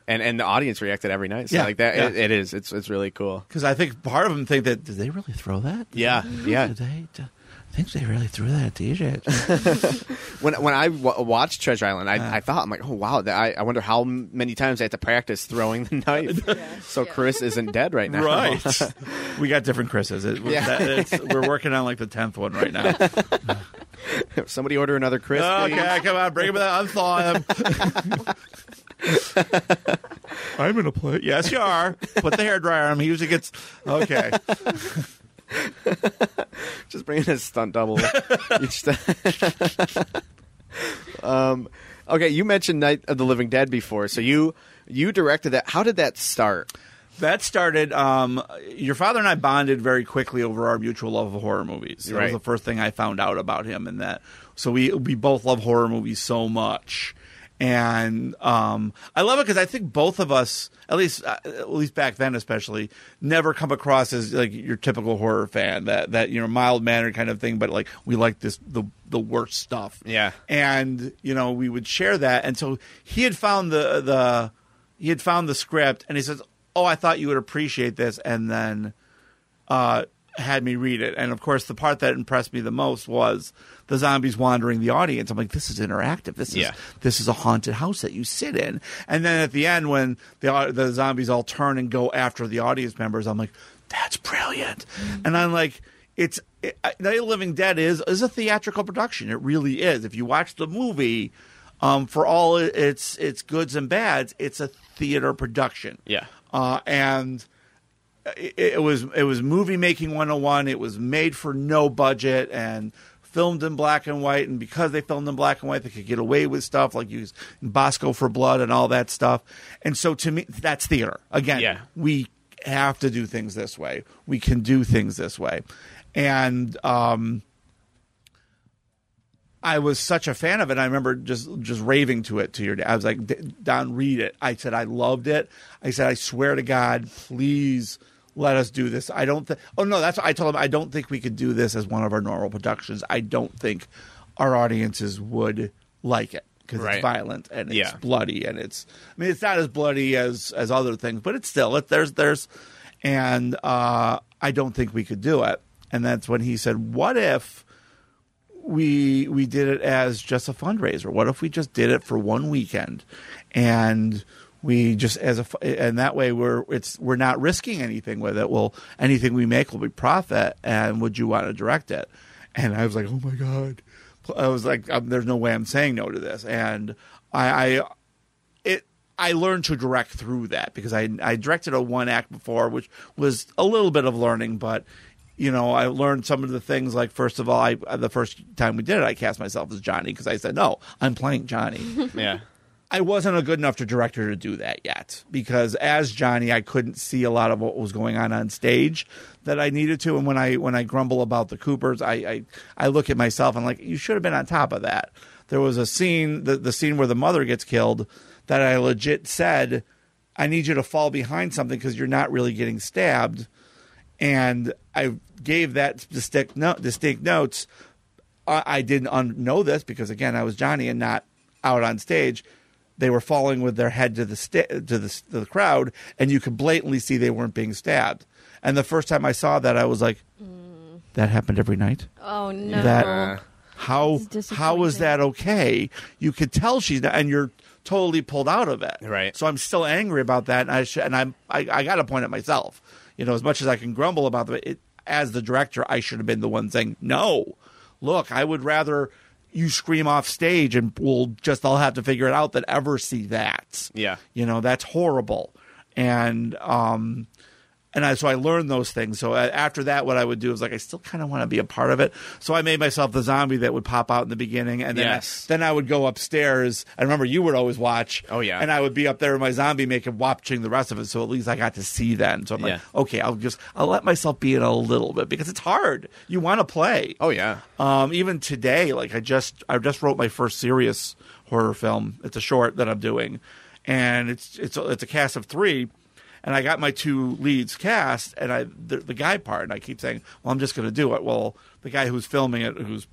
and and the audience reacted every night. So Yeah, like that, yeah. it, it is. It's it's really cool. Because I think part of them think that did they really throw that? Did Yeah, they- yeah. Did they? d- I think they really threw that at DJ. [LAUGHS] When when I w- watched Treasure Island, I. I thought I'm like, oh wow, that, I I wonder how many times I have to practice throwing the [LAUGHS] knife, so Yeah. Chris isn't dead right now. right. [LAUGHS] we got different Chris's. It, Yeah. that- it's- we're working on like the tenth one right now. Somebody order another Chris. please. okay, come on, bring him out. Unthaw him. I'm gonna play. Yes, you are. Put the hair dryer on him. He usually gets okay. [LAUGHS] Just bring in a stunt double. [LAUGHS] each time. [LAUGHS] um, okay, you mentioned Night of the Living Dead before, so you you directed that. How did that start? That started. Um, your father and I bonded very quickly over our mutual love of horror movies. That Right. was the first thing I found out about him, and that so we we both love horror movies so much, and um, I love it because I think both of us, at least uh, at least back then, especially, never come across as like your typical horror fan that that you know mild mannered kind of thing, but like we like this the the worst stuff. Yeah. and you know we would share that, and so he had found the the he had found the script, and he says, "Oh, I thought you would appreciate this," and then uh, had me read it. And of course, the part that impressed me the most was the zombies wandering the audience. I'm like, this is interactive. This is Yeah. this is a haunted house that you sit in. And then at the end, when the the zombies all turn and go after the audience members, I'm like, that's brilliant. And I'm like. It's it, Night of the Living Dead is is a theatrical production. It really is. If you watch the movie, um, for all its its goods and bads, it's a theater production Yeah. uh, and it, it was it was movie making 101 it was made for no budget and filmed in black and white and because they filmed in black and white they could get away with stuff like use bosco for blood and all that stuff and so to me that's theater again Yeah. we have to do things this way we can do things this way and um I was such a fan of it. I remember just just raving to it to your dad. I was like, "D- Don, read it. I said I loved it. I said, I swear to God, please let us do this. I don't think. Oh no, that's what I told him. I don't think we could do this as one of our normal productions. I don't think our audiences would like it because Right. it's violent and it's Yeah. bloody and it's. I mean, it's not as bloody as as other things, but it's still it, there's there's, and uh, I don't think we could do it. And that's when he said, "What if?" we we did it as just a fundraiser. What if we just did it for one weekend, and we just as a and that way we're it's we're not risking anything with it. Well, anything we make will be profit. And would you want to direct it? And I was like, oh my god. I was like, um, there's no way I'm saying no to this. And I, I it I learned to direct through that because I I directed a one act before, which was a little bit of learning, but you know I learned some of the things. Like first of all, I the first time we did it, I cast myself as Johnny because I said no, I'm playing Johnny. [LAUGHS] Yeah. I wasn't a good enough director to do that yet because as Johnny, I couldn't see a lot of what was going on on stage that I needed to. And when I when I grumble about the Coopers, I I, I look at myself and like you should have been on top of that. There was a scene the the scene where the mother gets killed that I legit said, I need you to fall behind something because you're not really getting stabbed. And I gave that distinct, distinct notes. I, I didn't un- know this because again I was Johnny and not out on stage. They were falling with their head to the sta- to the to the crowd, and you could blatantly see they weren't being stabbed. And the first time I saw that, I was like, "That happened every night." Oh no. That how It's how is that okay? You could tell she's not, and you're totally pulled out of it. Right. So I'm still angry about that, and I sh- and I'm I, I got to point at myself. You know, as much as I can grumble about it, it, as the director, I should have been the one saying no. Look, I would rather you scream off stage, and we'll just I'll have to figure it out that ever see that. Yeah. You know, that's horrible. And um, and I, so I learned those things. So uh, after that, what I would do is like I still kind of want to be a part of it. So I made myself the zombie that would pop out in the beginning, and then Yes. I, then I would go upstairs. I remember you would always watch. Oh, yeah. and I would be up there in my zombie makeup watching the rest of it. So at least I got to see then. So I'm like, okay, I'll just I'll let myself be in a little bit because it's hard. You want to play. Oh yeah. Um, even today, like I just I just wrote my first serious horror film. It's a short that I'm doing, and it's it's it's a cast of three, and I got my two leads cast, and I the, the guy part, and I keep saying, well, I'm just going to do it. Well, the guy who's filming it, who's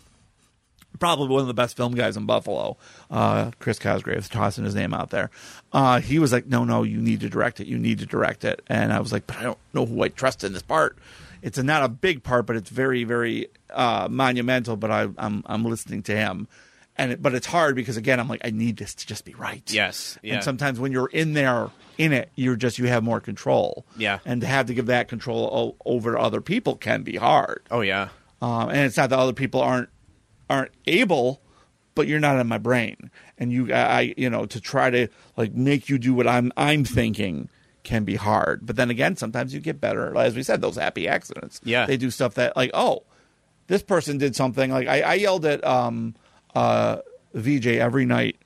probably one of the best film guys in Buffalo, uh, Chris Cosgrave, tossing his name out there. Uh, he was like, "No, no, you need to direct it. You need to direct it." And I was like, "But I don't know who I trust in this part." It's a, not a big part, but it's very, very uh, monumental. But I, I'm I'm listening to him, and it, but it's hard because again, I'm like, I need this to just be right. Yes. Yeah. And sometimes when you're in there in it, you're just you have more control. Yeah. And to have to give that control o- over other people can be hard. oh yeah. Um, and it's not that other people aren't aren't able, but you're not in my brain, and you I you know to try to like make you do what I'm I'm thinking can be hard. But then again, sometimes you get better. As we said, those happy accidents. Yeah. they do stuff that like oh, this person did something like I, I yelled at um uh VJ every night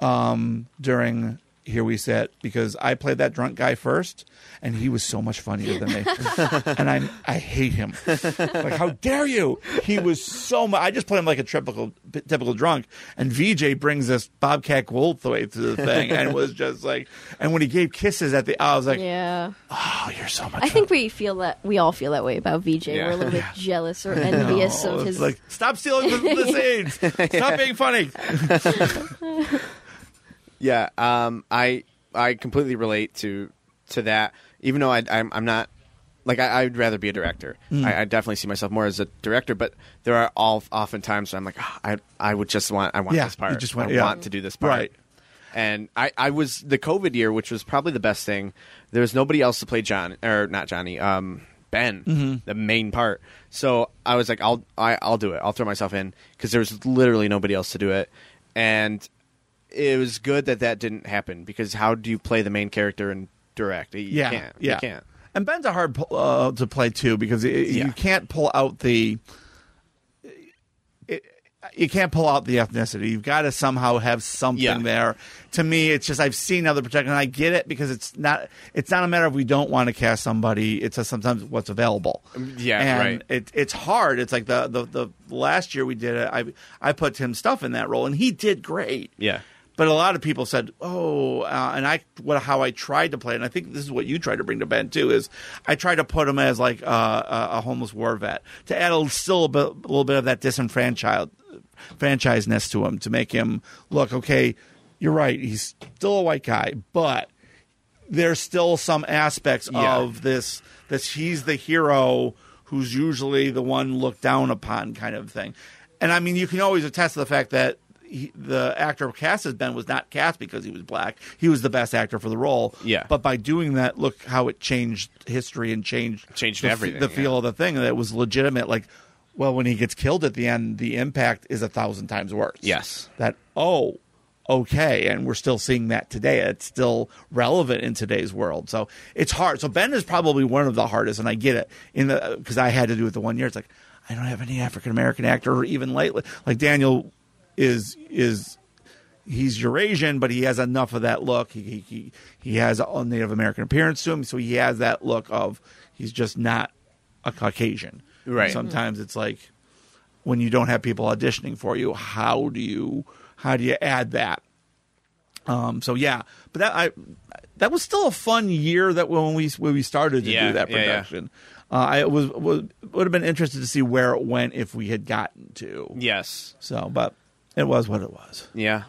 um during here we sit because I played that drunk guy first, and he was so much funnier than me, [LAUGHS] and I I hate him. Like, how dare you? He was so much. I just played him like a typical typical drunk, and VJ brings this Bobcat Goldthwait to the thing, and was just like, and when he gave kisses at the, I was like, Yeah. oh, you're so much. I think we feel that we all feel that way about VJ. Yeah. We're a little bit jealous or [LAUGHS] envious Oh, of his. like stop stealing the, the [LAUGHS] scenes. Stop being funny. Yeah, um, I I completely relate to to that. Even though I, I'm I'm not like I, I'd rather be a director. Mm. I, I definitely see myself more as a director. But there are all often times when I'm like, "Ah, I I would just want I want Yeah, this part. you just want- I yeah. want to do this part. Right. And I, I was the COVID year, which was probably the best thing. There was nobody else to play John or not Johnny, um, Ben, Mm-hmm. the main part. So I was like, I'll I, I'll do it. I'll throw myself in because there was literally nobody else to do it, and it was good that that didn't happen because how do you play the main character and direct? You yeah, can't. yeah. You can't. And Ben's a hard uh, to play too because it, Yeah. you can't pull out the. It, you can't pull out the ethnicity. You've got to somehow have something Yeah. there. To me, it's just I've seen other projects, and I get it because it's not. It's not a matter of we don't want to cast somebody. It's just sometimes what's available. yeah, and right. It, it's hard. It's like the, the the last year we did it. I I put Tim Stuff in that role, and he did great. Yeah. But a lot of people said, "Oh," uh, and I what how I tried to play, and I think this is what you tried to bring to Ben too. Is I tried to put him as like uh, a, a homeless war vet to add a, still a, bit, a little bit of that disenfranchised franchiseness to him to make him look okay. You're right. He's still a white guy, but there's still some aspects Yeah. of this that he's the hero who's usually the one looked down upon kind of thing. And I mean, you can always attest to the fact that he, the actor cast as Ben was not cast because he was black. He was the best actor for the role. Yeah. But by doing that, look how it changed history and changed Changed the, everything, The feel yeah. of the thing that was legitimate. Like, well, when he gets killed at the end, the impact is a thousand times worse. Yes. That oh, okay, and we're still seeing that today. It's still relevant in today's world. So it's hard. So Ben is probably one of the hardest, and I get it in the because I had to do it the one year. It's like I don't have any African American actor, or even lately, like Daniel is is he's Eurasian, but he has enough of that look. He he he, has a Native American appearance to him, so he has that look of he's just not a Caucasian. Right. Sometimes it's like when you don't have people auditioning for you, how do you how do you add that? Um, so yeah, but that I that was still a fun year that when we when we started to Yeah, do that yeah, yeah. production. Uh, I was, was would have been interested to see where it went if we had gotten to. Yes. So, but it was what it was. Yeah.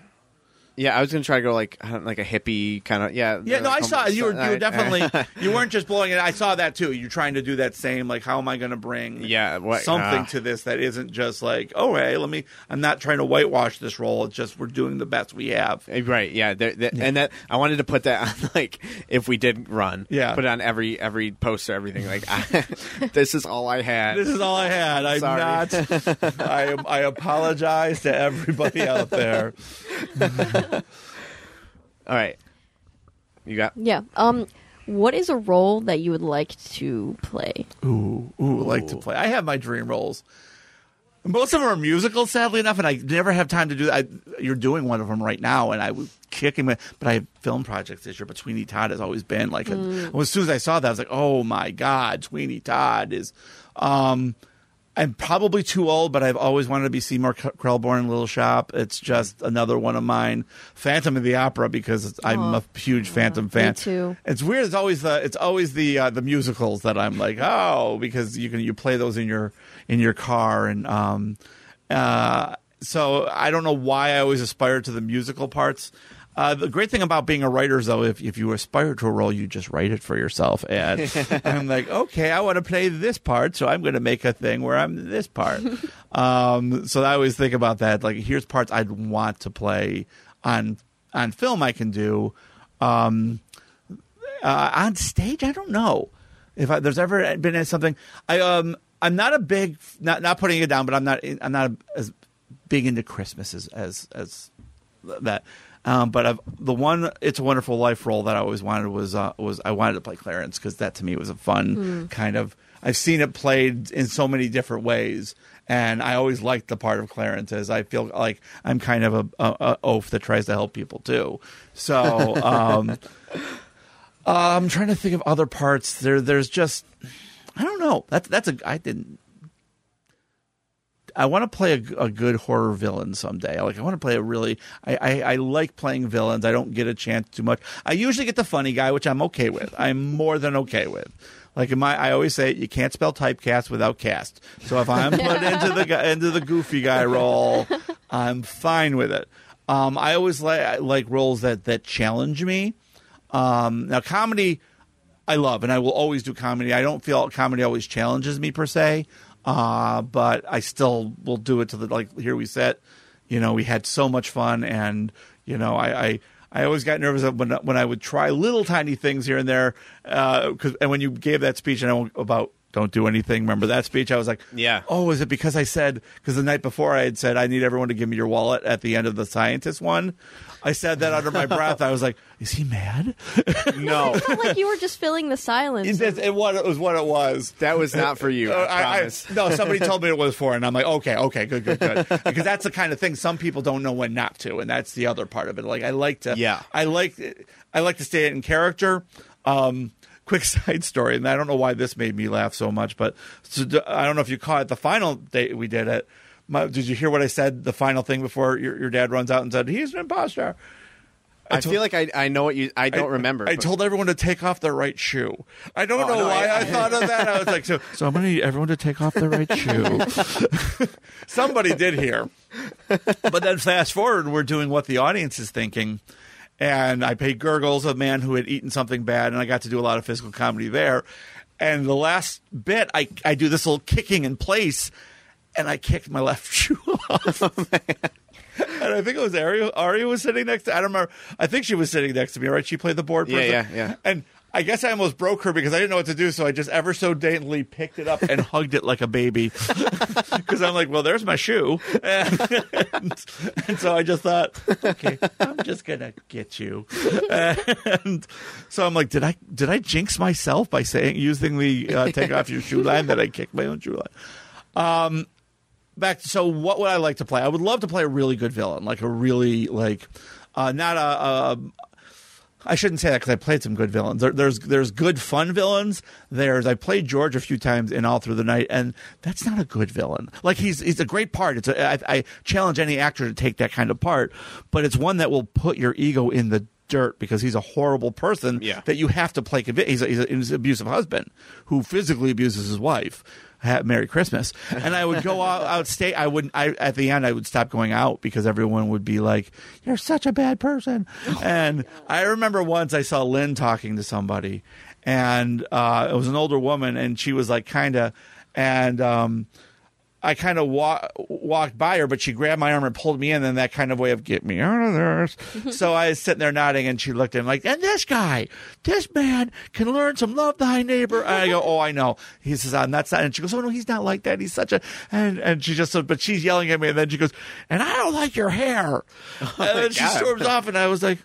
Yeah, I was gonna try to go like like a hippie kind of yeah. Yeah, no, I saw you were you were [LAUGHS] definitely [LAUGHS] you weren't just blowing it. I saw that too. You're trying to do that same like how am I going to bring Yeah, what- something uh. to this that isn't just like oh hey let me I'm not trying to whitewash this role. It's just we're doing the best we have. Uh, Right, yeah, there, there- and that I wanted to put that on [LAUGHS] like if we did run, Yeah. put it on every every poster, everything. Like I, this is all I had. This is all I had. I'm Sorry. not. I am. I apologize to everybody out there. [LAUGHS] all right. You got Yeah. Um, What is a role that you would like to play? Ooh, ooh, like to play. I have my dream roles. Most of them are musical, sadly enough, and I never have time to do that. I, you're doing one of them right now, and I was kicking my. But I have film projects this year. But Sweeney Todd has always been like. A, well, as soon as I saw that, I was like, "Oh my god, Sweeney Todd is." Um, I'm probably too old, but I've always wanted to be Seymour Krelborn in Little Shop. It's just another one of mine. Phantom of the Opera because I'm Aw. a huge Phantom fan. too. It's weird. It's always the it's always the uh, the musicals that I'm like, oh, because you can you play those in your in your car and um uh so I don't know why I always aspire to the musical parts. Uh, the great thing about being a writer is, though, if, if you aspire to a role, you just write it for yourself. And [LAUGHS] I'm like, okay, I want to play this part, so I'm going to make a thing where I'm this part. [LAUGHS] um, so I always think about that. Like, here's parts I'd want to play on on film. I can do um, uh, on stage. I don't know if I, there's ever been something. I um I'm not a big not not putting it down, but I'm not I'm not as big into Christmas as as as that. Um, but I've, the one "It's a Wonderful Life" role that I always wanted was uh, was I wanted to play Clarence because that to me was a fun kind of. I've seen it played in so many different ways, and I always liked the part of Clarence as I feel like I'm kind of a, a, a oaf that tries to help people too. So [LAUGHS] um, uh, I'm trying to think of other parts. There, there's just I don't know. That's that's a I didn't. I want to play a, a good horror villain someday. Like I want to play a really. I, I I like playing villains. I don't get a chance too much. I usually get the funny guy, which I'm okay with. I'm more than okay with. Like in my, I always say you can't spell typecast without cast. So if I'm put [LAUGHS] into the into the goofy guy role, I'm fine with it. Um, I always like like roles that that challenge me. Um, now comedy, I love, and I will always do comedy. I don't feel comedy always challenges me per se, uh, but I still will do it to the like. Here we sit. You know, we had so much fun, and you know, I. I I always got nervous when when I would try little tiny things here and there. Uh and when you gave that speech and I about don't do anything, remember that speech? I was like, Yeah. Oh, is it because I said because the night before I had said I need everyone to give me your wallet at the end of the scientist one. I said that under my breath. I was like, is he mad? [LAUGHS] No, felt like you were just filling the silence. It, it, what, it was what it was. that was not for you. Uh, I, I, I, no, somebody told me it was for, and I'm like, okay, okay, good, good, good, [LAUGHS] because that's the kind of thing some people don't know when not to, and that's the other part of it. Like, I like to, Yeah. I like, I like to stay in character. Um, quick [LAUGHS] side story, and I don't know why this made me laugh so much, but so, d- I don't know if you caught it. The final day we did it. My, did you hear what I said? The final thing before your, your dad runs out and said he's an imposter. I feel like I, I know what you. I don't remember. I but- told everyone to take off their right shoe. I don't Oh, know no, why I- I, thought of that. I was like, so, [LAUGHS] so I'm going to need everyone to take off their right shoe. [LAUGHS] Somebody did hear. But then fast forward, we're doing what the audience is thinking. And I paid Gurgles, a man who had eaten something bad, and I got to do a lot of physical comedy there. And the last bit, I, I do this little kicking in place, and I kicked my left [LAUGHS] shoe off. Oh, and I think it was Ari. Ari was sitting next to. I don't remember. I think she was sitting next to me. Right? She played the board. Yeah, person. yeah, yeah. And I guess I almost broke her because I didn't know what to do. So I just ever so daintily picked it up and [LAUGHS] hugged it like a baby. [LAUGHS] Because I'm like, well, there's my shoe. And, and so I just thought, okay, I'm just gonna get you. And so I'm like, did I did I jinx myself by saying using the uh, take off your shoe line that I kicked my own shoe line? back to, so what would I like to play? I would love to play a really good villain, like a really like uh, not a, a I shouldn't say that because I played some good villains. There, there's there's good fun villains. There's I played George a few times in All Through the Night, and that's not a good villain. Like he's he's a great part. It's a, I, I challenge any actor to take that kind of part, but it's one that will put your ego in the dirt because he's a horrible person Yeah. that you have to play. He's, a, he's, a, he's an abusive husband who physically abuses his wife. Merry Christmas. And I would go [LAUGHS] out, out state. I wouldn't, I, at the end, I would stop going out because everyone would be like, you're such a bad person. [LAUGHS] and I remember once I saw Lynn talking to somebody and, uh, it was an older woman and she was like kind of, and, um, I kind of wa- walked by her, but she grabbed my arm and pulled me in in that kind of way of get me out of there. [LAUGHS] so I was sitting there nodding, and she looked at him like, and this guy, this man can learn some love thy neighbor. And I go, oh, I know. He says, I'm not. And she goes, oh no, he's not like that. He's such a. And and she just, said, but she's yelling at me, and then she goes, and I don't like your hair. [LAUGHS] Oh and then she God. storms off, and I was like.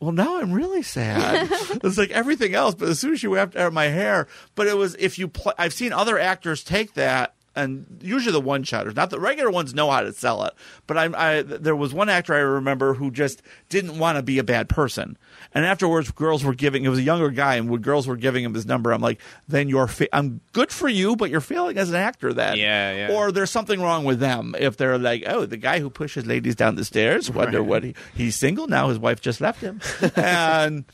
well, now I'm really sad. [LAUGHS] it's like everything else, but as soon as she wrapped out my hair, but it was if you play. I've seen other actors take that. And usually the one shotters, not the regular ones, know how to sell it. But I, I, there was one actor I remember who just didn't want to be a bad person. And afterwards, girls were giving. It was a younger guy, and when girls were giving him his number, I'm like, "Then you're. Fa- I'm good for you, but you're failing as an actor. Then, Yeah, yeah. Or there's something wrong with them if they're like, oh, the guy who pushes ladies down the stairs. Wonder Right. what he, he's single now. His wife just left him, [LAUGHS] and.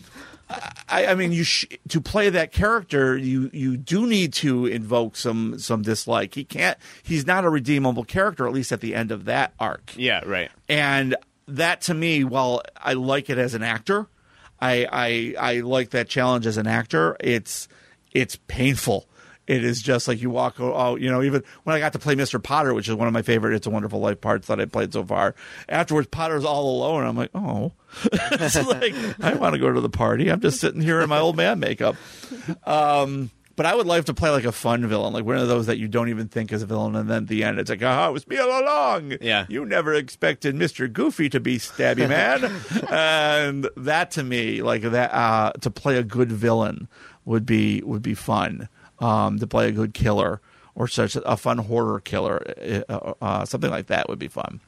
I, I mean, you sh- to play that character, you you do need to invoke some some dislike. He can't. He's not a redeemable character, at least at the end of that arc. Yeah, right. And that to me, while I like it as an actor, I I, I like that challenge as an actor. It's it's painful. It is just like you walk out, you know, even when I got to play Mr. Potter, which is one of my favorite It's a Wonderful Life parts that I played so far. Afterwards, Potter's all alone. I'm like, oh, [LAUGHS] it's like, I want to go to the party. I'm just sitting here in my old man makeup. Um, but I would like to play like a fun villain, like one of those that you don't even think is a villain, and then at the end it's like, ah, it was me all along. Yeah. you never expected Mister Goofy to be Stabby Man, [LAUGHS] and that to me, like that, uh, to play a good villain would be would be fun. Um, to play a good killer or such a fun horror killer, uh, uh, something like that would be fun.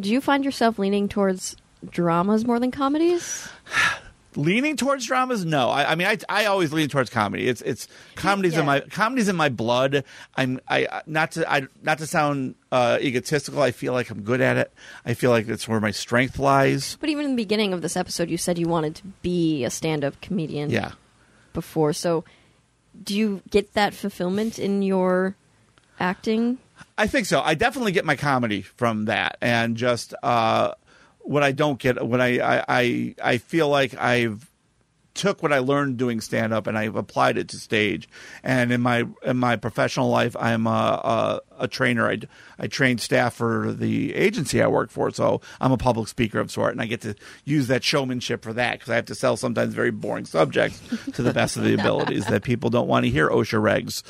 Do you find yourself leaning towards dramas more than comedies? [SIGHS] leaning towards dramas no i, I mean I, I always lean towards comedy it's it's comedies Yeah. in my comedies in my blood i'm i not to i not to sound uh egotistical i feel like i'm good at it i feel like that's where my strength lies But even in the beginning of this episode, you said you wanted to be a stand-up comedian. yeah Before, so do you get that fulfillment in your acting? I think so. I definitely get my comedy from that, and just uh, what I don't get when I I I, I feel like I've took what I learned doing stand up and I've applied it to stage. And in my in my professional life, I'm a, a, a trainer. I, I train staff for the agency I work for, so I'm a public speaker of sort, and I get to use that showmanship for that because I have to sell sometimes very boring subjects to the best of the abilities that people don't want to hear OSHA regs.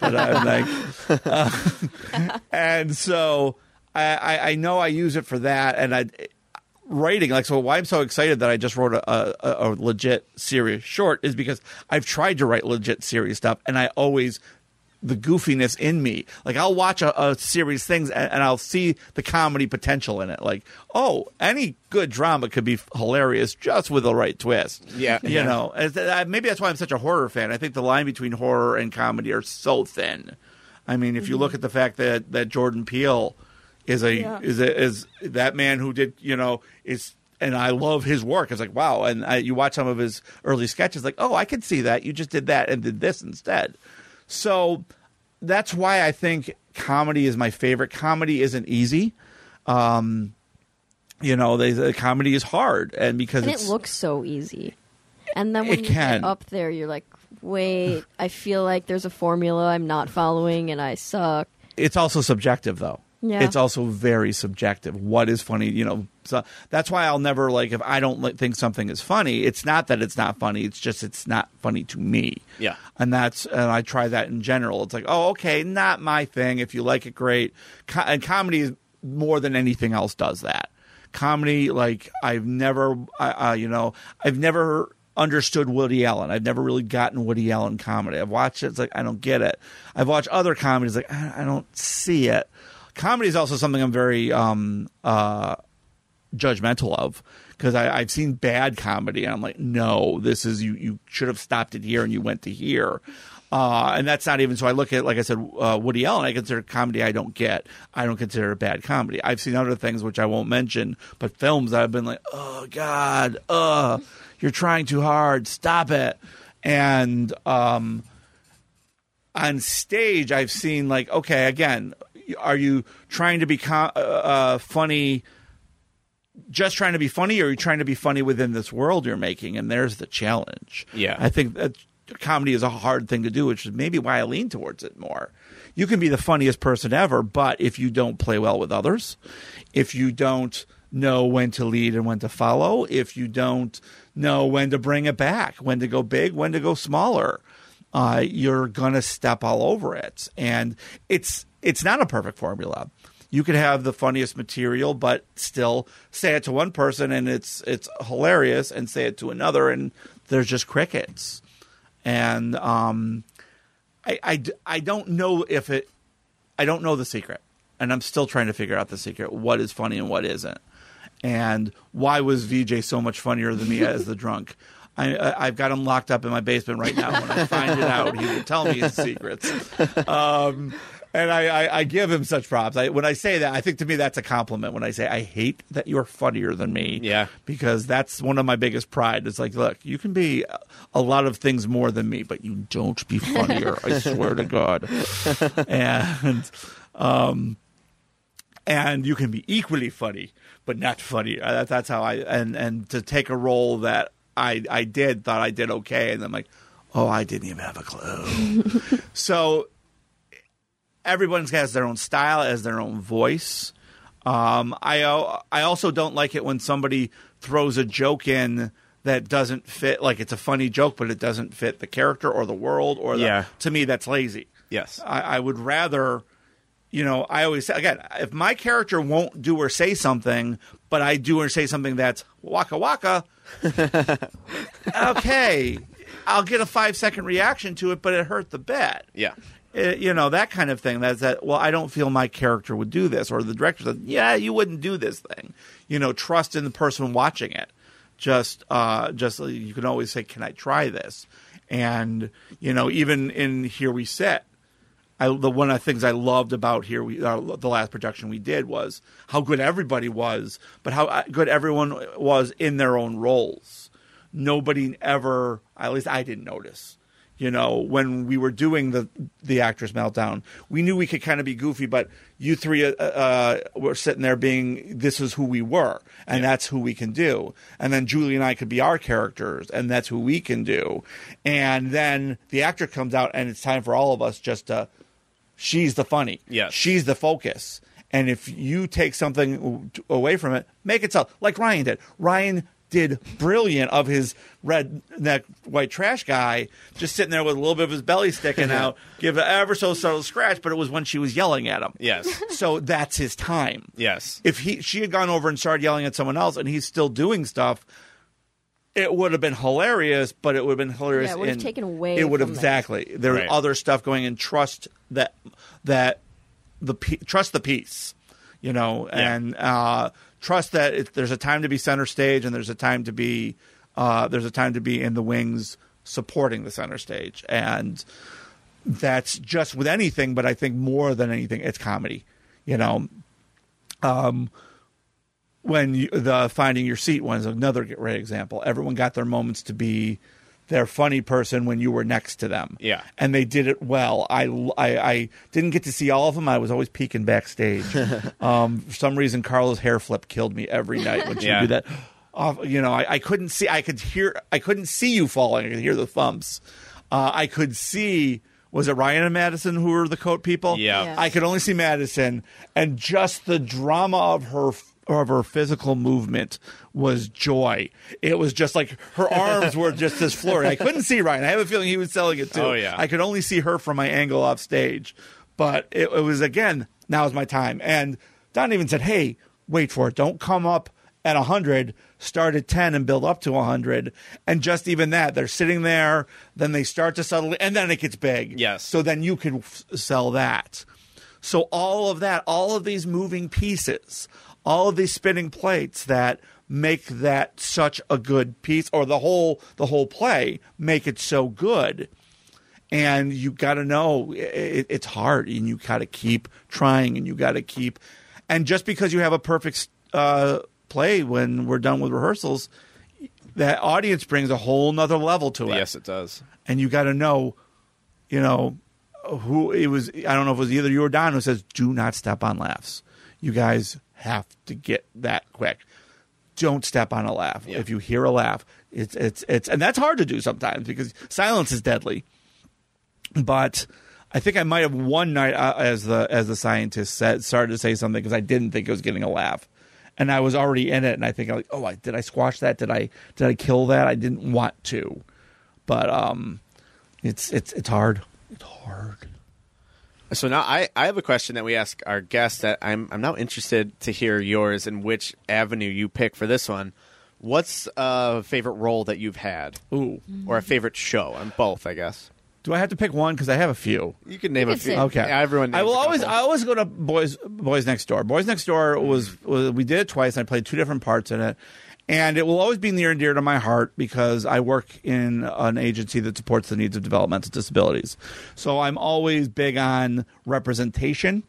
But I'm like, uh, [LAUGHS] and so I, I, I know I use it for that, and I writing like so why i'm so excited that i just wrote a, a, a legit serious short is because i've tried to write legit serious stuff and i always the goofiness in me like i'll watch a, a series things and, and i'll see the comedy potential in it like oh any good drama could be hilarious just with the right twist Yeah. you Yeah. know and maybe that's why i'm such a horror fan i think the line between horror and comedy are so thin i mean if you mm-hmm. look at the fact that that jordan peele is a Yeah. is a, is that man who did you know is and I love his work. It's like wow, and I, you watch some of his early sketches, like oh, I can see that you just did that and did this instead. So that's why I think comedy is my favorite. Comedy isn't easy. Um, you know, they, the comedy is hard, and because And it looks so easy. And then when you can. get up there, you're like, wait, I feel like there's a formula I'm not following and I suck. it's also subjective though. Yeah. It's also very subjective. What is funny, you know? So that's why I'll never like if I don't think something is funny. It's not that it's not funny. It's just it's not funny to me. Yeah. and that's and I try that in general. It's like, oh, okay, not my thing. If you like it, great. Co- and comedy is more than anything else does that. Comedy, like I've never, uh, uh, you know, I've never understood Woody Allen. I've never really gotten Woody Allen comedy. I've watched it. It's like I don't get it. I've watched other comedies. Like I, I don't see it. Comedy is also something I'm very um, uh, judgmental of because I've seen bad comedy and I'm like, no, this is you. You should have stopped it here and you went to here. Uh, and that's not even so. I look at, like I said, uh, Woody Allen. I consider comedy I don't get. I don't consider it bad comedy. I've seen other things which I won't mention, but films I've been like, oh god, uh, you're trying too hard. Stop it. And um, on stage, I've seen like, okay, again, are you trying to be com- uh, uh, funny? Just trying to be funny, or are you trying to be funny within this world you're making? And there's the challenge. Yeah. I think that comedy is a hard thing to do, which is maybe why I lean towards it more. You can be the funniest person ever, but if you don't play well with others, if you don't know when to lead and when to follow, if you don't know when to bring it back, when to go big, when to go smaller, uh, you're gonna step all over it. And it's it's not a perfect formula. you could have the funniest material, but still say it to one person and it's it's hilarious, and say it to another and there's just crickets. And um, I, I, I don't know if it. I don't know the secret, and I'm still trying to figure out the secret. What is funny and what isn't, and why was VJ so much funnier than me as the [LAUGHS] drunk? I, I've got him locked up in my basement right now. When I find it out, he will tell me his secrets. [LAUGHS] Um, and I, I, I give him such props. I, when I say that, I think to me that's a compliment. When I say I hate that you're funnier than me, Yeah. because that's one of my biggest pride. It's like, look, you can be a lot of things more than me, but you don't be funnier. I [LAUGHS] swear to God. And um, and you can be equally funny, but not funny. Uh, That, that's how I and and to take a role that I I did thought I did okay, and I'm like, oh, I didn't even have a clue. [LAUGHS] so everyone's has their own style, has their own voice. Um, I I also don't like it when somebody throws a joke in that doesn't fit. Like it's a funny joke, but it doesn't fit the character or the world. Or the, Yeah. to me, that's lazy. Yes. I, I would rather, you know, I always say again, if my character won't do or say something, but I do or say something that's waka waka, [LAUGHS] okay, I'll get a five second reaction to it, but it hurt the bet. Yeah. Uh, you know that kind of thing. That's that. Well, I don't feel my character would do this, or the director said, "Yeah, you wouldn't do this thing." You know, trust in the person watching it. Just, uh, just you can always say, "Can I try this?" And you know, even in here we sit. I, the one of the things I loved about here, we, uh, the last production we did was how good everybody was, but how uh, good everyone was in their own roles. Nobody ever, at least I didn't notice. You know, when we were doing the the actress meltdown, we knew we could kind of be goofy, but you three uh, uh, were sitting there being this is who we were, and that's who we can do. And then Julie and I could be our characters, and that's who we can do. And then the actor comes out, and it's time for all of us just to she's the funny. Yeah. She's the focus. And if you take something away from it, make it so. Like Ryan did. Ryan did brilliant of his redneck white trash guy just sitting there with a little bit of his belly sticking [LAUGHS] out, give an ever so subtle scratch, but it was when she was yelling at him. Yes. [LAUGHS] So that's his time. Yes. If he she had gone over and started yelling at someone else and he's still doing stuff, it would have been hilarious, but it would have been hilarious. Yeah, it would have in- taken away It would have exactly. There Right. was other stuff going and trust that that the trust the piece, you know, Yeah. and uh, trust that it, there's a time to be center stage and there's a time to be uh, there's a time to be in the wings supporting the center stage, and that's just with anything. But I think more than anything, it's comedy, you know. Um, when you, the finding your seat one is another great example. Everyone got their moments to be their funny person when you were next to them. Yeah. and they did it well. I, I, I didn't get to see all of them. I was always peeking backstage. [LAUGHS] um, for some reason, Carla's hair flip killed me every night when she Yeah. would do that. Uh, you know, I, I couldn't see. I could hear. I couldn't see you falling. I could hear the thumps. Uh, I could see. Was it Ryan and Madison who were the coat people? Yeah. Yes. I could only see Madison, and just the drama of her of her physical movement was joy. It was just like her arms were just this flurry. I couldn't see Ryan. I have a feeling he was selling it too. Oh, yeah. I could only see her from my angle off stage, but it, it was again. Now's my time. And Don even said, "Hey, wait for it. Don't come up." At 100, start at 10 and build up to 100. And just even that, they're sitting there, then they start to settle, and then it gets big. Yes. So then you can f- sell that. So all of that, all of these moving pieces, all of these spinning plates that make that such a good piece, or the whole the whole play make it so good. And you got to know it, it's hard, and you got to keep trying, and you got to keep. And just because you have a perfect uh, play when we're done with rehearsals, that audience brings a whole nother level to it Yes, it does. and you got to know, you know, who it was. I don't know if it was either you or Don who says, "Do not step on laughs." You guys have to get that quick. Don't step on a laugh. Yeah. If you hear a laugh, it's it's it's, and that's hard to do sometimes because silence is deadly. But I think I might have one night uh, as the as the scientist said started to say something because I didn't think it was getting a laugh, and I was already in it, and I think like, oh, I, did I squash that? Did I did I kill that? I didn't want to, but um, it's it's it's hard. It's hard. So now I, I have a question that we ask our guests that I'm I'm now interested to hear yours and which avenue you pick for this one. What's a favorite role that you've had, Ooh. or a favorite show? On both, I guess. Do I have to pick one? Because I have a few. You can name You a can few. say- Okay. Yeah, everyone. I names will a always. couple. I always go to Boys Boys Next Door. Boys Next Door was, was we did it twice. And I played two different parts in it, and it will always be near and dear to my heart because I work in an agency that supports the needs of developmental disabilities. So I'm always big on representation,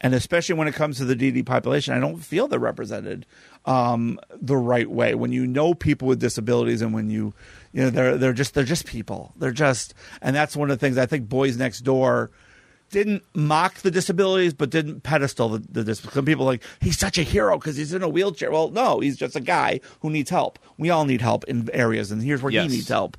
and especially when it comes to the DD population, I don't feel they're represented um, the right way. When you know people with disabilities, and when you, you know, they're they're just they're just people. They're just, and that's one of the things I think Boys Next Door didn't mock the disabilities, but didn't pedestal the, the disabilities. Some people are like he's such a hero because he's in a wheelchair. Well, no, he's just a guy who needs help. We all need help in areas, and here's where Yes. he needs help.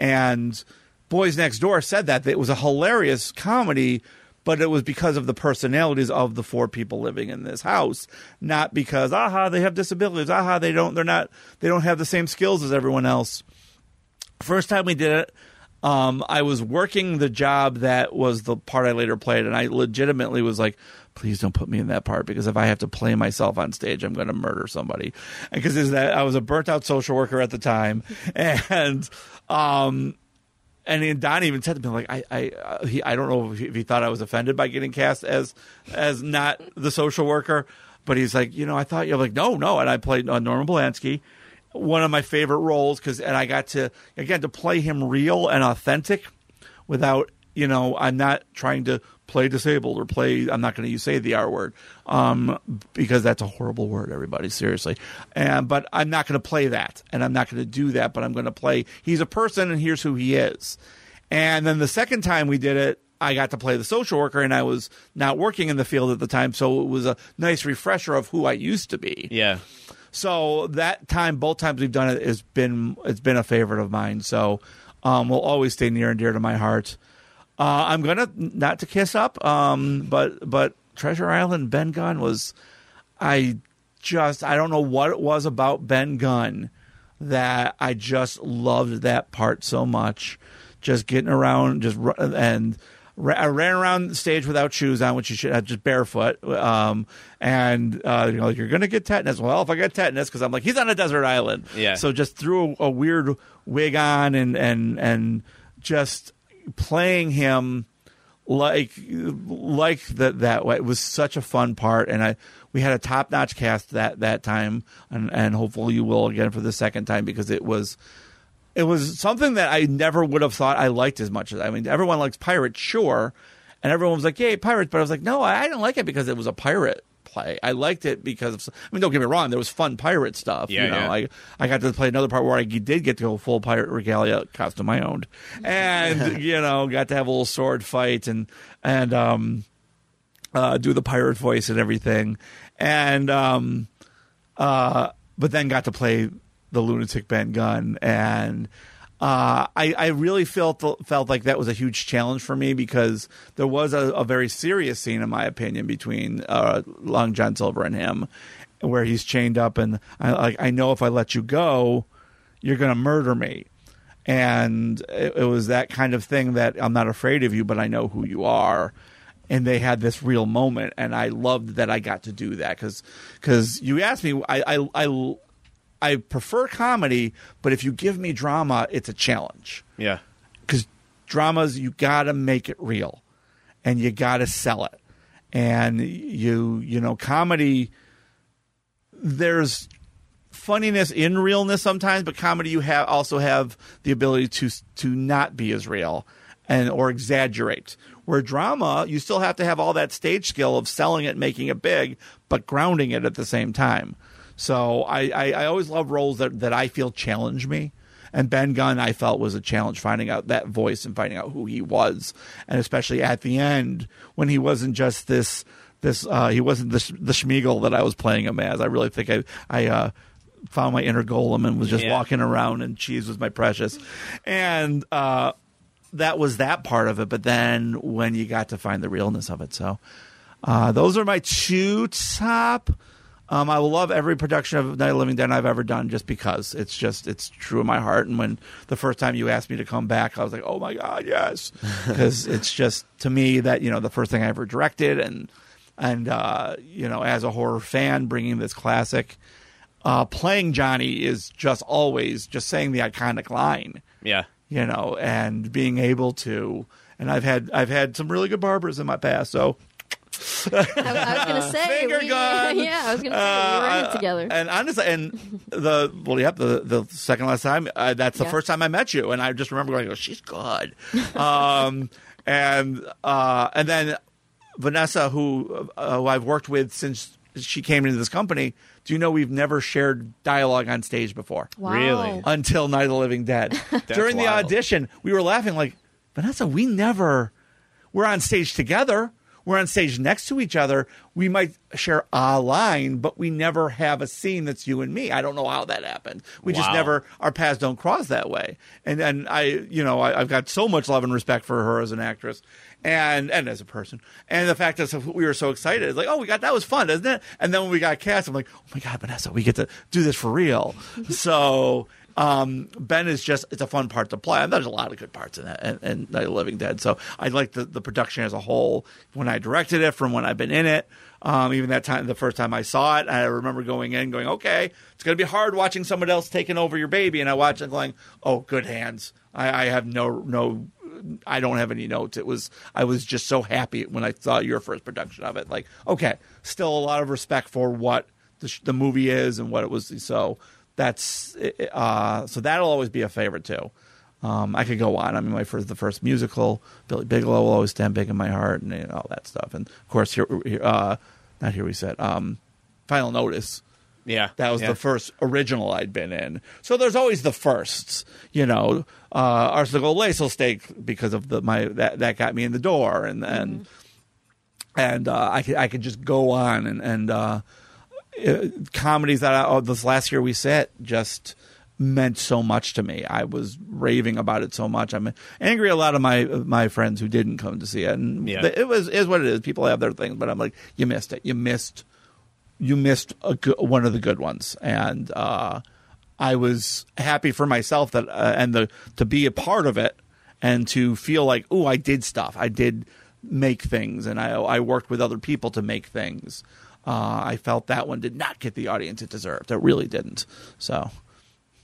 And Boys Next Door said that, that it was a hilarious comedy, but it was because of the personalities of the four people living in this house, not because aha they have disabilities, aha they don't they're not they don't have the same skills as everyone else. First time we did it, um, I was working the job that was the part I later played, and I legitimately was like, "Please don't put me in that part because if I have to play myself on stage, I'm going to murder somebody." Because is that I was a burnt out social worker at the time, [LAUGHS] and um, and Don even said to me like, "I I uh, he, I don't know if he, if he thought I was offended by getting cast as as not the social worker." But he's like, you know, I thought you're like, no, no. And I played uh, Norman Bulansky, one of my favorite roles because and I got to again to play him real and authentic without you know I'm not trying to play disabled or play I'm not going to say the R word um, because that's a horrible word everybody seriously. And but I'm not going to play that and I'm not going to do that but I'm going to play he's a person and here's who he is. And then the second time we did it I got to play the social worker and I was not working in the field at the time so it was a nice refresher of who I used to be. Yeah. So that time, both times we've done it, has been it's been a favorite of mine. So um, will always stay near and dear to my heart. Uh, I'm gonna not to kiss up, um, but but Treasure Island Ben Gunn was, I just I don't know what it was about Ben Gunn that I just loved that part so much. Just getting around, just and I ran around the stage without shoes on, which you should have just barefoot. Um, and uh, you know, you're gonna get tetanus. Well, if I get tetanus, because I'm like he's on a desert island, Yeah. So just threw a, a weird wig on and and and just playing him like like that that way. It was such a fun part, and I we had a top notch cast that that time, and and hopefully you will again for the second time because it was it was something that I never would have thought I liked as much as I mean everyone likes pirates, sure, and everyone was like, "Yay, pirates!" But I was like, "No, I didn't like it because it was a pirate." Play. I liked it because of. I mean, don't get me wrong. There was fun pirate stuff. Yeah, you know, yeah. I I got to play another part where I did get to go full pirate regalia costume I owned, and [LAUGHS] you know, got to have a little sword fight and and um, uh, do the pirate voice and everything, and um, uh, but then got to play the lunatic Ben Gunn and uh, I, I really felt felt like that was a huge challenge for me because there was a, a very serious scene, in my opinion, between uh, Long John Silver and him, where he's chained up, and I I know if I let you go, you're going to murder me. And it, it was that kind of thing that I'm not afraid of you, but I know who you are and they had this real moment and i loved that i got to do that because you asked me I, I i i prefer comedy but if you give me drama it's a challenge. Yeah. because dramas you gotta make it real and you gotta sell it. And you you know comedy there's funniness in realness sometimes but comedy you have also have the ability to to not be as real and or exaggerate. Where drama you still have to have all that stage skill of selling it making it big but grounding it at the same time so i i, I always love roles that that i feel challenge me and Ben Gunn, I felt was a challenge finding out that voice and finding out who he was, and especially at the end when he wasn't just this this uh, he wasn't the the Sméagol that I was playing him as. I really think I I uh, found my inner Gollum and was just Yeah. walking around, and cheese was my precious, and uh, that was that part of it. But then when you got to find the realness of it, so uh, those are my two top. Um, I will love every production of Night of Living Dead I've ever done, just because it's just it's true in my heart. And when the first time you asked me to come back, I was like, oh my god, yes, [LAUGHS] because it's just to me that you know the first thing I ever directed, and and uh, you know as a horror fan, bringing this classic, uh, playing Johnny is just always just saying the iconic line Yeah. you know, and being able to. And I've had I've had some really good barbers in my past, so I, I was gonna say, Finger we, [LAUGHS] gun. yeah, I was gonna say we were in Uh, it together. And honestly, and the well, yep, the the second last time, uh, that's the Yeah. first time I met you, and I just remember going, "Oh, she's good," um, [LAUGHS] and uh, and then Vanessa, who, uh, who I've worked with since she came into this company. Do you know we've never shared dialogue on stage before? wow. really? until Night of the Living Dead. [LAUGHS] During the wild. audition, we were laughing like, Vanessa, we never, we're on stage together. We're on stage next to each other. We might share a line, but we never have a scene that's you and me. I don't know how that happened. We just never, our paths don't cross that way. And and I, you know, I, I've got so much love and respect for her as an actress and and as a person. And the fact that we were so excited, it's like, oh, we got that was fun, isn't it? And then when we got cast, I'm like, oh my god, Vanessa, we get to do this for real. [LAUGHS] so um, Ben is just it's a fun part to play. And there's a lot of good parts in that and, and Night of Living Dead. So I like the, the production as a whole. When I directed it, from when I've been in it, um, even that time, the first time I saw it, I remember going in, going, okay, it's going to be hard watching someone else taking over your baby, and I watched it going, oh, good hands. I, I have no no. I don't have any notes. It was I was just so happy when I saw your first production of it. Like, okay, still a lot of respect for what the, sh- the movie is and what it was. So that's uh, so that'll always be a favorite too. Um, I could go on. I mean, my first the first musical, Billy Bigelow will always stand big in my heart, and you know, all that stuff. And of course, here, here uh, not here we said, um, Final Notice. Yeah. That was yeah. the first original I'd been in. So there's always the firsts, you know. Uh, Arsenic Lace steak because of the my that that got me in the door, and and and uh, I could I could just go on and and uh, uh, comedies that I, oh, this last year we set just meant so much to me. I was raving about it so much. I'm angry a lot of my my friends who didn't come to see it, and Yeah. it was is what it is. People have their things, but I'm like, you missed it. You missed you missed a good, one of the good ones, and uh, I was happy for myself that uh, and the to be a part of it and to feel like, oh, I did stuff. I did make things, and I I worked with other people to make things. Uh, I felt that one did not get the audience it deserved. It really didn't. So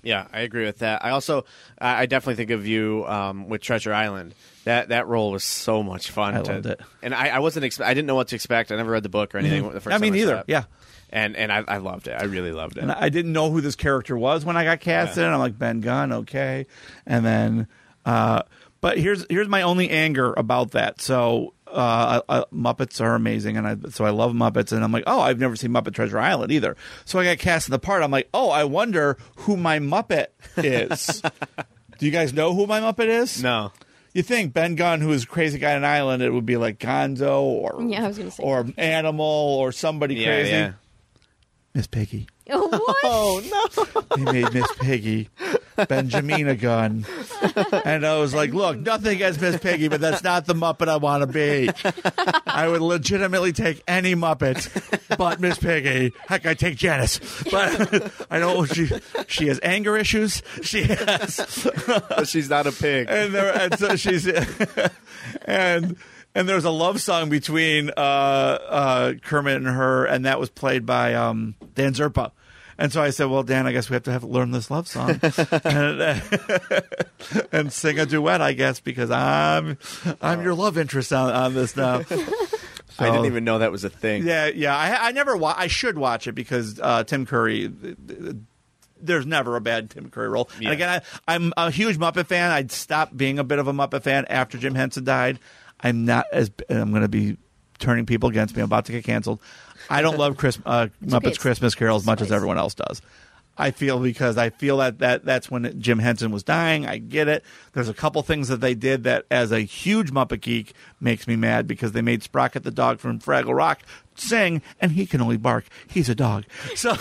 Yeah, I agree with that. I also, I definitely think of you um, with Treasure Island. That that role was so much fun. I to- loved it. and I, I wasn't. Expe- I didn't know what to expect. I never read the book or anything. The first I mean, either. Yeah. and and I, I loved it. I really loved it. and I didn't know who this character was when I got cast Yeah. in. I'm like Ben Gunn, okay, and then, uh, but here's here's my only anger about that. So uh, I, I, Muppets are amazing, and I so I love Muppets, and I'm like, oh, I've never seen Muppet Treasure Island either. So I got cast in the part. I'm like, oh, I wonder who my Muppet is. [LAUGHS] Do you guys know who my Muppet is? no, You think Ben Gunn, who is a crazy guy on an island, it would be like Gonzo or Yeah, I was gonna say. or Animal or somebody yeah, crazy. yeah. Miss Piggy. Oh, what? Oh no! [LAUGHS] He made Miss Piggy Benjamina Gunn. And I was like, look, nothing against Miss Piggy, but that's not the Muppet I want to be. I would legitimately take any Muppet but Miss Piggy. Heck, I take Janice. But I know she she has anger issues. She has But she's not a pig. and there and so she's and and there was a love song between uh, uh, Kermit and her, and that was played by um, Dan Zerpa. And so I said, "Well, Dan, I guess we have to have learn this love song [LAUGHS] and, [LAUGHS] and sing a duet, I guess, because I'm I'm your love interest on, on this now." [LAUGHS] I didn't even know that was a thing. yeah, yeah. I, I never. Wa- I should watch it because uh, Tim Curry. There's never a bad Tim Curry role. Yeah. And again, I, I'm a huge Muppet fan. I'd stopped being a bit of a Muppet fan after Jim Henson died. I'm not as. I'm going to be turning people against me. I'm about to get canceled. I don't love Chris, uh, Muppets okay. Christmas Carol as much as everyone else does. I feel because I feel that, that that's when Jim Henson was dying. I get it. There's a couple things that they did that, as a huge Muppet geek, makes me mad because they made Sprocket the dog from Fraggle Rock sing, and he can only bark. He's a dog. So,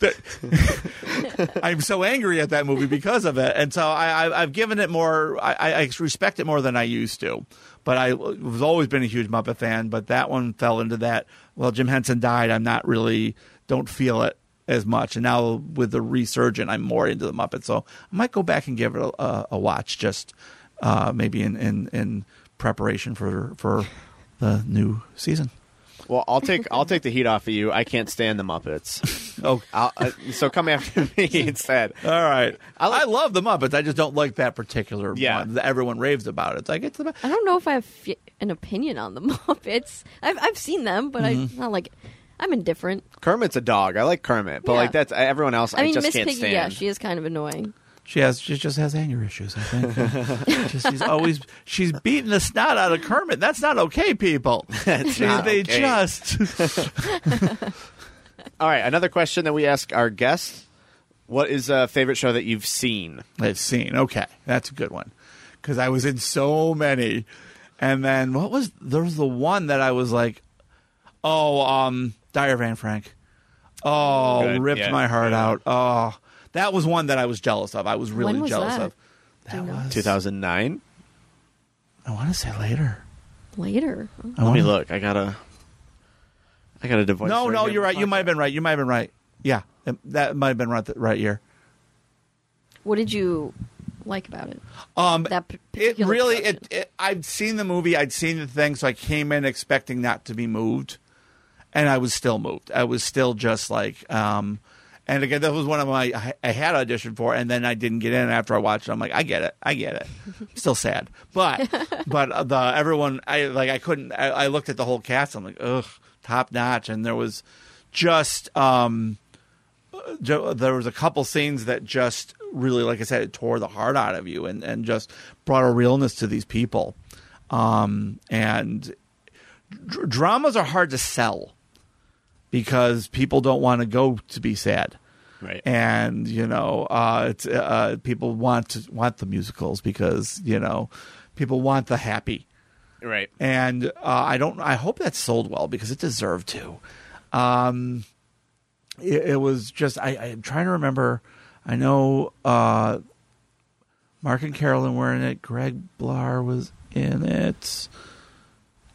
[LAUGHS] [LAUGHS] I'm so angry at that movie because of it, and so I, I've given it more. I, I respect it more than I used to. But I was always been a huge Muppet fan. But that one fell into that. Well, Jim Henson died. I'm not really don't feel it as much. And now with the resurgent, I'm more into the Muppets. So I might go back and give it a, a, a watch, just uh, maybe in, in in preparation for for the new season. Well, I'll take I'll take the heat off of you. I can't stand the Muppets. [LAUGHS] Oh, I'll, uh, so come after me [LAUGHS] instead. All right. I, I love the Muppets. I just don't like that particular Yeah. one that everyone raves about. It's like it's the I don't know if I have f- an opinion on the [LAUGHS] Muppets. I've I've seen them, but I'm not like I'm indifferent. Kermit's a dog. I like Kermit, but Yeah. like that's everyone else. I, I mean, just Miss can't Piggy, stand. yeah, she is kind of annoying. She has she just has anger issues. I think [LAUGHS] just, she's always she's beating the snot out of Kermit. That's not okay, people. [LAUGHS] That's They- not they okay. just [LAUGHS] All right, another question that we ask our guests: What is a favorite show that you've seen? I've seen. Okay, that's a good one because I was in so many, and then what was there was the one that I was like, oh, um, Diary of Anne Frank. Oh, Good, ripped yeah, my heart yeah. out. Oh, that was one that I was jealous of. I was really When was jealous that? of. Do you That know? was 2009. I want to say later. Later. I Let me wanna- look. I gotta. I got a divorce. No, no, you're right. You might have been right. You might have been right. Yeah, it- that might have been right. The right year. What did you like about it? Um, That p- it particular really. production. It, it. I'd seen the movie. I'd seen the thing, so I came in expecting not to be moved, and I was still moved. I was still just like. um and again, that was one of my I- had auditioned for, and then I didn't get in. After I watched it, I'm like, I get it, I get it. [LAUGHS] Still sad, but [LAUGHS] but uh, the everyone, I like, I couldn't. I, I looked at the whole cast. I'm like, ugh, top notch, and there was just um, there was a couple scenes that just really, like I said, it tore the heart out of you, and and just brought a realness to these people. Um, and dr- dramas are hard to sell because people don't want to go to be sad Right. and you know uh, it's, uh, people want to, want the musicals because you know people want the happy right. and uh, I don't I hope that sold well because it deserved to. Um, it, it was just I, I'm trying to remember. I know uh, Mark and Carolyn were in it. Greg Blar was in it.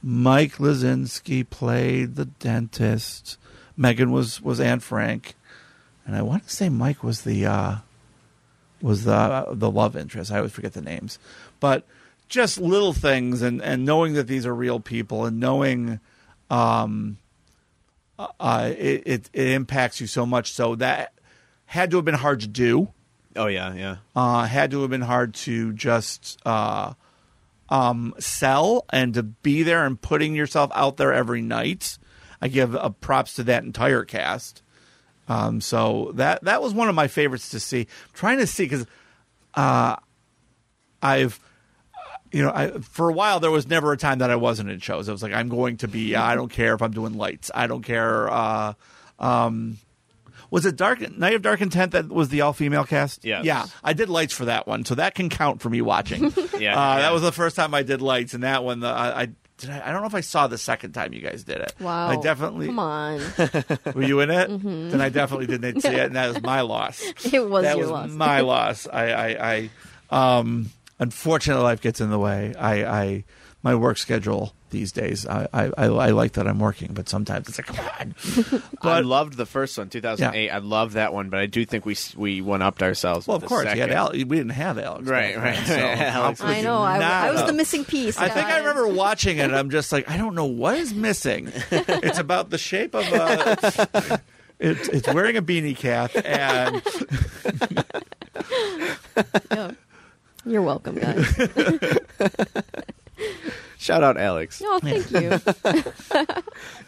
Mike Lazinski played the dentist. Megan was was Anne Frank, and I want to say Mike was the uh, was the the love interest. I always forget the names, but just little things and and knowing that these are real people and knowing um uh it it, it impacts you so much. So that had to have been hard to do. Oh yeah, yeah. uh had to have been hard to just uh um sell and to be there and putting yourself out there every night i give uh, props to that entire cast um so that that was one of my favorites to see trying to see because uh i've you know, I, for a while there was never a time that I wasn't in shows. I was like, I'm going to be. I don't care if I'm doing lights. I don't care. Uh, um, was it Dark Night of Dark Intent that was the all female cast? Yeah, Yeah, I did lights for that one, so that can count for me watching. [LAUGHS] Yeah, uh, yeah. that was the first time I did lights, and that one, the, I, I did. I, I don't know if I saw the second time you guys did it. Wow. I definitely. Come on. [LAUGHS] Were you in it? Then I definitely didn't see it, and that was my loss. [LAUGHS] It was that your was loss. my loss. I, I, I, um, unfortunately, life gets in the way. I, I, my work schedule these days. I, I, I, I like that I'm working, but sometimes it's like, come on. [LAUGHS] I loved the first one, 2008. I loved that one, but I do think we s- we one upped ourselves. well, of course, you had second. Al- we didn't have Alex, Right, back right. so how Alex I know. I, I was the missing piece. I think I remember watching it. and I'm just like, I don't know what is missing. [LAUGHS] it's about the shape of a. It's it's wearing a beanie cap and [LAUGHS] Yeah. You're welcome, guys. Shout out Alex, No, thank you.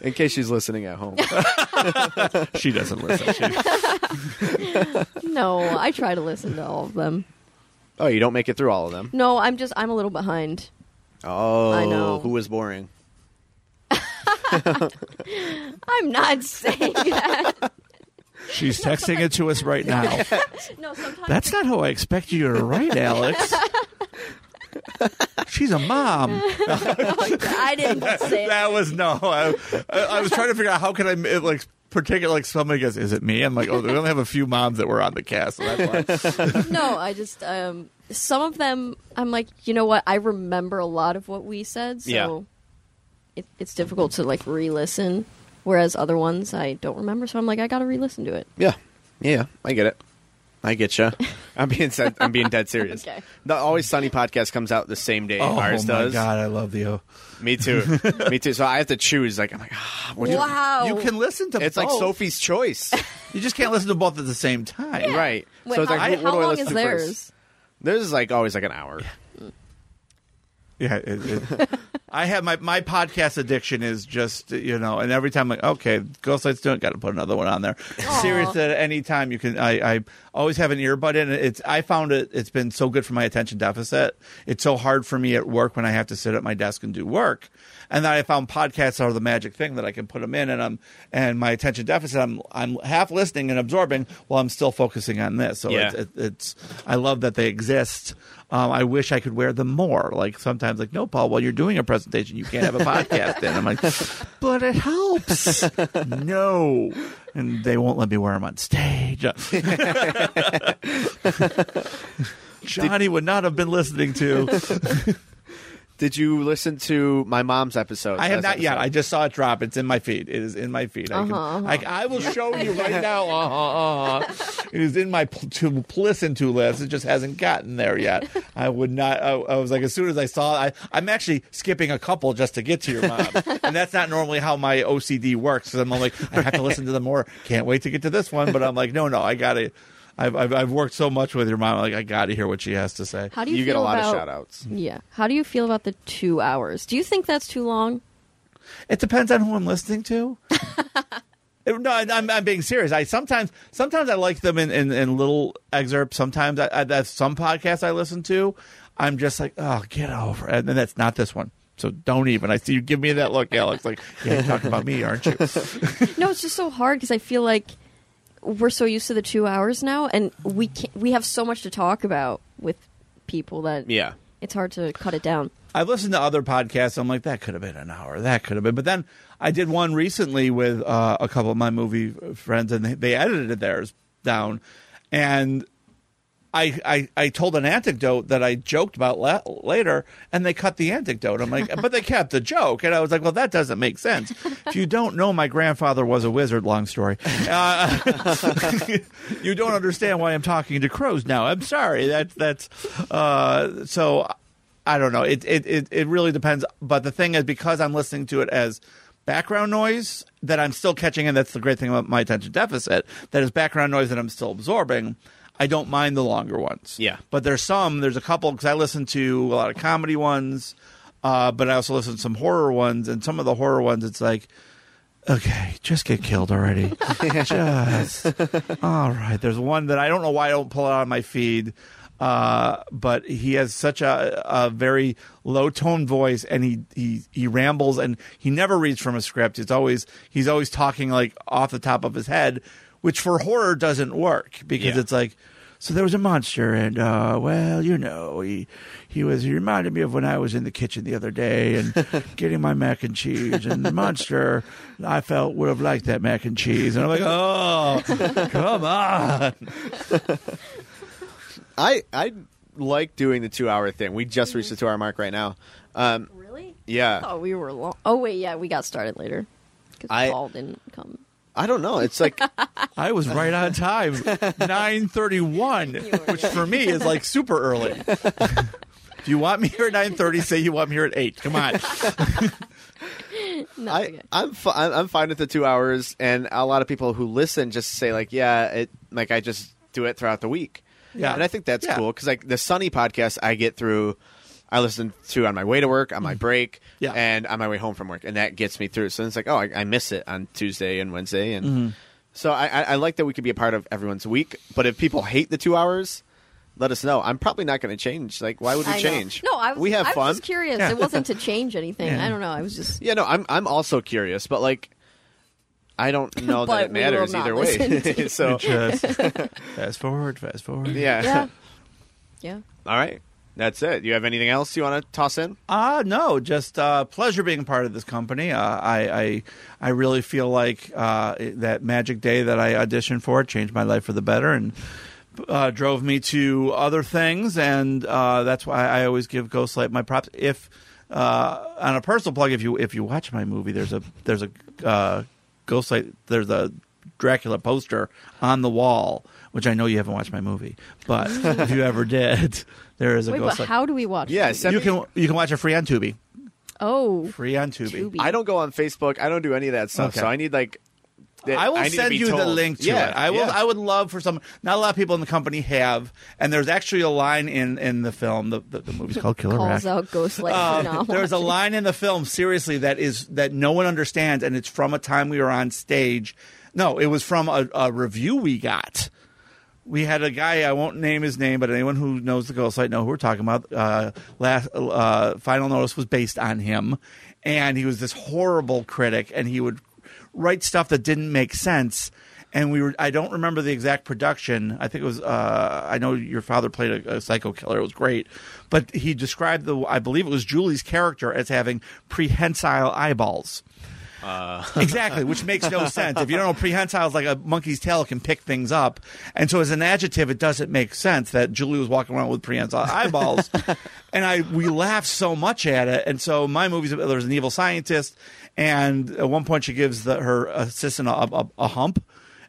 [LAUGHS] in case she's listening at home. [LAUGHS] she doesn't listen. She, [LAUGHS] No, I try to listen to all of them. oh, you don't make it through all of them. No, I'm just I'm a little behind. Oh, I know. Who was boring? I'm not saying that. she's texting it to us right now. No, sometimes That's not how I expect you to write, Alex. She's a mom. [LAUGHS] I didn't say it. That was no. I, I, I was trying to figure out how can I like particular like somebody goes, "Is it me?" I'm like, "Oh, we only have a few moms that were on the cast, so that's why." [LAUGHS] no, I just um, some of them. I'm like, you know what? I remember a lot of what we said, so Yeah. it, it's difficult to like re-listen. Whereas other ones I don't remember, so I'm like, I gotta re-listen to it. Yeah, yeah, I get it. I get you. [LAUGHS] I'm being sad, I'm being dead serious. Okay. The Always Sunny podcast comes out the same day oh ours my does. god, I love the. O. Me too. [LAUGHS] Me too. So I have to choose. Like I'm like, ah, what do you- wow, You can listen to. Both it's like. Sophie's choice, You just can't listen to both at the same time. right? Wait, so it's how, like, how what do I long listen is to theirs? first? Theirs is like always like an hour. Yeah, it, it, [LAUGHS] I have my my podcast addiction is just you know, and every time like okay, Ghost Light's doing, it, got to put another one on there. Serious at any time you can. I, I always have an earbud in. It's I found it. It's been so good for my attention deficit. It's so hard for me at work when I have to sit at my desk and do work, and then I found podcasts are the magic thing that I can put them in, and I'm and my attention deficit. I'm I'm half listening and absorbing while I'm still focusing on this. So Yeah. it's, it, it's I love that they exist. Um, I wish I could wear them more. Like sometimes, like no, Paul, while you're doing a presentation, you can't have a [LAUGHS] podcast. in. I'm like, but it helps. [LAUGHS] no, and they won't let me wear them on stage. [LAUGHS] Johnny would not have been listening to. Did you listen to my mom's episode? I have last not yet. I just saw it drop. It's in my feed. It is in my feed. I, can, Uh-huh, I, I will show you [LAUGHS] right now. Uh-huh, uh-huh. It is in my pl- to listen to list. It just hasn't gotten there yet. I would not. I, I was like, as soon as I saw it, I, I'm actually skipping a couple just to get to your mom, [LAUGHS] and that's not normally how my OCD works. Because I'm like, I have to listen to them more. Can't wait to get to this one, but I'm like, no, no, I got to. I've, I've I've worked so much with your mom. Like, I got to hear what she has to say. How do you, You get a feel lot of about, shout outs. Yeah. How do you feel about the two hours? Do you think that's too long? It depends on who I'm listening to. [LAUGHS] It- no, I- I'm, I'm being serious. I sometimes sometimes I like them in, in, in little excerpts. Sometimes I, I, that's some podcasts I listen to. I'm just like, oh, get over it. And then that's not this one. So don't even. I see you give me that look, Alex. Like, yeah, you're talking about me, aren't you? [LAUGHS] No, it's just so hard because I feel like we're so used to the two hours now, and we can't, we have so much to talk about with people that Yeah. it's hard to cut it down. I've listened to other podcasts. I'm like, that could have been an hour. That could have been. But then I did one recently with uh, a couple of my movie friends, and they, they edited theirs down. And I, I I told an anecdote that I joked about la- later, and they cut the anecdote. I'm like, but they kept the joke, and I was like, well, that doesn't make sense. If you don't know, my grandfather was a wizard. Long story. Uh, [LAUGHS] you don't understand why I'm talking to crows now. I'm sorry. That's that's uh, so. I don't know. It, it it it really depends. But the thing is, because I'm listening to it as background noise, that I'm still catching, and that's the great thing about my attention deficit. That is background noise that I'm still absorbing. I don't mind the longer ones. Yeah. But there's some. There's a couple because I listen to a lot of comedy ones, uh, but I also listen to some horror ones, and some of the horror ones, it's like. Okay, just get killed already. [LAUGHS] just all right. There's one that I don't know why I don't pull it out on my feed, uh, but he has such a, a very low tone voice, and he, he he rambles, and he never reads from a script. It's always he's always talking like off the top of his head, which for horror doesn't work because Yeah. it's like. So there was a monster, and uh, well, you know, he he was. He reminded me of when I was in the kitchen the other day and [LAUGHS] getting my mac and cheese, and the monster I felt would have liked that mac and cheese, and I'm like, oh, come on. [LAUGHS] I I like doing the two hour thing. We just reached the two hour mark right now. Um, Really? yeah, Oh, we were long. Oh wait, yeah, we got started later because I- Paul didn't come. I don't know. It's like [LAUGHS] I was right on time, [LAUGHS] nine thirty-one, which for me is like super early. [LAUGHS] Do you want me here at nine thirty? Say you want me here at eight. Come on. I, okay. I'm fi- I'm I'm fine with the two hours, and a lot of people who listen just say like, yeah, it like I just do it throughout the week. Yeah. and I think that's Yeah. cool because like the Sunny podcast, I get through. I listen to on my way to work, on my break, Mm-hmm. Yeah. and on my way home from work, and that gets me through. So it's like, oh, I, I miss it on Tuesday and Wednesday, and Mm-hmm. so I, I, I like that we could be a part of everyone's week. But if people hate the two hours, let us know. I'm probably not going to change. Like, why would we I know. change? No, I was. we have I fun. was just curious. Yeah. It wasn't to change anything. Yeah. I don't know. I was just. Yeah, no, I'm I'm also curious, but like I don't [LAUGHS] know that it matters either way. [LAUGHS] so Just [LAUGHS] fast forward, fast forward. yeah. Yeah. Yeah. All right. That's it. Do you have anything else you want to toss in? Uh no, just uh, pleasure being part of this company. Uh, I, I I really feel like uh, that Magic Day that I auditioned for changed my life for the better and uh, drove me to other things, and uh, that's why I always give Ghostlight my props. If uh, on a personal plug, if you if you watch my movie, there's a there's a Ghostlight there's a Dracula poster on the wall, which I know you haven't watched my movie, but if you ever did, there is a Wait, but Ghostlight. how do we watch? Yeah, it? send you me- can you can watch it free on Tubi. Oh, Free on Tubi. Tubi. I don't go on Facebook. I don't do any of that stuff. Okay. So I need like. that- I will need to send be you the told. link to Yeah, it. I will. yeah. I would love for some. Not a lot of people in the company have, and there's actually a line in in the film. The the, the movie's called Killer calls Rack. out Ghostlight Uh, for not there's a line in the film, seriously, that is that no one understands, and it's from a time we were on stage. No, it was from a, a review we got. We had a guy, I won't name his name, but anyone who knows the Ghostlight know who we're talking about. Uh, last uh, Final Notice was based on him, and he was this horrible critic, and he would write stuff that didn't make sense. And we were, I don't remember the exact production. I think it was, uh, I know your father played a, a psycho killer. It was great. But he described the, I believe it was Julie's character as having prehensile eyeballs. Uh, [LAUGHS] exactly, which makes no sense. If you don't know, prehensile is like a monkey's tail can pick things up, and so as an adjective, it doesn't make sense that Julie was walking around with prehensile eyeballs. [LAUGHS] and I we laughed so much at it, and so my movies there's an evil scientist, and at one point she gives the, her assistant a, a, a hump.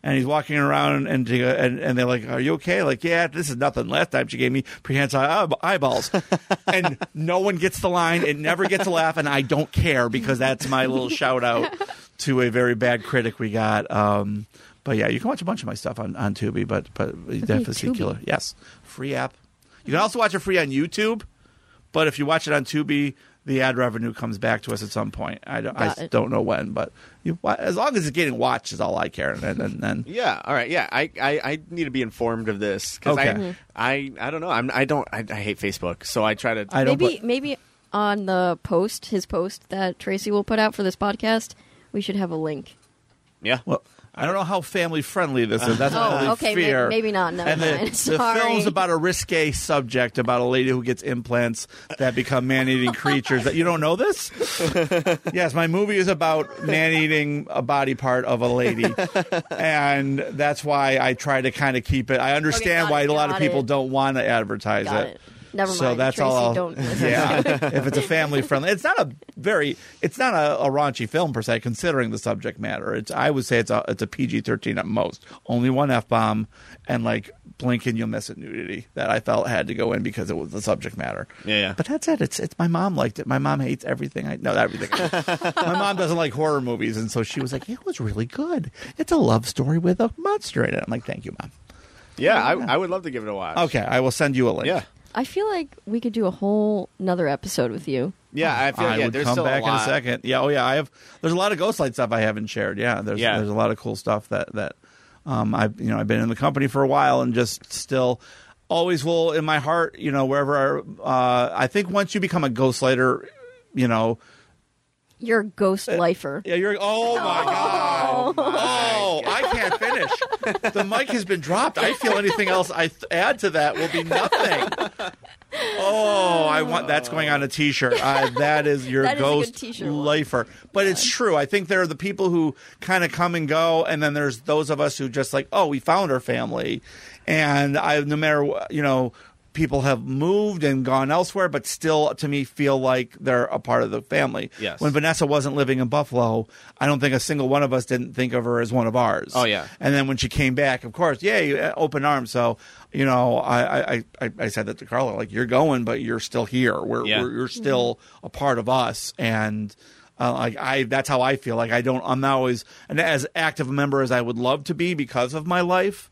And he's walking around, and and, and they're like, "Are you okay?" Like, "Yeah, this is nothing." Last time she gave me prehensile eye- eyeballs, [LAUGHS] and no one gets the line. It never gets a laugh, and I don't care because that's my little shout out to a very bad critic we got. Um, but yeah, you can watch a bunch of my stuff on, on Tubi, but but definitely? Killer. Yes, free app. You can also watch it free on YouTube, but if you watch it on Tubi, the ad revenue comes back to us at some point. I don't, I don't know when, but you, as long as it's getting watched is all I care. And then, then Yeah. All right. Yeah. I, I, I need to be informed of this because Okay. I, Mhm. I I don't know. I'm I don't I, I hate Facebook, so I try to. I don't. maybe put- maybe on the post, his post that Tracy will put out for this podcast, we should have a link. yeah. Well, I don't know how family friendly this is. That's my Oh, only okay, fear. maybe not. No, and the, the film's about a risque subject about a lady who gets implants that become man-eating creatures. That you don't know this? [LAUGHS] yes, my movie is about man-eating a body part of a lady, and that's why I try to kind of keep it. I understand got why it, a lot of people it. don't want to advertise it. it. Never mind. So that's Tracy, all. I'll- Don't [LAUGHS] listen. yeah, if it's a family friendly, it's not a very, it's not a, a raunchy film per se, considering the subject matter. It's, I would say it's a, it's a PG thirteen at most. Only one f bomb and like blink and you'll miss it nudity that I felt had to go in because it was the subject matter. Yeah, yeah. But that's it. It's it's my mom liked it. My mom hates everything. I no everything. [LAUGHS] my mom doesn't like horror movies, and so she was like, "It was really good. It's a love story with a monster in it." I'm like, "Thank you, mom." Yeah. I, I would love to give it a watch. Okay, I will send you a link. Yeah. I feel like we could do a whole another episode with you. Yeah. I feel I like yeah, would there's come still back a lot. in a second. Yeah, oh yeah, I have. There's a lot of Ghostlight stuff I haven't shared. Yeah, there's Yeah. there's a lot of cool stuff that that um, I've you know I've been in the company for a while and just still always will in my heart. You know wherever uh, I think once you become a Ghostlighter, you know. You're a ghost Uh, lifer. Yeah, you're. Oh my god! [LAUGHS] Oh, I can't finish. The mic has been dropped. I feel anything else I th- add to that will be nothing. Oh, I want that's going on a T-shirt. Uh, that is your [LAUGHS] That is ghost lifer. But it's true. I think there are the people who kind of come and go, and then there's those of us who just like, oh, we found our family, and I no matter you know. People have moved and gone elsewhere, but still, to me, feel like they're a part of the family. Yes. When Vanessa wasn't living in Buffalo, I don't think a single one of us didn't think of her as one of ours. Oh, yeah. And then when she came back, of course, yay, uh, open arms. So, you know, I, I, I, I said that to Carla, like, you're going, but you're still here. We're, Yeah. we're you're still a part of us. And, uh, like I, that's how I feel. Like I don't, I'm not always an as active a member as I would love to be because of my life.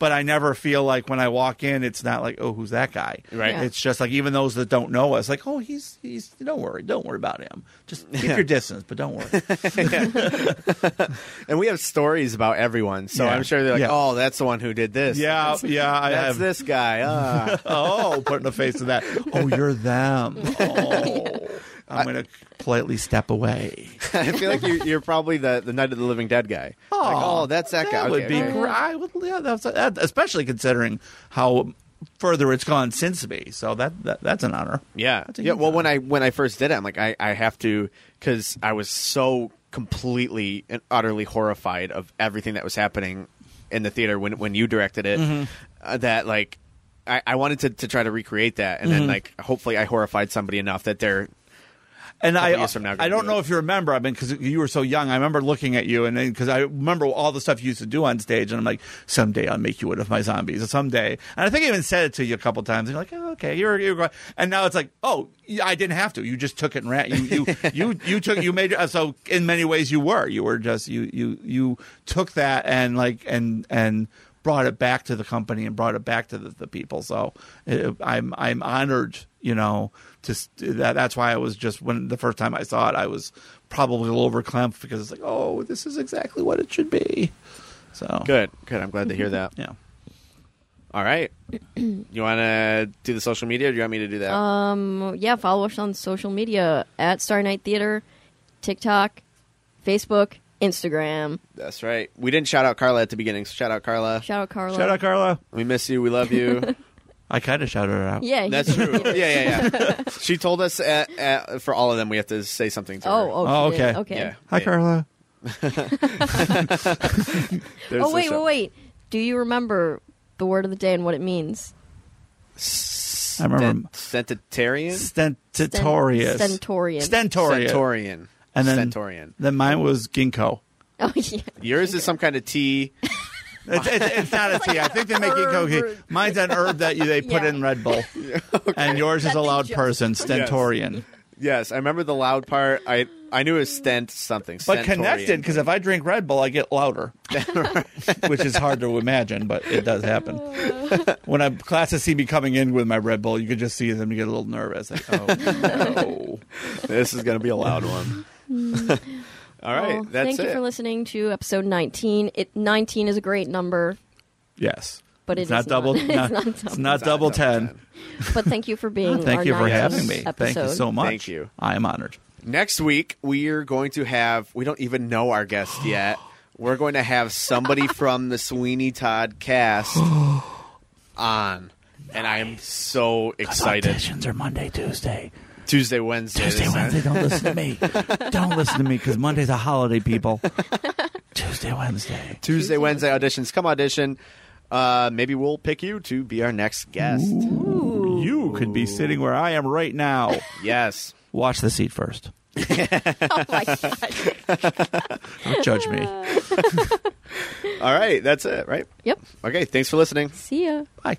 But I never feel like when I walk in, it's not like, oh, who's that guy? Right. Yeah. It's just like even those that don't know us, like, oh, he's he's. Don't worry, don't worry about him. Just keep your distance, but don't worry. [LAUGHS] And we have stories about everyone, so Yeah. I'm sure they're like, Yeah. "Oh, that's the one who did this." yeah, That's- yeah. I That's have this guy. Ah. [LAUGHS] oh, putting a face to that. Oh, you're them. [LAUGHS] Oh, I'm going to politely step away. [LAUGHS] I feel like you, you're probably the, the Night of the Living Dead guy. like, oh, that's that, guy. That would Okay, be okay. great. I would, yeah, that's, that, especially considering how further it's gone since me. So that, that that's an honor. Yeah, yeah. Well, honor. when I when I first did it, I'm like, I, I have to because I was so completely and utterly horrified of everything that was happening in the theater when when you directed it. Mm-hmm. Uh, that like, I, I wanted to, to try to recreate that, and Mm-hmm. then like, hopefully, I horrified somebody enough that they're And I, couple years from now, I don't do know it. if you remember. I mean, because you were so young, I remember looking at you, and because I remember all the stuff you used to do on stage, and I'm like, someday I'll make you one of my zombies, someday. And I think I even said it to you a couple times. And you're like, oh, okay, you're you're. going. And now it's like, oh, I didn't have to. You just took it and ran. You you [LAUGHS] you, you took you made uh, so in many ways you were you were just you you you took that and like and and brought it back to the company and brought it back to the, the people. So uh, I'm I'm honored, you know, to that. That's why I was just when the first time I saw it, I was probably a little overclamped because it's like, oh, this is exactly what it should be. So good. Good. I'm glad to hear that. yeah. All right. You want to do the social media, or do you want me to do that? Um, yeah, follow us on social media at Star Night Theater, TikTok, Facebook, Instagram. That's right. We didn't shout out Carla at the beginning. So shout out Carla. Shout out Carla. Shout out Carla. We miss you. We love you. [LAUGHS] I kind of shouted her out. Yeah, That's true. Yeah, yeah, yeah. [LAUGHS] she told us at, at, for all of them we have to say something to oh, her. Oh, oh, Oh, okay. okay. Yeah. Hi, Yeah. Carla. [LAUGHS] There's Oh the wait, show. wait, wait. Do you remember the word of the day and what it means? I remember Stentorian? Stentatorius. Stentorian. Stentorius. Stentorian. And then- Stentorian. Then mine was ginkgo. Oh [LAUGHS] yeah. Yours is some kind of tea. It's, it's, it's not a tea. I think they make it tea. Mine's an herb that you, they put Yeah. in Red Bull. [LAUGHS] And yours is That a they loud just- person, Stentorian. Yes, I remember the loud part. I I knew it was stent something. But Stentorian. connected, because if I drink Red Bull, I get louder, [LAUGHS] which is hard to imagine, but it does happen. [LAUGHS] when a classes see me coming in with my Red Bull, you could just see them get a little nervous. Like, oh no. this is going to be a loud one. All right, Well, that's thank it. you for listening to episode 19. It 19 is a great number, yes. but It's it not double. Not, [LAUGHS] not- it's not It's double. not double ten. But thank you for [LAUGHS] being. Thank our you for 19th having me. Episode. Thank you so much. Thank you. I am honored. Next week we are going to have. We don't even know our guest [GASPS] yet. We're going to have somebody from the Sweeney Todd cast [GASPS] on, and I am so excited. Auditions are Monday, Tuesday. Tuesday, Wednesday, Tuesday. Wednesday. Don't listen to me. [LAUGHS] Don't listen to me because Monday's a holiday, people. [LAUGHS] Tuesday, Wednesday. Tuesday, Wednesday auditions. Come audition. Uh, maybe we'll pick you to be our next guest. You could be sitting where I am right now. [LAUGHS] Yes. Watch the seat first. Oh my god. Don't judge me. All right, that's it, right? Yep. Okay, thanks for listening. See ya. Bye.